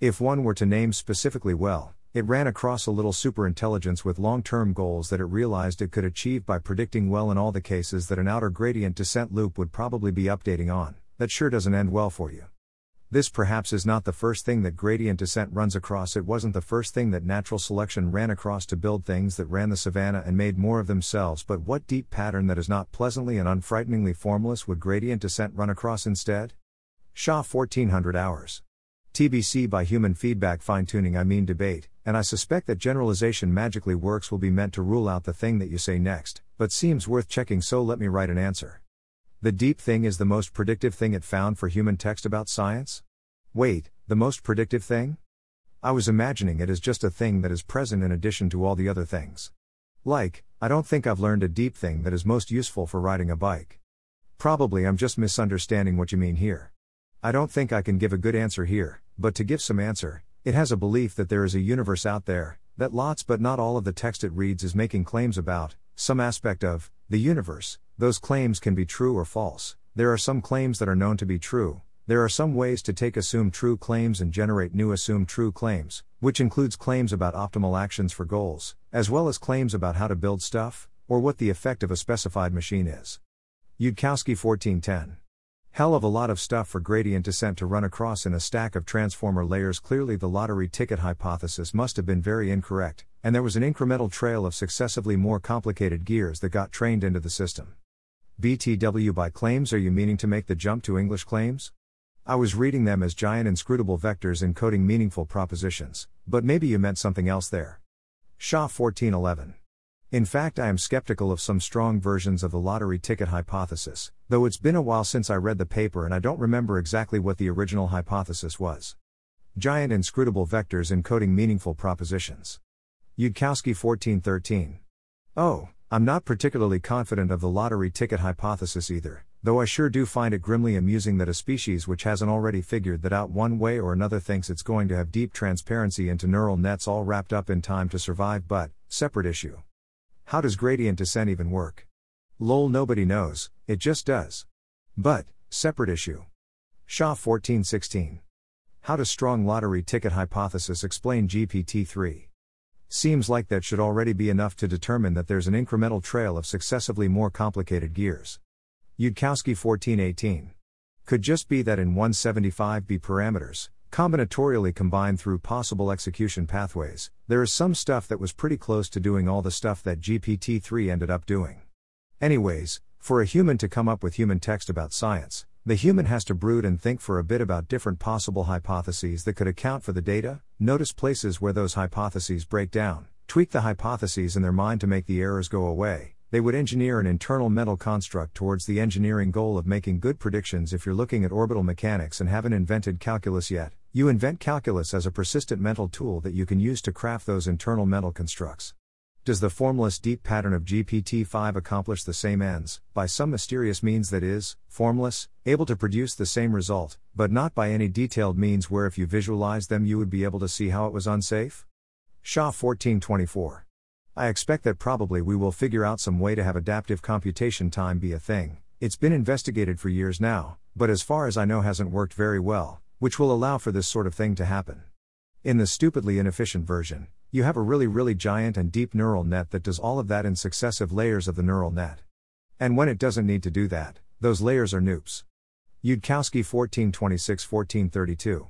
If one were to name specifically well, it ran across a little superintelligence with long term goals that it realized it could achieve by predicting well in all the cases that an outer gradient descent loop would probably be updating on. That sure doesn't end well for you. This perhaps is not the first thing that gradient descent runs across. It wasn't the first thing that natural selection ran across to build things that ran the savannah and made more of themselves. But what deep pattern that is not pleasantly and unfrighteningly formless would gradient descent run across instead? Shah 1400 hours. TBC by human feedback fine tuning, I mean debate, and I suspect that generalization magically works will be meant to rule out the thing that you say next, but seems worth checking, so let me write an answer. The deep thing is the most predictive thing it found for human text about science? Wait, the most predictive thing? I was imagining it as just a thing that is present in addition to all the other things. Like, I don't think I've learned a deep thing that is most useful for riding a bike. Probably I'm just misunderstanding what you mean here. I don't think I can give a good answer here, but to give some answer, it has a belief that there is a universe out there, that lots but not all of the text it reads is making claims about, some aspect of, the universe, those claims can be true or false. There are some claims that are known to be true. There are some ways to take assumed true claims and generate new assumed true claims, which includes claims about optimal actions for goals, as well as claims about how to build stuff, or what the effect of a specified machine is. Yudkowsky 1410. Hell of a lot of stuff for gradient descent to run across in a stack of transformer layers. Clearly, the lottery ticket hypothesis must have been very incorrect, and there was an incremental trail of successively more complicated gears that got trained into the system. BTW by claims are you meaning to make the jump to English claims? I was reading them as giant inscrutable vectors encoding meaningful propositions, but maybe you meant something else there. Shah 1411. In fact, I am skeptical of some strong versions of the lottery ticket hypothesis, though it's been a while since I read the paper and I don't remember exactly what the original hypothesis was. Giant inscrutable vectors encoding meaningful propositions. Yudkowsky 1413. Oh, I'm not particularly confident of the lottery ticket hypothesis either, though I sure do find it grimly amusing that a species which hasn't already figured that out one way or another thinks it's going to have deep transparency into neural nets all wrapped up in time to survive, but, separate issue. How does gradient descent even work? Lol, nobody knows, it just does. But, separate issue. Shah 1416. How does strong lottery ticket hypothesis explain GPT 3? Seems like that should already be enough to determine that there's an incremental trail of successively more complicated gears. Yudkowsky 1418. Could just be that in 175B parameters, combinatorially combined through possible execution pathways, there is some stuff that was pretty close to doing all the stuff that GPT 3 ended up doing. Anyways, For a human to come up with human text about science, the human has to brood and think for a bit about different possible hypotheses that could account for the data, notice places where those hypotheses break down, tweak the hypotheses in their mind to make the errors go away. They would engineer an internal mental construct towards the engineering goal of making good predictions if you're looking at orbital mechanics and haven't invented calculus yet. You invent calculus as a persistent mental tool that you can use to craft those internal mental constructs. Does the formless deep pattern of GPT 5 accomplish the same ends, by some mysterious means that is, formless, able to produce the same result, but not by any detailed means where if you visualize them you would be able to see how it was unsafe? Shah 1424. I expect that probably we will figure out some way to have adaptive computation time be a thing. It's been investigated for years now, but as far as I know hasn't worked very well, which will allow for this sort of thing to happen. In the stupidly inefficient version, you have a really, really giant and deep neural net that does all of that in successive layers of the neural net. And when it doesn't need to do that, those layers are noops. Yudkowsky 1426 1432.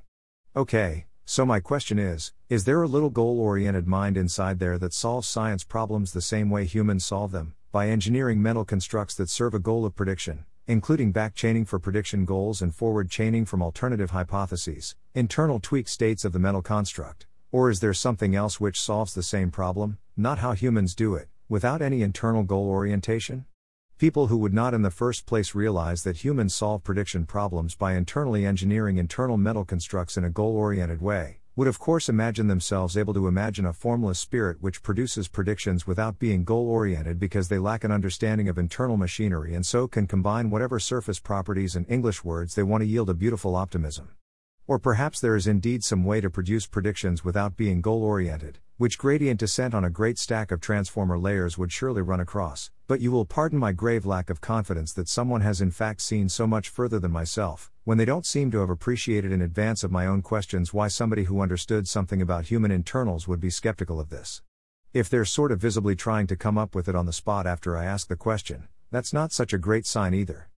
Okay, so my question is Is there a little goal oriented mind inside there that solves science problems the same way humans solve them, by engineering mental constructs that serve a goal of prediction, including back chaining for prediction goals and forward chaining from alternative hypotheses, internal tweak states of the mental construct? Or is there something else which solves the same problem, not how humans do it, without any internal goal orientation? People who would not in the first place realize that humans solve prediction problems by internally engineering internal mental constructs in a goal oriented way, would of course imagine themselves able to imagine a formless spirit which produces predictions without being goal oriented because they lack an understanding of internal machinery and so can combine whatever surface properties and English words they want to yield a beautiful optimism. Or perhaps there is indeed some way to produce predictions without being goal oriented, which gradient descent on a great stack of transformer layers would surely run across, but you will pardon my grave lack of confidence that someone has in fact seen so much further than myself, when they don't seem to have appreciated in advance of my own questions why somebody who understood something about human internals would be skeptical of this. If they're sort of visibly trying to come up with it on the spot after I ask the question, that's not such a great sign either.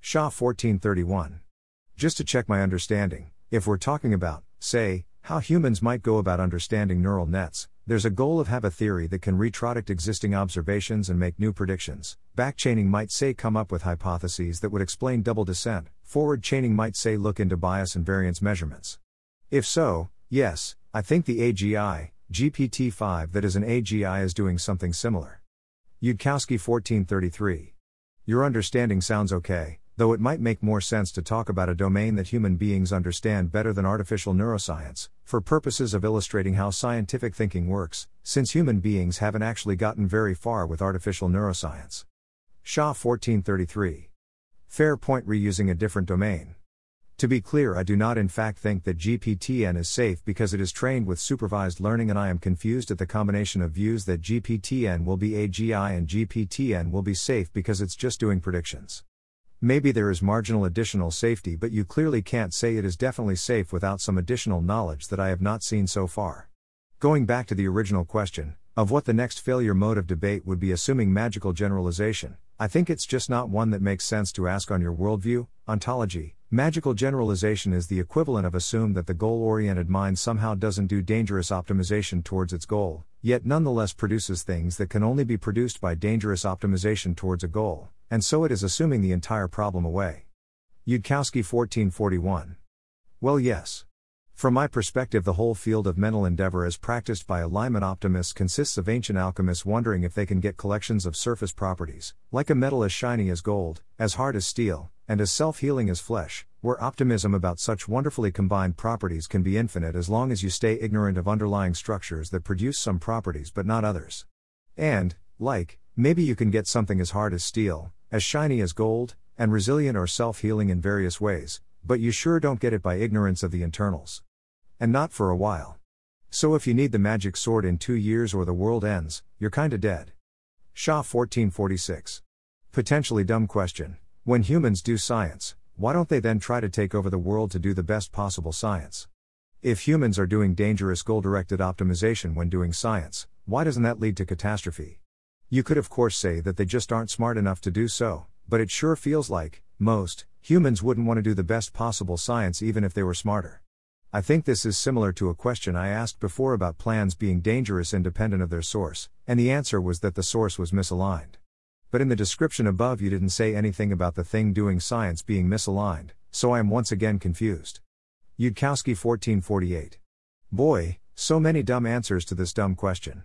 Shah 1431. Just to check my understanding, if we're talking about, say, how humans might go about understanding neural nets, there's a goal of have a theory that can retrodict existing observations and make new predictions. Backchaining might say come up with hypotheses that would explain double descent. Forward chaining might say look into bias and variance measurements. If so, yes, I think the AGI, GPT-5 that is an AGI is doing something similar. Yudkowsky 1433. Your understanding sounds okay, though it might make more sense to talk about a domain that human beings understand better than artificial neuroscience, for purposes of illustrating how scientific thinking works, since human beings haven't actually gotten very far with artificial neuroscience. Shah 1433. Fair point reusing a different domain. To be clear, I do not in fact think that GPTN is safe because it is trained with supervised learning, and I am confused at the combination of views that GPTN will be AGI and GPTN will be safe because it's just doing predictions. Maybe there is marginal additional safety, but you clearly can't say it is definitely safe without some additional knowledge that I have not seen so far. Going back to the original question, of what the next failure mode of debate would be assuming magical generalization, I think it's just not one that makes sense to ask on your worldview, ontology. Magical generalization is the equivalent of assume that the goal oriented mind somehow doesn't do dangerous optimization towards its goal, yet nonetheless produces things that can only be produced by dangerous optimization towards a goal, and so it is assuming the entire problem away. Yudkowsky 1441. Well, yes. From my perspective, the whole field of mental endeavor as practiced by alignment optimists consists of ancient alchemists wondering if they can get collections of surface properties, like a metal as shiny as gold, as hard as steel, and as self healing as flesh, where optimism about such wonderfully combined properties can be infinite as long as you stay ignorant of underlying structures that produce some properties but not others. And, like, maybe you can get something as hard as steel, as shiny as gold, and resilient or self healing in various ways, but you sure don't get it by ignorance of the internals. And not for a while. So if you need the magic sword in two years or the world ends, you're kinda dead. Shah 1446. Potentially dumb question. When humans do science, why don't they then try to take over the world to do the best possible science? If humans are doing dangerous goal directed optimization when doing science, why doesn't that lead to catastrophe? You could, of course, say that they just aren't smart enough to do so, but it sure feels like, most, humans wouldn't want to do the best possible science even if they were smarter. I think this is similar to a question I asked before about plans being dangerous independent of their source, and the answer was that the source was misaligned. But in the description above, you didn't say anything about the thing doing science being misaligned, so I am once again confused. Yudkowsky 1448. Boy, so many dumb answers to this dumb question.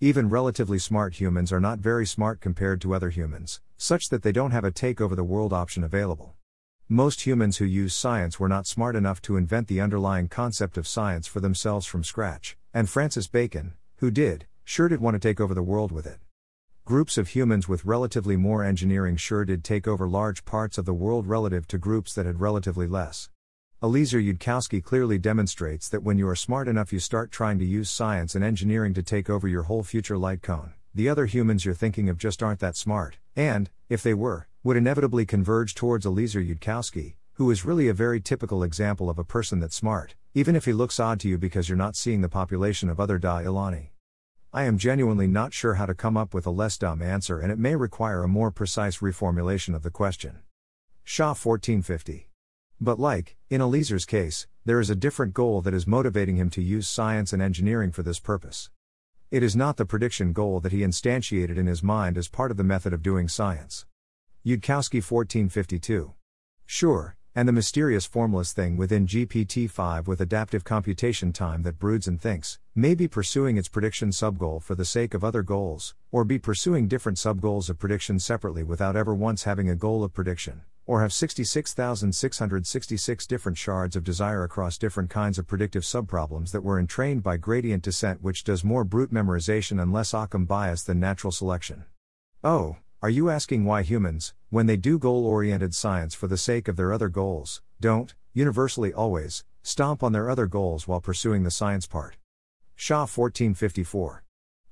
Even relatively smart humans are not very smart compared to other humans, such that they don't have a take over the world option available. Most humans who use science were not smart enough to invent the underlying concept of science for themselves from scratch, and Francis Bacon, who did, sure did want to take over the world with it. Groups of humans with relatively more engineering sure did take over large parts of the world relative to groups that had relatively less. Eliezer Yudkowsky clearly demonstrates that when you are smart enough, you start trying to use science and engineering to take over your whole future light cone. The other humans you're thinking of just aren't that smart, and, if they were, would inevitably converge towards Eliezer Yudkowsky, who is really a very typical example of a person that's smart, even if he looks odd to you because you're not seeing the population of other dath ilani. I am genuinely not sure how to come up with a less dumb answer and it may require a more precise reformulation of the question. Shah 1450. But like, in Eliezer's case, there is a different goal that is motivating him to use science and engineering for this purpose. It is not the prediction goal that he instantiated in his mind as part of the method of doing science. Yudkowsky 1452. Sure, and the mysterious formless thing within GPT 5 with adaptive computation time that broods and thinks, may be pursuing its prediction subgoal for the sake of other goals, or be pursuing different subgoals of prediction separately without ever once having a goal of prediction, or have 66,666 different shards of desire across different kinds of predictive subproblems that were entrained by gradient descent, which does more brute memorization and less Occam bias than natural selection. Oh, are you asking why humans, when they do goal oriented science for the sake of their other goals, don't, universally always, stomp on their other goals while pursuing the science part? Shah 1454.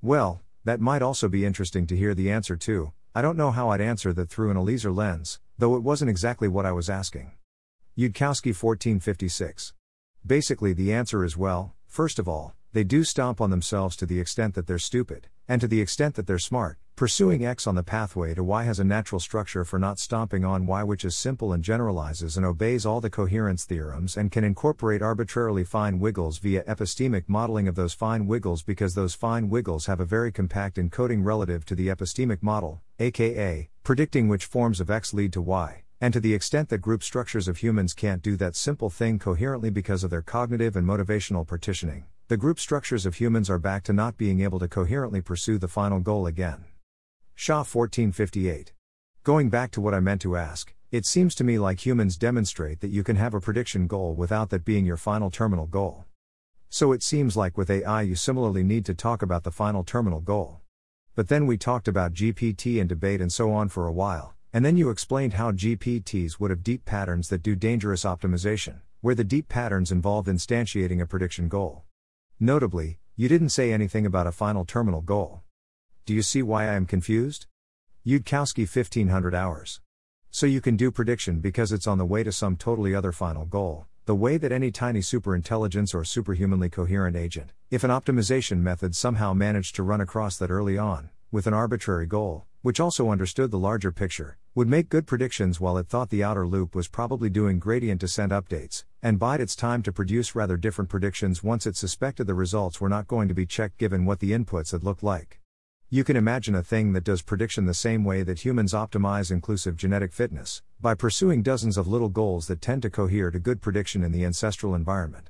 Well, that might also be interesting to hear the answer to. I don't know how I'd answer that through an Eliezer lens, though it wasn't exactly what I was asking. Yudkowsky 1456. Basically, the answer is well, first of all, they do stomp on themselves to the extent that they're stupid, and to the extent that they're smart, Pursuing X on the pathway to Y has a natural structure for not stomping on Y, which is simple and generalizes and obeys all the coherence theorems and can incorporate arbitrarily fine wiggles via epistemic modeling of those fine wiggles because those fine wiggles have a very compact encoding relative to the epistemic model, aka, predicting which forms of X lead to Y. And to the extent that group structures of humans can't do that simple thing coherently because of their cognitive and motivational partitioning, the group structures of humans are back to not being able to coherently pursue the final goal again. Shah 1458. Going back to what I meant to ask, it seems to me like humans demonstrate that you can have a prediction goal without that being your final terminal goal. So it seems like with AI you similarly need to talk about the final terminal goal. But then we talked about GPT and debate and so on for a while, and then you explained how GPTs would have deep patterns that do dangerous optimization, where the deep patterns involve instantiating a prediction goal. Notably, you didn't say anything about a final terminal goal. Do you see why I am confused? Yudkowsky 1500 hours. So you can do prediction because it's on the way to some totally other final goal, the way that any tiny superintelligence or superhumanly coherent agent, if an optimization method somehow managed to run across that early on, with an arbitrary goal, which also understood the larger picture, would make good predictions while it thought the outer loop was probably doing gradient descent updates, and bide its time to produce rather different predictions once it suspected the results were not going to be checked given what the inputs had looked like. You can imagine a thing that does prediction the same way that humans optimize inclusive genetic fitness, by pursuing dozens of little goals that tend to cohere to good prediction in the ancestral environment.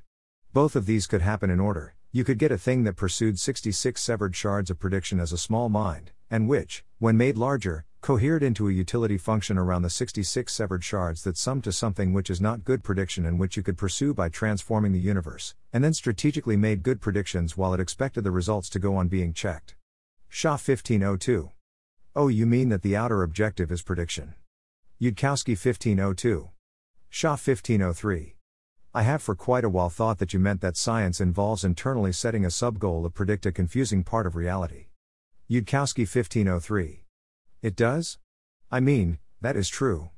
Both of these could happen in order. You could get a thing that pursued 66 severed shards of prediction as a small mind, and which, when made larger, cohered into a utility function around the 66 severed shards that sum to something which is not good prediction and which you could pursue by transforming the universe, and then strategically made good predictions while it expected the results to go on being checked. Shah 1502. Oh, you mean that the outer objective is prediction. Yudkowsky 1502. Shah 1503. I have for quite a while thought that you meant that science involves internally setting a subgoal to predict a confusing part of reality. Yudkowsky 1503. It does? I mean, that is true.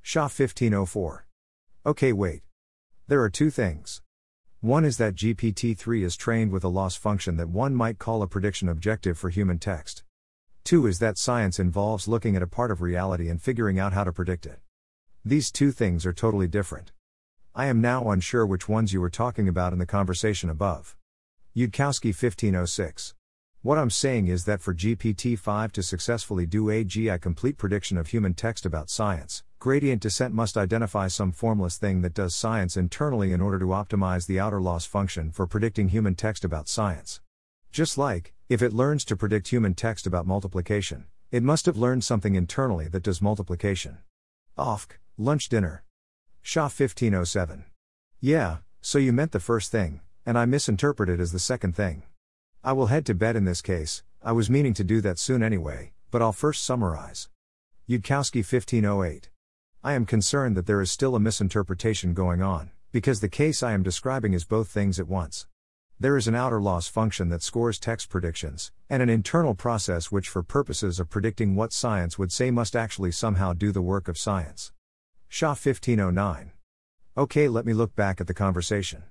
Shah 1504. Okay, wait. There are two things. One is that GPT 3 is trained with a loss function that one might call a prediction objective for human text. Two is that science involves looking at a part of reality and figuring out how to predict it. These two things are totally different. I am now unsure which ones you were talking about in the conversation above. Yudkowsky 1506. What I'm saying is that for GPT 5 to successfully do AGI complete prediction of human text about science, gradient descent must identify some formless thing that does science internally in order to optimize the outer loss function for predicting human text about science. Just like, if it learns to predict human text about multiplication, it must have learned something internally that does multiplication. AFK, lunch dinner. Shah 1507. Yeah, so you meant the first thing, and I misinterpreted as the second thing. I will head to bed in this case, I was meaning to do that soon anyway, but I'll first summarize. Yudkowsky 1508. I am concerned that there is still a misinterpretation going on, because the case I am describing is both things at once. There is an outer loss function that scores text predictions, and an internal process which, for purposes of predicting what science would say, must actually somehow do the work of science. Shah 1509. Okay, let me look back at the conversation.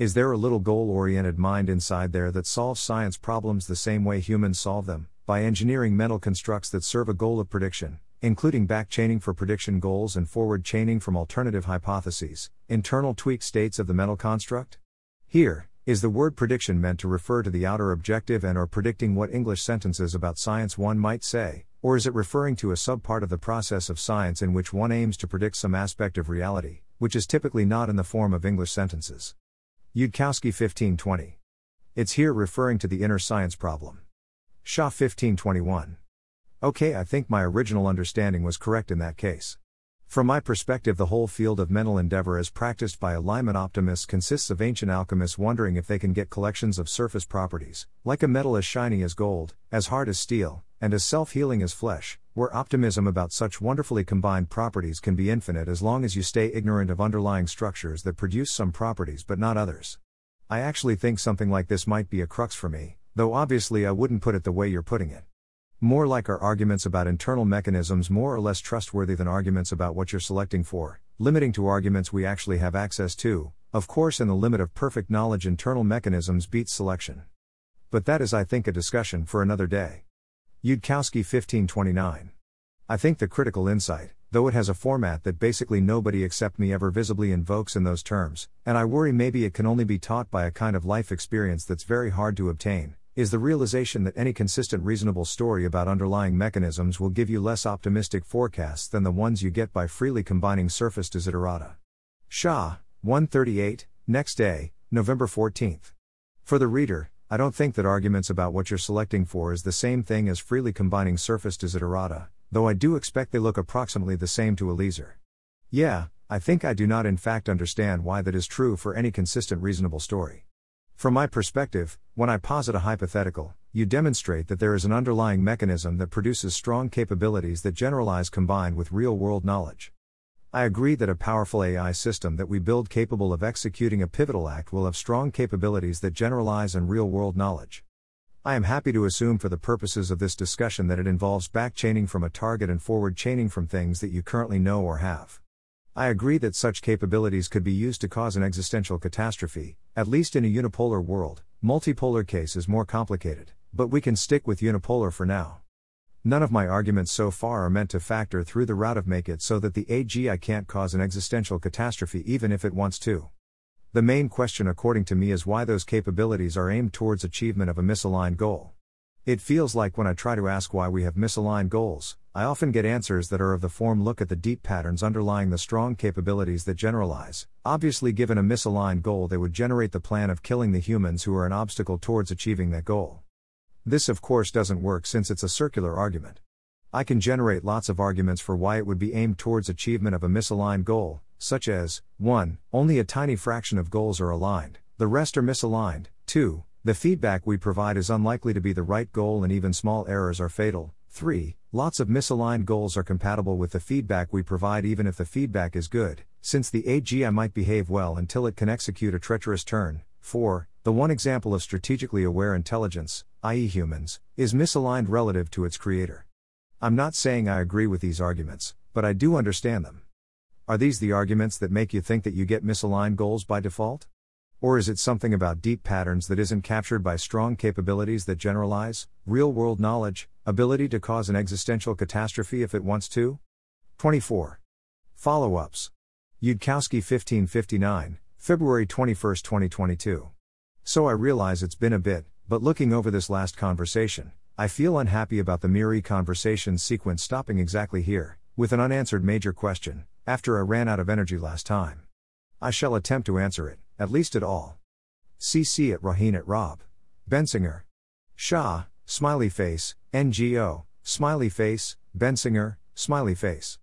Is there a little goal oriented mind inside there that solves science problems the same way humans solve them, by engineering mental constructs that serve a goal of prediction, including back chaining for prediction goals and forward chaining from alternative hypotheses, internal tweak states of the mental construct? Here, is the word prediction meant to refer to the outer objective and or predicting what English sentences about science one might say, or is it referring to a subpart of the process of science in which one aims to predict some aspect of reality, which is typically not in the form of English sentences? Yudkowsky 1520. It's here referring to the inner science problem. Shah 1521. Okay, I think my original understanding was correct in that case. From my perspective, the whole field of mental endeavor as practiced by alignment optimists consists of ancient alchemists wondering if they can get collections of surface properties, like a metal as shiny as gold, as hard as steel, and as self healing as flesh, where optimism about such wonderfully combined properties can be infinite as long as you stay ignorant of underlying structures that produce some properties but not others. I actually think something like this might be a crux for me, though obviously I wouldn't put it the way you're putting it. More like are arguments about internal mechanisms more or less trustworthy than arguments about what you're selecting for, limiting to arguments we actually have access to, of course, in the limit of perfect knowledge, internal mechanisms beat selection. But that is, I think, a discussion for another day. Yudkowsky 1529. I think the critical insight, though it has a format that basically nobody except me ever visibly invokes in those terms, and I worry maybe it can only be taught by a kind of life experience that's very hard to obtain, is the realization that any consistent reasonable story about underlying mechanisms will give you less optimistic forecasts than the ones you get by freely combining surface desiderata. Shah, 138, next day, November 14th. For the reader, I don't think that arguments about what you're selecting for is the same thing as freely combining surface desiderata, though I do expect they look approximately the same to Eliezer. Yeah, I think I do not in fact understand why that is true for any consistent reasonable story. From my perspective, when I posit a hypothetical, you demonstrate that there is an underlying mechanism that produces strong capabilities that generalize combined with real world knowledge. I agree that a powerful AI system that we build capable of executing a pivotal act will have strong capabilities that generalize and real world knowledge. I am happy to assume for the purposes of this discussion that it involves back chaining from a target and forward chaining from things that you currently know or have. I agree that such capabilities could be used to cause an existential catastrophe, at least in a unipolar world. Multipolar case is more complicated, but we can stick with unipolar for now. None of my arguments so far are meant to factor through the route of make it so that the AGI can't cause an existential catastrophe even if it wants to. The main question, according to me, is why those capabilities are aimed towards achievement of a misaligned goal. It feels like when I try to ask why we have misaligned goals, I often get answers that are of the form look at the deep patterns underlying the strong capabilities that generalize. Obviously, given a misaligned goal, they would generate the plan of killing the humans who are an obstacle towards achieving that goal. This of course doesn't work since it's a circular argument. I can generate lots of arguments for why it would be aimed towards achievement of a misaligned goal, such as 1. Only a tiny fraction of goals are aligned, the rest are misaligned. 2. The feedback we provide is unlikely to be the right goal and even small errors are fatal. 3. Lots of misaligned goals are compatible with the feedback we provide even if the feedback is good, since the AGI might behave well until it can execute a treacherous turn. 4. The one example of strategically aware intelligence, i.e., humans, is misaligned relative to its creator. I'm not saying I agree with these arguments, but I do understand them. Are these the arguments that make you think that you get misaligned goals by default? Or is it something about deep patterns that isn't captured by strong capabilities that generalize, real world knowledge, ability to cause an existential catastrophe if it wants to? 24. Follow ups. Yudkowsky 1559, February 21, 2022. So I realize it's been a bit, but looking over this last conversation, I feel unhappy about the MIRI conversation sequence stopping exactly here, with an unanswered major question, after I ran out of energy last time. I shall attempt to answer it, at least at all. CC at Rohin at Rob. Bensinger. Shah, smiley face, Ngo, smiley face, Bensinger, smiley face.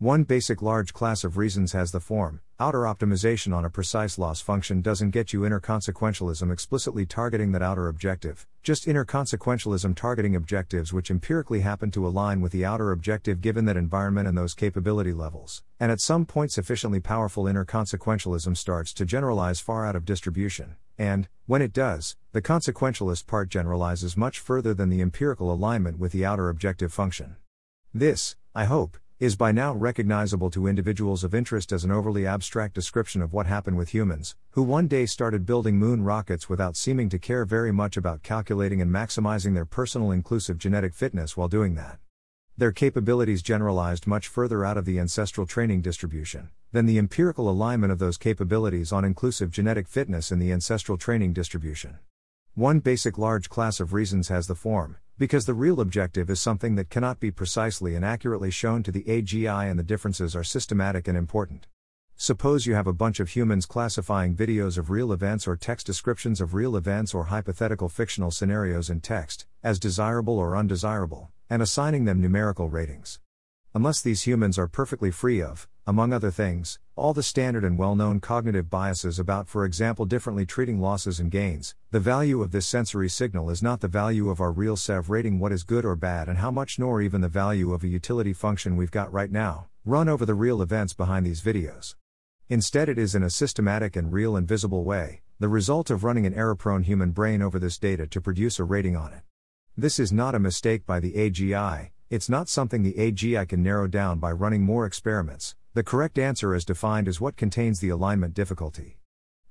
One basic large class of reasons has the form outer optimization on a precise loss function doesn't get you inner consequentialism explicitly targeting that outer objective, just inner consequentialism targeting objectives which empirically happen to align with the outer objective given that environment and those capability levels. And at some point, sufficiently powerful inner consequentialism starts to generalize far out of distribution. And, when it does, the consequentialist part generalizes much further than the empirical alignment with the outer objective function. This, I hope, is by now recognizable to individuals of interest as an overly abstract description of what happened with humans, who one day started building moon rockets without seeming to care very much about calculating and maximizing their personal inclusive genetic fitness while doing that. Their capabilities generalized much further out of the ancestral training distribution than the empirical alignment of those capabilities on inclusive genetic fitness in the ancestral training distribution. One basic large class of reasons has the form because the real objective is something that cannot be precisely and accurately shown to the AGI and the differences are systematic and important. Suppose you have a bunch of humans classifying videos of real events or text descriptions of real events or hypothetical fictional scenarios in text, as desirable or undesirable, and assigning them numerical ratings. Unless these humans are perfectly free of, among other things, all the standard and well known cognitive biases about, for example, differently treating losses and gains, the value of this sensory signal is not the value of our real CEV rating what is good or bad and how much, nor even the value of a utility function we've got right now, run over the real events behind these videos. Instead, it is in a systematic and real and visible way, the result of running an error prone human brain over this data to produce a rating on it. This is not a mistake by the AGI, it's not something the AGI can narrow down by running more experiments, the correct answer as defined is what contains the alignment difficulty.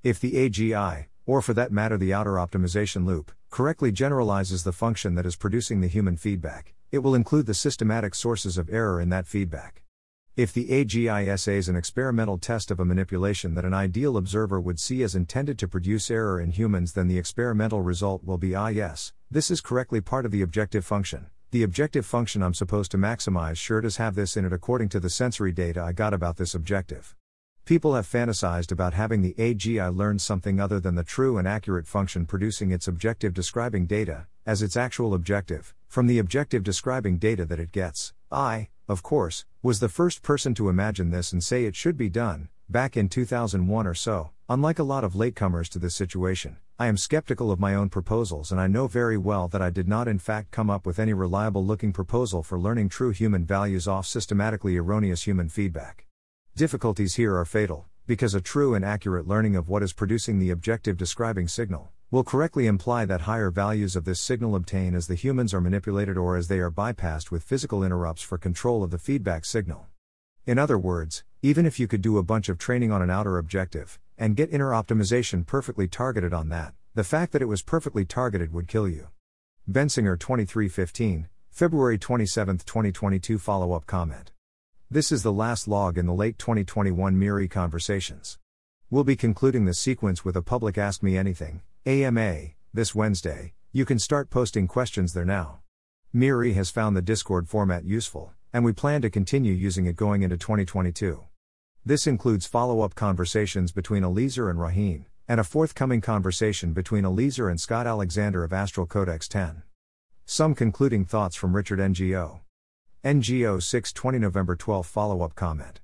If the AGI, or for that matter the outer optimization loop, correctly generalizes the function that is producing the human feedback, it will include the systematic sources of error in that feedback. If the AGI essays an experimental test of a manipulation that an ideal observer would see as intended to produce error in humans, then the experimental result will be ah, yes, this is correctly part of the objective function, the objective function I'm supposed to maximize sure does have this in it according to the sensory data I got about this objective. People have fantasized about having the AGI learn something other than the true and accurate function producing its objective describing data, as its actual objective, from the objective describing data that it gets. I, of course, was the first person to imagine this and say it should be done, back in 2001 or so, unlike a lot of latecomers to this situation. I am skeptical of my own proposals and I know very well that I did not in fact come up with any reliable looking proposal for learning true human values off systematically erroneous human feedback. Difficulties here are fatal, because a true and accurate learning of what is producing the objective describing signal will correctly imply that higher values of this signal obtain as the humans are manipulated or as they are bypassed with physical interrupts for control of the feedback signal. In other words, even if you could do a bunch of training on an outer objective, and get inner optimization perfectly targeted on that, the fact that it was perfectly targeted would kill you. Bensinger 2315, February 27, 2022 follow up comment. This is the last log in the late 2021 MIRI conversations. We'll be concluding the sequence with a public Ask Me Anything, AMA, this Wednesday. You can start posting questions there now. MIRI has found the Discord format useful, and we plan to continue using it going into 2022. This includes follow up conversations between Eliezer and Rohin, and a forthcoming conversation between Eliezer and Scott Alexander of Astral Codex 10. Some concluding thoughts from Richard Ngo. Ngo 620 November 12 follow up comment.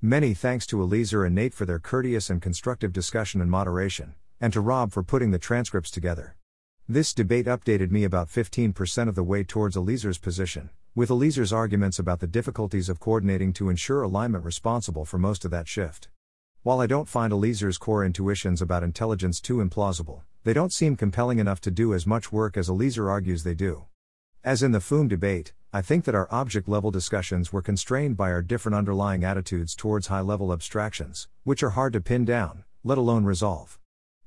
Many thanks to Eliezer and Nate for their courteous and constructive discussion and moderation, and to Rob for putting the transcripts together. This debate updated me about 15% of the way towards Eliezer's position, with Eliezer's arguments about the difficulties of coordinating to ensure alignment responsible for most of that shift. While I don't find Eliezer's core intuitions about intelligence too implausible, they don't seem compelling enough to do as much work as Eliezer argues they do. As in the FOOM debate, I think that our object level discussions were constrained by our different underlying attitudes towards high level abstractions, which are hard to pin down, let alone resolve.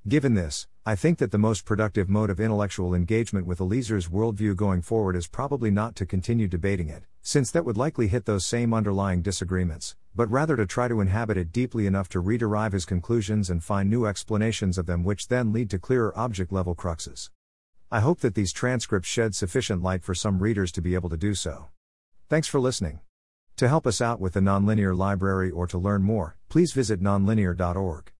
Given this, I think that the most productive mode of intellectual engagement with Eliezer's worldview going forward is probably not to continue debating it, since that would likely hit those same underlying disagreements, but rather to try to inhabit it deeply enough to rederive his conclusions and find new explanations of them, which then lead to clearer object level cruxes. I hope that these transcripts shed sufficient light for some readers to be able to do so. Thanks for listening. To help us out with the Nonlinear Library or to learn more, please visit nonlinear.org.